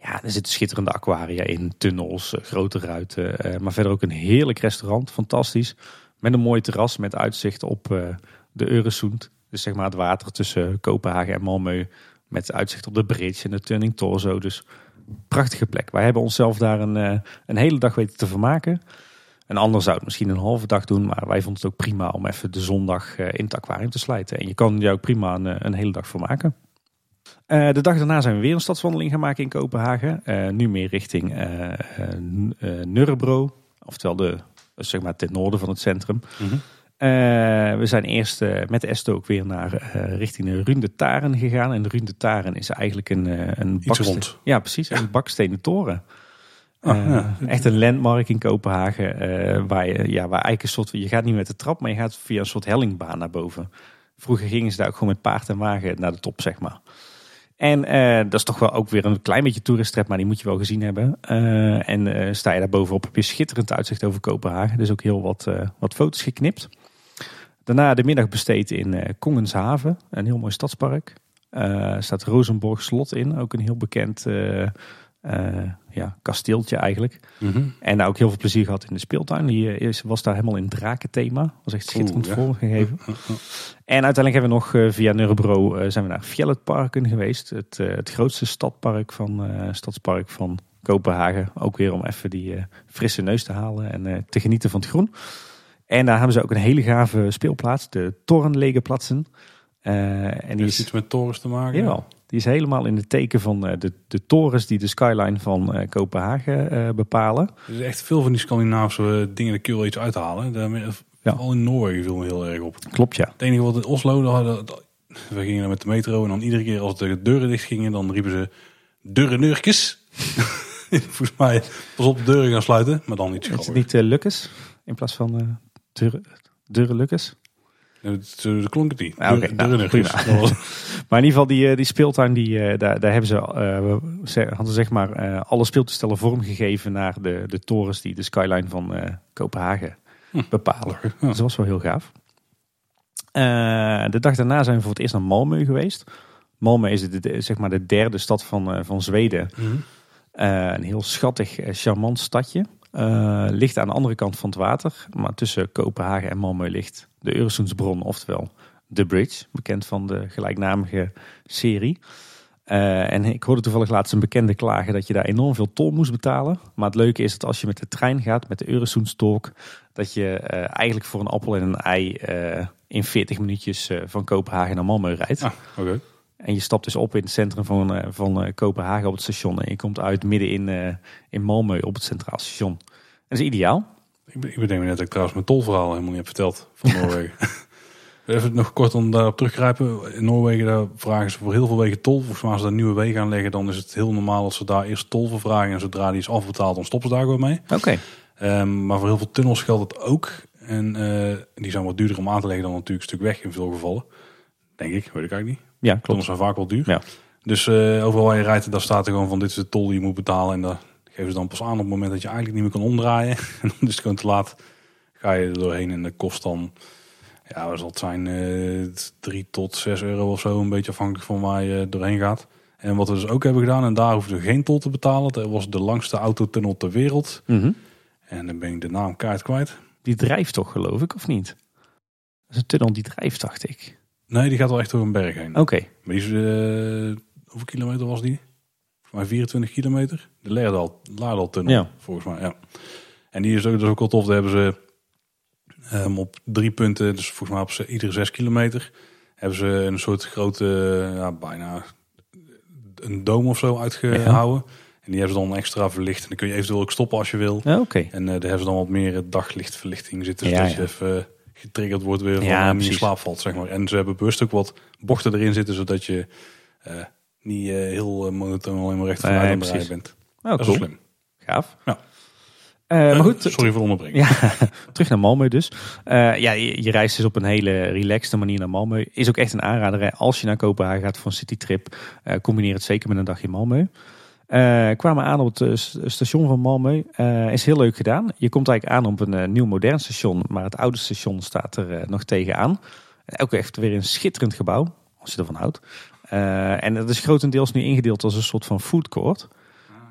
Ja, er zitten schitterende aquaria in, tunnels, grote ruiten. maar verder ook een heerlijk restaurant, fantastisch. Met een mooi terras met uitzicht op de Euresund. Dus zeg maar het water tussen Kopenhagen en Malmö. Met uitzicht op de bridge en de Turning Torso. Dus prachtige plek. Wij hebben onszelf daar een, eh, een hele dag weten te vermaken. Een ander zou het misschien een halve dag doen. Maar wij vonden het ook prima om even de zondag eh, in het aquarium te slijten. En je kan je ook prima een, eh, een hele dag vermaken. Uh, de dag daarna zijn we weer een stadswandeling gaan maken in Kopenhagen. Uh, nu meer richting uh. Oftewel de, zeg maar ten noorden van het centrum. Mm uh, we zijn eerst uh, met de ook weer naar uh, richting de Runde Taren gegaan. En de Runde Taren is eigenlijk een, een baksteen. Ja, precies. Een bakstenen toren. Oh, ja. Echt een landmark in Kopenhagen. waar, je, ja, waar eigenlijk een soort. Je gaat niet met de trap, maar je gaat via een soort hellingbaan naar boven. Vroeger gingen ze daar ook gewoon met paard en wagen naar de top, zeg maar. En dat is toch wel ook weer een klein beetje toeristrap, maar die moet je wel gezien hebben. en sta je daar bovenop, heb je schitterend uitzicht over Kopenhagen. Dus ook heel wat, wat foto's geknipt. Daarna de middag besteed in Kongenshaven, een heel mooi stadspark. Uh, staat Rosenborg Slot in, ook een heel bekend ja, kasteeltje eigenlijk. Mhm. En daar ook heel veel plezier gehad in de speeltuin. Die was daar helemaal in drakenthema. Was echt schitterend Oeh, vormgegeven. en uiteindelijk hebben we nog via Nurbro zijn we naar Fjelletparken geweest. Het, het grootste stadpark van, stadspark van Kopenhagen. Ook weer om even die frisse neus te halen en te genieten van het groen. En daar hebben ze ook een hele gave speelplaats, de Torrenlegeplatsen. Uh, en die is iets met torens te maken? Jawel, die is helemaal in het teken van uh, de, de torens die de skyline van uh, Kopenhagen uh, bepalen. Er is echt veel van die Scandinavische dingen, daar kun je wel iets uithalen. Daar. Al in Noorwegen viel me heel erg op. Klopt, ja. Het enige wat in Oslo, hadden, we gingen met de metro en dan iedere keer als de deuren dicht gingen, dan riepen ze deurenneurkes. Volgens mij pas op de deuren gaan sluiten, maar dan niet. Is het niet uh, Lukkes in plaats van Durre Lucas? Dat klonk het niet. Okay, nou, maar in ieder geval, die, eh, die speeltuin, die, eh, daar, daar hebben ze, uh, hadden zeg maar uh, alle speeltoestellen vormgegeven naar de, de torens die de skyline van uh, Kopenhagen hm. bepalen. Dus dat was wel heel gaaf. de dag daarna zijn we voor het eerst naar Malmö geweest. Malmö is de, zeg maar de derde stad van, van Zweden. Hm. een heel schattig, charmant stadje. Uh, ligt aan de andere kant van het water. Maar tussen Kopenhagen en Malmö ligt de Øresundsbron, oftewel The Bridge. Bekend van de gelijknamige serie. Uh, en ik hoorde toevallig laatst een bekende klagen dat je daar enorm veel tol moest betalen. Maar het leuke is dat als je met de trein gaat, met de Øresundstolk, dat je uh, eigenlijk voor een appel en een ei in 40 minuutjes van Kopenhagen naar Malmö rijdt. Ah. En je stapt dus op in het centrum van, uh, van uh, Kopenhagen op het station. En je komt uit midden in, uh, in Malmö op het centraal station. Dat is ideaal. Ik, ik bedenk me net dat ik trouwens mijn tolverhaal helemaal niet heb verteld van Noorwegen. Even nog kort om daarop teruggrijpen. In Noorwegen daar vragen ze voor heel veel wegen tol. Volgens mij als ze daar nieuwe wegen aanleggen, dan is het heel normaal dat ze daar eerst tol voor vragen. En zodra die is afbetaald, dan stoppen ze daar gewoon mee. Oké. Ehm, maar voor heel veel tunnels geldt het ook. En eh, die zijn wat duurder om aan te leggen dan natuurlijk een stuk weg in veel gevallen. Denk ik, weet ik eigenlijk niet. Ja, klopt. Tunnels zijn vaak wel duur. Ja. Dus eh, overal waar je rijdt, daar staat er gewoon van dit is de tol die je moet betalen. En daar geven ze dan pas aan op het moment dat je eigenlijk niet meer kan omdraaien. en dan is het gewoon te laat. Ga je er doorheen en dat kost dan, ja, wat zal het zijn, eh 3 tot 6 euro of zo. Een beetje afhankelijk van waar je doorheen gaat. En wat we dus ook hebben gedaan, en daar hoefden we geen tol te betalen. Dat was de langste autotunnel ter wereld. Mhm. En dan ben ik de naam kaart kwijt. Die drijft toch, geloof ik, of niet? Dat is een tunnel die drijft, dacht ik. Nee, die gaat wel echt door een berg heen. Oké. Maar die is, eh, hoeveel kilometer was die? Volgens mij 24 kilometer. De Leerdal, Laardal-tunnel, Ja. volgens mij, ja. En die is ook, dat is ook wel tof. Daar hebben ze ehm, op drie punten, dus volgens mij op ze- iedere zes kilometer, hebben ze een soort grote, ja, bijna een doom of zo uitgehouden. En die hebben ze dan extra verlicht. En dan kun je eventueel ook stoppen als je wil. Ja, Oké. En eh, daar hebben ze dan wat meer daglichtverlichting zitten. Ja, Zodat ja. je even getriggerd wordt weer van Ja, ja, niet in precies. slaap valt, zeg maar. En ze hebben bewust ook wat bochten erin zitten, zodat je eh, niet eh, heel eh, monotoon alleen maar recht vooruit aan het bent. Oh, Dat is cool. slim. Gaaf. Ja. Eh, maar Eh, goed, sorry voor de onderbreking. Ja, terug naar Malmö dus. Eh, ja, je, je reist dus op een hele relaxte manier naar Malmö. Is ook echt een aanrader. hè. Als je naar Kopenhagen gaat voor een citytrip, eh combineer het zeker met een dag in Malmö. Eh kwamen aan op het eh, st- station van Malmö. Eh, is heel leuk gedaan. Je komt eigenlijk aan op een nieuw modern station, maar het oude station staat er nog tegenaan. Ook echt weer een schitterend gebouw, als je ervan houdt. En het is grotendeels nu ingedeeld als een soort van food court.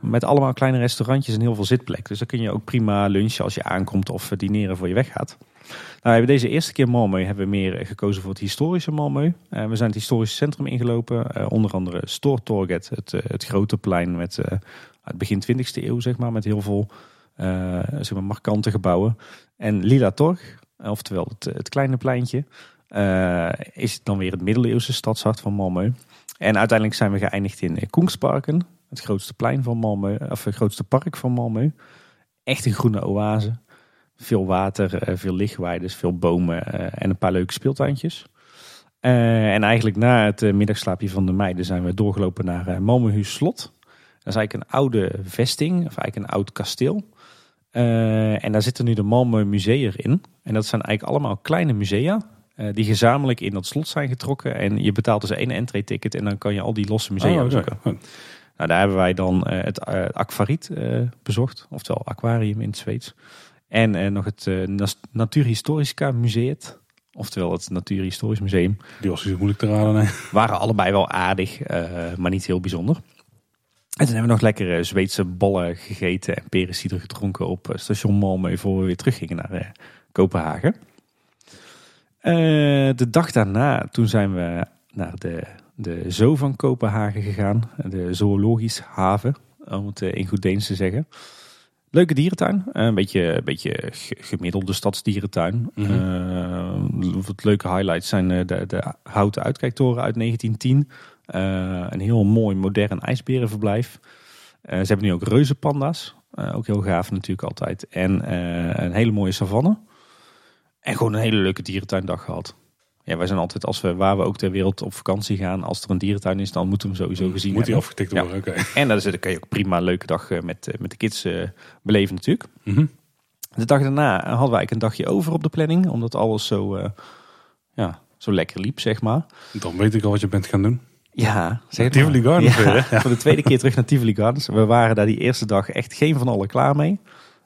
Met allemaal kleine restaurantjes en heel veel zitplek. Dus dan kun je ook prima lunchen als je aankomt of dineren voor je weggaat. Nou, we hebben deze eerste keer Malmö hebben we meer eh, gekozen voor het historische Malmö. Eh, we zijn het historische centrum ingelopen. eh, onder andere Stortorget, het, het grote plein met uit begin 20e eeuw, zeg maar. Met heel veel zeg maar, markante gebouwen. En Lila Torg, oftewel het, het kleine pleintje, is dan weer het middeleeuwse stadshart van Malmö. En uiteindelijk zijn we geëindigd in Kongsparken, het grootste plein van Malmö, of het grootste park van Malmö. Echt een groene oase. Veel water, eh, veel lichtweiden, veel bomen eh, en een paar leuke speeltuintjes. Eh, en eigenlijk na het middagslaapje van de meiden zijn we doorgelopen naar Malmöhus Slot. Dat is eigenlijk een oude vesting, of eigenlijk een oud kasteel. En daar zitten nu de Malmö Musea in. En dat zijn eigenlijk allemaal kleine musea die gezamenlijk in dat slot zijn getrokken. En je betaalt dus één entree-ticket en dan kan je al die losse musea Oh, bezoeken. Nou, daar hebben wij dan eh, het eh, aquariet eh, bezocht, oftewel aquarium in het Zweeds. En nog het Natuurhistoriska Museum, oftewel het Natuurhistorisch Museum. Die was zo moeilijk te raden. Nee. Waren allebei wel aardig, maar niet heel bijzonder. En toen hebben we nog lekker eh, Zweedse ballen gegeten en perensieder gedronken op station Malmö voor we weer teruggingen naar Kopenhagen. De dag daarna, toen zijn we naar de, de zoo van Kopenhagen gegaan. De zoologisch haven, om het eh, in goed Deens te zeggen. Leuke dierentuin. Eh, Een beetje, een beetje ge- gemiddelde stadsdierentuin. Eh, wat leuke highlights zijn de, de houten uitkijktoren uit 1910. Eh, een heel mooi modern ijsberenverblijf. Ze hebben nu ook reuzenpanda's. Ook heel gaaf natuurlijk altijd. En een hele mooie savanne. En gewoon een hele leuke dierentuindag gehad. Ja, wij zijn altijd, als we waar we ook ter wereld op vakantie gaan, als er een dierentuin is, dan moeten we hem sowieso gezien Moet die afgetikt Ja. worden, oké. En dan kun je ook prima een leuke dag eh, met, eh, met de kids eh, beleven natuurlijk. Mhm. De dag daarna hadden we eigenlijk een dagje over op de planning, omdat alles zo, ja, zo lekker liep, zeg maar. Dan weet ik al wat je bent gaan doen. Ja, zeg Tivoli. Gardens Ja, weer? Voor de tweede keer terug naar Tivoli Gardens. We waren daar die eerste dag echt geen van allen klaar mee.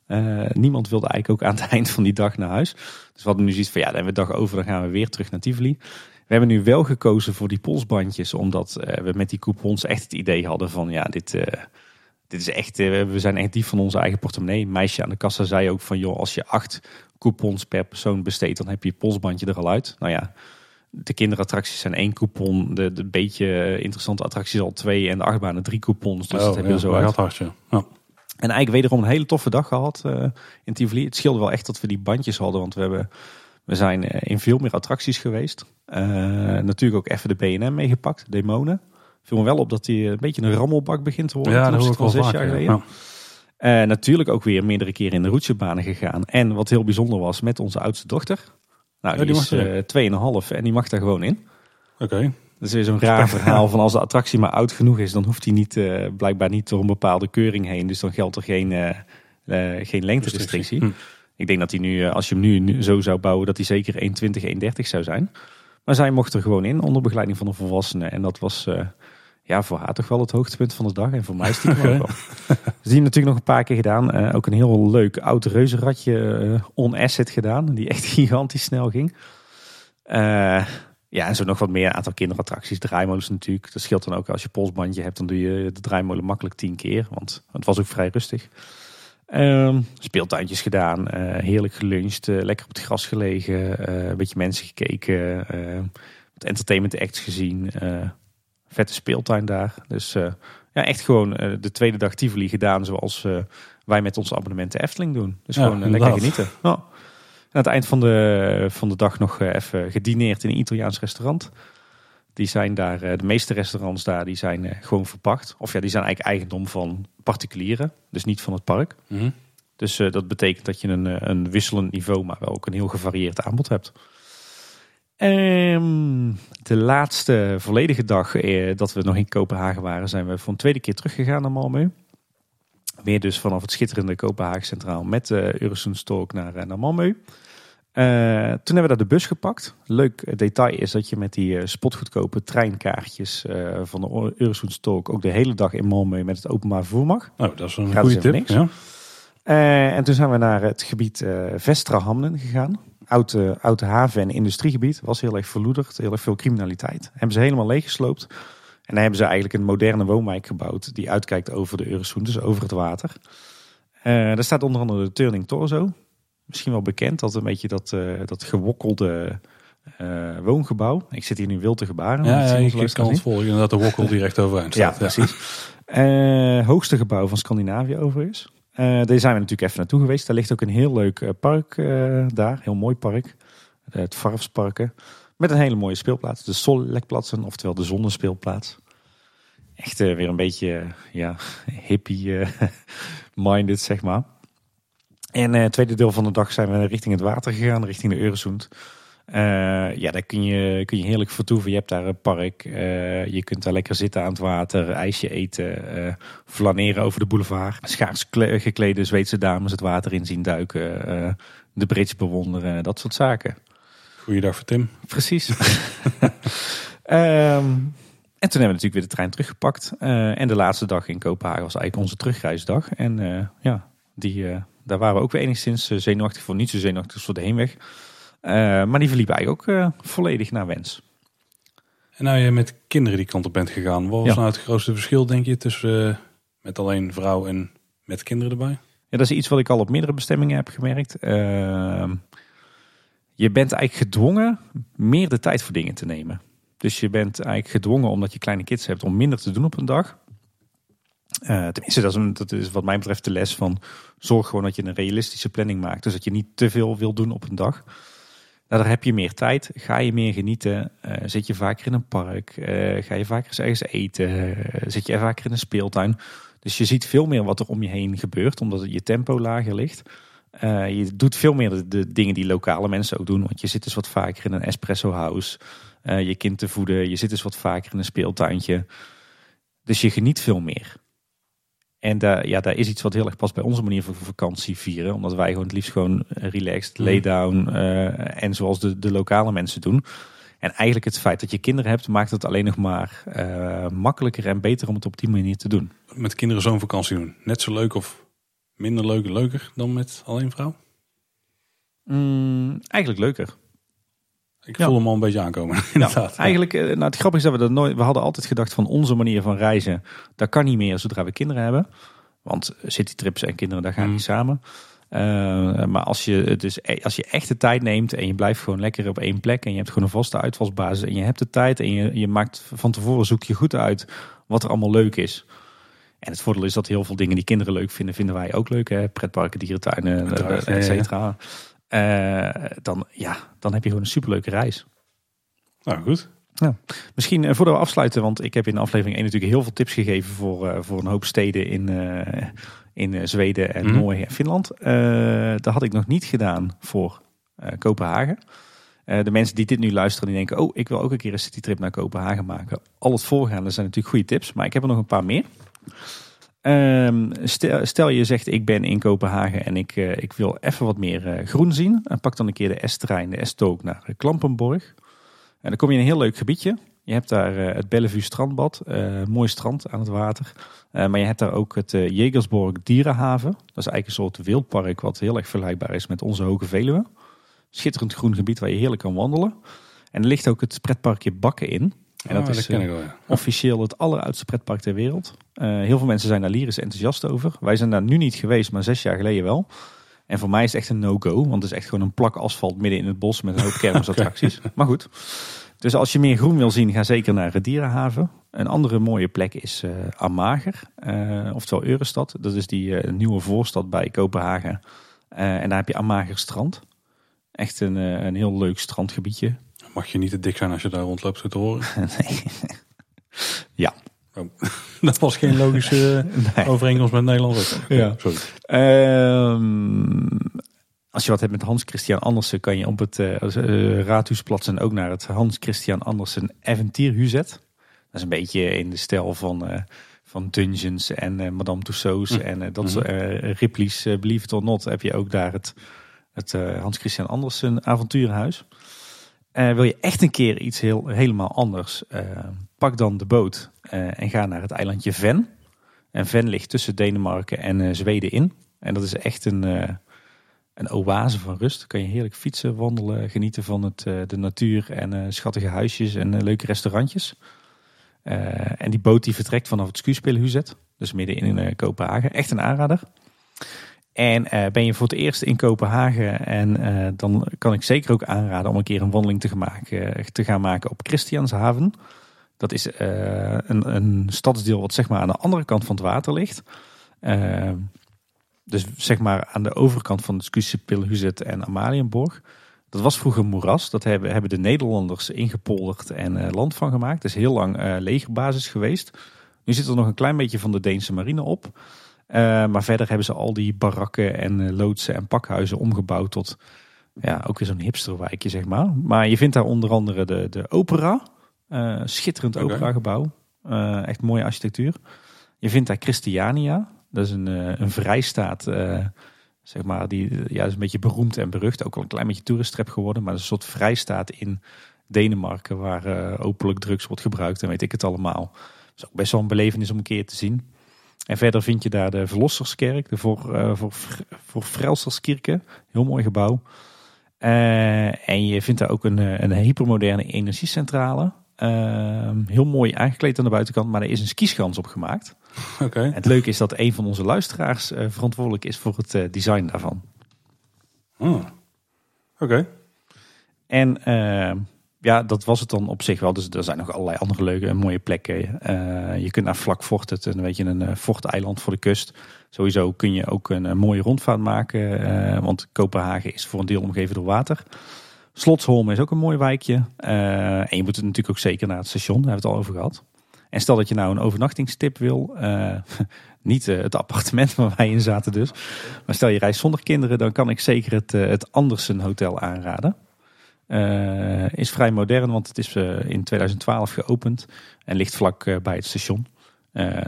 Eh, niemand wilde eigenlijk ook aan het eind van die dag naar huis. Dus we hadden nu zoiets van, ja, dan hebben we dag over, dan gaan we weer terug naar Tivoli. We hebben nu wel gekozen voor die polsbandjes, omdat eh, we met die coupons echt het idee hadden van, ja, dit, eh, dit is echt, we zijn echt dief van onze eigen portemonnee. Een meisje aan de kassa zei ook van, joh, als je acht coupons per persoon besteedt, dan heb je je polsbandje er al uit. Nou ja, de kinderattracties zijn één coupon, de, de beetje interessante attracties al twee en de achtbanen drie coupons. Dus dat heb je zo uit. ja. En eigenlijk wederom een hele toffe dag gehad eh, in Tivoli. Het scheelde wel echt dat we die bandjes hadden, want we, hebben, we zijn eh, in veel meer attracties geweest. Eh, natuurlijk ook even de B&M meegepakt, Demonen. Viel me wel op dat die een beetje een rammelbak begint te worden. Ja, dat hoor opzichte ik wel van zes jaar ja. geleden. Ja. Natuurlijk ook weer meerdere keren in de roetsebanen gegaan. En wat heel bijzonder was, met onze oudste dochter. Nou, Ja, die, die is mag erin. eh 2,5 en die mag daar gewoon in. Oké. Dat is weer zo'n raar verhaal van als de attractie maar oud genoeg is, dan hoeft hij niet, eh, blijkbaar niet door een bepaalde keuring heen. Dus dan geldt er geen, eh eh, geen lengterestrictie. Hm. Ik denk dat hij nu, als je hem nu, nu zo zou bouwen, dat hij zeker 1,20, 1,30 zou zijn. Maar zij mocht er gewoon in onder begeleiding van een volwassene. En dat was ja, voor haar toch wel het hoogtepunt van de dag. En voor mij stiekem Oké. ook wel. Dus die hebben natuurlijk nog een paar keer gedaan. Ook een heel leuk oud reuzenradje eh, on asset gedaan. Die echt gigantisch snel ging. Eh, ja, en zo nog wat meer aantal kinderattracties. Draaimolens natuurlijk. Dat scheelt dan ook als je polsbandje hebt. Dan doe je de draaimolen makkelijk tien keer. Want het was ook vrij rustig. Ehm, speeltuintjes gedaan. eh, heerlijk geluncht. eh, lekker op het gras gelegen. eh, een beetje mensen gekeken. eh, wat entertainment acts gezien. vette speeltuin daar. Dus ja, echt gewoon de tweede dag Tivoli gedaan zoals wij met onze abonnementen Efteling doen. Dus Ja, gewoon lekker genieten. Aan het eind van de, van de dag nog eh, even gedineerd in een Italiaans restaurant. Die zijn daar, eh, de meeste restaurants daar, die zijn eh, gewoon verpacht. Of ja, die zijn eigenlijk eigendom van particulieren. Dus niet van het park. Mhm. Dus dat betekent dat je een, een wisselend niveau, maar wel ook een heel gevarieerd aanbod hebt. Ehm, de laatste volledige dag dat we nog in Kopenhagen waren, zijn we voor een tweede keer teruggegaan naar Malmö. Weer dus vanaf het schitterende Kopenhagen Centraal met de Øresundstalk naar, eh, naar Malmö. Eh, toen hebben we daar de bus gepakt. Leuk eh, detail is dat je met die eh, spotgoedkope treinkaartjes eh, van de Øresundstalk ook de hele dag in Malmö met het openbaar vervoer mag. Nou, dat is een Gratis goede tip. niks. Ja. Eh, en toen zijn we naar het gebied eh Vestra Hamnen gegaan. Oud, eh, oud haven- en industriegebied. Was heel erg verloederd. Heel erg veel criminaliteit. Hebben ze helemaal leeggesloopt. En daar hebben ze eigenlijk een moderne woonwijk gebouwd. Die uitkijkt over de Øresund, dus over het water. Eh daar staat onder andere de Turning Torso. Misschien wel bekend. Dat een beetje dat, eh, dat gewokkelde eh, woongebouw. Ik zit hier nu wild te gebaren. Ja, Dat ja, ik kan het volgen. Inderdaad, de wokkel die recht overeind Ja, staat. precies. Eh, hoogste gebouw van Scandinavië overigens. Eh daar zijn we natuurlijk even naartoe geweest. Daar ligt ook een heel leuk park daar. Heel mooi park. Het Varfsparken. Met een hele mooie speelplaats. De Sollekplatsen, oftewel de zonnespeelplaats. Echt eh, weer een beetje eh, ja, hippie-minded, zeg maar. En eh, het tweede deel van de dag zijn we richting het water gegaan, richting de. Eh, ja, daar kun je, kun je heerlijk vertoeven. Je hebt daar een park. eh, je kunt daar lekker zitten aan het water, ijsje eten, eh, flaneren over de boulevard. Schaars kle- geklede Zweedse dames het water in zien duiken. eh, de bridge bewonderen, dat soort zaken. Goeiedag voor Tim. Precies. Ehm, en toen hebben we natuurlijk weer de trein teruggepakt. Eh, en de laatste dag in Kopenhagen was eigenlijk onze terugreisdag. En eh, ja, die, eh, daar waren we ook weer enigszins zenuwachtig voor. Niet zo zenuwachtig als voor de heenweg. Maar die verliep eigenlijk ook volledig naar wens. En nou je met kinderen die kant op bent gegaan. Wat was Ja. nou het grootste verschil, denk je, tussen met alleen vrouw en met kinderen erbij? Ja, dat is iets wat ik al op meerdere bestemmingen heb gemerkt. Ehm, je bent eigenlijk gedwongen meer de tijd voor dingen te nemen. Dus je bent eigenlijk gedwongen, omdat je kleine kids hebt, om minder te doen op een dag. Eh, tenminste, dat is, wat mij betreft de les van zorg gewoon dat je een realistische planning maakt. Dus dat je niet te veel wil doen op een dag. Nou, daar heb je meer tijd. Ga je meer genieten? Eh, zit je vaker in een park? Eh, ga je vaker eens ergens eten? Zit je vaker in een speeltuin? Dus je ziet veel meer wat er om je heen gebeurt, omdat je tempo lager ligt. Eh, je doet veel meer de, de dingen die lokale mensen ook doen. Want je zit dus wat vaker in een espresso house. eh, je kind te voeden. Je zit dus wat vaker in een speeltuintje. Dus je geniet veel meer. En daar, ja, daar is iets wat heel erg past bij onze manier van vakantie vieren. Omdat wij gewoon het liefst gewoon relaxed, lay down eh, en zoals de, de lokale mensen doen. En eigenlijk het feit dat je kinderen hebt, maakt het alleen nog maar makkelijker en beter om het op die manier te doen. Met kinderen zo'n vakantie doen. Net zo leuk of minder leuk, leuker dan met alleen vrouw? Mm, eigenlijk leuker. Ik Ja. voel hem al een beetje aankomen. Inderdaad. Ja. Eigenlijk, eh, nou, het grappige is dat we dat nooit. We hadden altijd gedacht van onze manier van reizen. Dat kan niet meer zodra we kinderen hebben. Want citytrips en kinderen, daar gaan Mm. niet samen. Eh, maar als je, het dus, e- als je echt de tijd neemt en je blijft gewoon lekker op één plek en je hebt gewoon een vaste uitvalsbasis en je hebt de tijd en je, je maakt van tevoren zoek je goed uit wat er allemaal leuk is. En het voordeel is dat heel veel dingen die kinderen leuk vinden, vinden wij ook leuk. Hè? Pretparken, dierentuinen, Uiteraard, eh, et ja, ja. cetera. Eh, dan, ja, dan heb je gewoon een superleuke reis. Nou goed. Misschien eh, voordat we afsluiten, want ik heb in aflevering 1 natuurlijk heel veel tips gegeven voor, eh, voor een hoop steden in, eh, in eh, Zweden en Mhm. Noorwegen en Finland. Eh dat had ik nog niet gedaan voor eh, Kopenhagen. Eh, de mensen die dit nu luisteren, die denken, oh, ik wil ook een keer een citytrip naar Kopenhagen maken. Al het voorgaande zijn natuurlijk goede tips, maar ik heb er nog een paar meer. Ehm, stel, stel, je zegt ik ben in Kopenhagen en ik, uh, ik wil even wat meer uh, groen zien. En pak dan een keer de S-trein, de S-took naar Klampenborg. En dan kom je in een heel leuk gebiedje. Je hebt daar het Bellevue strandbad, mooi strand aan het water. maar je hebt daar ook het Jegersborg dierenhaven. Dat is eigenlijk een soort wildpark wat heel erg vergelijkbaar is met onze Hoge Veluwe. Schitterend groen gebied waar je heerlijk kan wandelen. En er ligt ook het pretparkje Bakken in. En dat Ah, is dat eh, ik wel, ja. officieel het alleroudste pretpark ter wereld. Eh, heel veel mensen zijn daar lyrisch enthousiast over. Wij zijn daar nu niet geweest, maar zes jaar geleden wel. En voor mij is het echt een no-go, want het is echt gewoon een plak asfalt midden in het bos met een hoop kermisattracties. Maar goed, dus als je meer groen wil zien, ga zeker naar de Dierenhaven. Een andere mooie plek is eh Amager, eh, oftewel Eurestad. Dat is die nieuwe voorstad bij Kopenhagen. En daar heb je Amager strand. Echt een, een heel leuk strandgebiedje. Mag je niet te dik zijn als je daar rondloopt, zo te horen. nee. Ja. Oh, dat was geen logische Nee. overeenkomst met Nederland. Ja. Sorry. Ehm, als je wat hebt met Hans Christian Andersen, kan je op het uh, Raadhuisplatsen ook naar het Hans Christian Andersen Aventierhuset. Dat is een beetje in de stijl van, eh, van Dungeons en Madame Tussauds en eh, dat soort eh, Ripley's Believe It or Not heb je ook daar het, het Hans Christian Andersen avonturenhuis. Eh, wil je echt een keer iets heel, helemaal anders, eh, pak dan de boot eh, en ga naar het eilandje Ven. En Ven ligt tussen Denemarken en Zweden in. En dat is echt een, een oase van rust. Dan kan je heerlijk fietsen, wandelen, genieten van het, de natuur en schattige huisjes en leuke restaurantjes. En die boot die vertrekt vanaf het Skuespelhuset, dus midden in Kopenhagen. Echt een aanrader. En eh, ben je voor het eerst in Kopenhagen en eh, dan kan ik zeker ook aanraden om een keer een wandeling te, maken, te gaan maken op Christianshaven. Dat is eh, een, een stadsdeel wat zeg maar aan de andere kant van het water ligt. Eh, dus zeg maar aan de overkant van het Skuspilhuset en Amalienborg. Dat was vroeger moeras. Dat hebben, hebben de Nederlanders ingepolderd en eh, land van gemaakt. Het is heel lang eh, legerbasis geweest. Nu zit er nog een klein beetje van de Deense marine op. Eh, maar verder hebben ze al die barakken en eh, loodsen en pakhuizen omgebouwd tot ja, ook weer zo'n hipsterwijkje, zeg maar. Maar je vindt daar onder andere de, de opera. Eh, schitterend Oké. operagebouw. Echt mooie architectuur. Je vindt daar Christiania. Dat is een, eh, een vrijstaat, zeg maar, die ja, is een beetje beroemd en berucht. Ook al een klein beetje toeristrap geworden. Maar dat is een soort vrijstaat in Denemarken waar openlijk drugs wordt gebruikt en weet ik het allemaal. Dat is ook best wel een belevenis om een keer te zien. En verder vind je daar de Verlosserskerk, de voor, eh voor, voor. Heel mooi gebouw. Eh, en je vindt daar ook een, eh, een hypermoderne energiecentrale. Eh, heel mooi aangekleed aan de buitenkant, maar er is een skischans op gemaakt. Oké. Het leuke is dat een van onze luisteraars verantwoordelijk is voor het design daarvan. Oh. Oké. En eh, ja, dat was het dan op zich wel. Dus er zijn nog allerlei andere leuke en mooie plekken. Eh, je kunt naar Vlak Fort, het een beetje een uh, voor de kust. Sowieso kun je ook een, mooie rondvaart maken. eh, want Kopenhagen is voor een deel omgeven door water. Slotsholm is ook een mooi wijkje. Eh, en je moet natuurlijk ook zeker naar het station. Daar hebben we het al over gehad. En stel dat je nou een overnachtingstip wil. niet het appartement waar wij in zaten dus. Maar stel je reist zonder kinderen. Dan kan ik zeker het, het Andersen Hotel aanraden. Eh, is vrij modern, want het is eh, in 2012 geopend en ligt vlak eh, bij het station.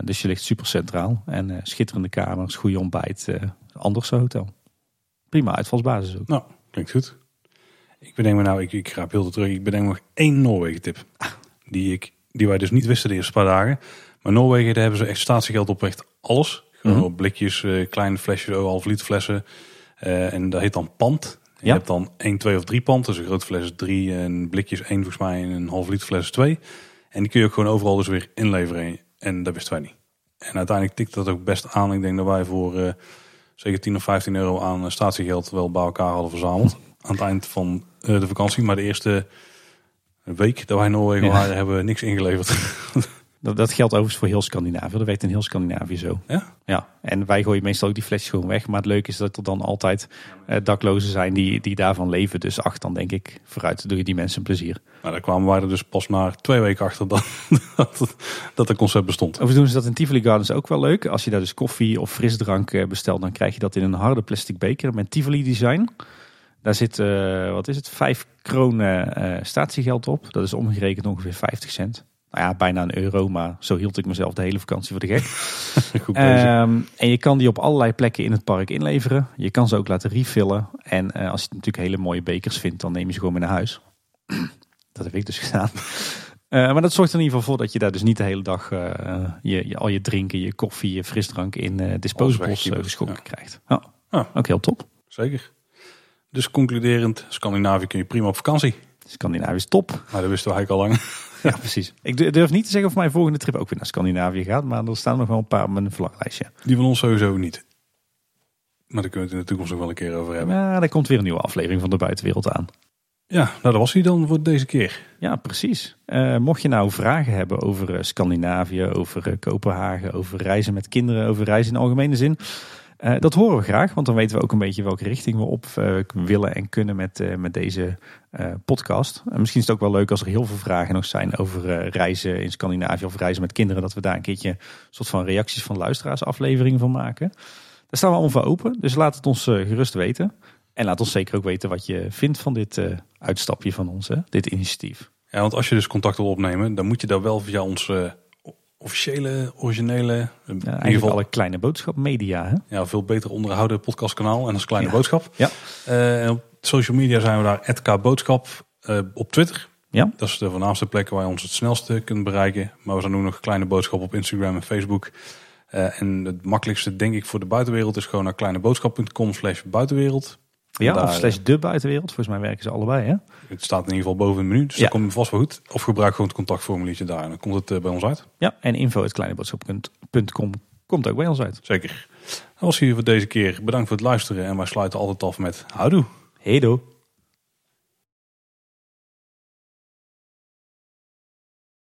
Dus je ligt super centraal en schitterende kamers, goede ontbijt. Andersen Hotel. Prima uitvalsbasis ook. Nou, klinkt goed. Ik bedenk me nou, ik, ik raap heel te terug. Ik bedenk nog één Noorwegen tip. Die, ik, die wij dus niet wisten de eerste paar dagen. Maar Noorwegen, daar hebben ze echt statiegeld op echt alles. Gewoon Mhm. op blikjes, eh, kleine flesjes, oh, half liter flessen. En dat heet dan pand. Je Ja. hebt dan 1, 2 of 3 pand. Dus een grote fles is 3 en blikjes 1 volgens mij en een half liter fles is 2. En die kun je ook gewoon overal dus weer inleveren. En dat wisten wij niet. En uiteindelijk tikt dat ook best aan. Ik denk dat wij voor eh, zeker 10 of 15 euro aan eh, statiegeld wel bij elkaar hadden verzameld. Aan het eind van eh, de vakantie. Maar de eerste week dat wij in Noorwegen Ja. waren, hebben we niks ingeleverd. Dat, dat geldt overigens voor heel Scandinavië. Dat werkt in heel Scandinavië zo. Ja? Ja, en wij gooien meestal ook die flesjes gewoon weg. Maar het leuke is dat er dan altijd eh, daklozen zijn die, die daarvan leven. Dus ach, dan denk ik vooruit doe je die mensen plezier. Nou, daar kwamen wij er dus pas na twee weken achter dat, dat, het- dat het concept bestond. Overigens doen ze dat in Tivoli Gardens ook wel leuk. Als je daar dus koffie of frisdrank eh, bestelt, dan krijg je dat in een harde plastic beker met Tivoli design. Daar zit, eh, wat is het, 5 kronen eh, statiegeld op. Dat is omgerekend ongeveer 50 cent. Nou ja, bijna een euro, maar zo hield ik mezelf de hele vakantie voor de gek. Goed. Ehm, en je kan die op allerlei plekken in het park inleveren. Je kan ze ook laten refillen. En eh, als je natuurlijk hele mooie bekers vindt, dan neem je ze gewoon mee naar huis. dat heb ik dus gedaan. Eh, maar dat zorgt er in ieder geval voor dat je daar dus niet de hele dag eh, je, je- al je drinken, je koffie, je frisdrank in disposables geschonken ja. krijgt. Ja, ook heel top. Zeker. Dus concluderend, Scandinavië kun je prima op vakantie. Scandinavië is top. Maar dat wisten we eigenlijk al lang. Ja, precies. Ik du- durf niet te zeggen of mijn volgende trip ook weer naar Scandinavië gaat. Maar er staan nog wel een paar op mijn verlanglijstje. Die van ons sowieso niet. Maar daar kunnen we het in de toekomst nog wel een keer over hebben. Ja, er komt weer een nieuwe aflevering van de buitenwereld aan. Ja, nou dat was hij dan voor deze keer. Ja, precies. Eh, mocht je nou vragen hebben over eh, Scandinavië, over eh, Kopenhagen, over reizen met kinderen, over reizen in algemene zin. Eh, dat horen we graag, want dan weten we ook een beetje welke richting we op eh, willen en kunnen met, eh, met deze podcast. En misschien is het ook wel leuk als er heel veel vragen nog zijn over reizen in Scandinavië of reizen met kinderen, dat we daar een keertje een soort van reacties van luisteraars aflevering van maken. Daar staan we allemaal voor open, dus laat het ons gerust weten. En laat ons zeker ook weten wat je vindt van dit uitstapje van ons, hè, dit initiatief. Ja, want als je dus contact wil opnemen, dan moet je daar wel via onze officiële, originele, in ieder geval alle kleine boodschap media. Hè? ja, veel beter onderhouden podcastkanaal. En als kleine Ja. boodschap. Ja. Eh, op social media zijn we daar @kboodschap eh op Twitter. Ja. Dat is de voornaamste plek waar je ons het snelste kunt bereiken. Maar we zijn ook nog kleine boodschap op Instagram en Facebook. Eh, en het makkelijkste denk ik voor de buitenwereld is gewoon naar kleineboodschap.com slash buitenwereld. Ja, Daar, of slash de buitenwereld. Volgens mij werken ze allebei. Hè? Het staat in ieder geval boven het menu, dus Ja. dat komt vast wel goed. Of gebruik gewoon het contactformuliertje daar en dan komt het eh, bij ons uit. Ja, en info.kleineboodschap.com komt ook bij ons uit. Zeker. Dat was hier voor deze keer. Bedankt voor het luisteren en wij sluiten altijd af met houdoe. Hey doe.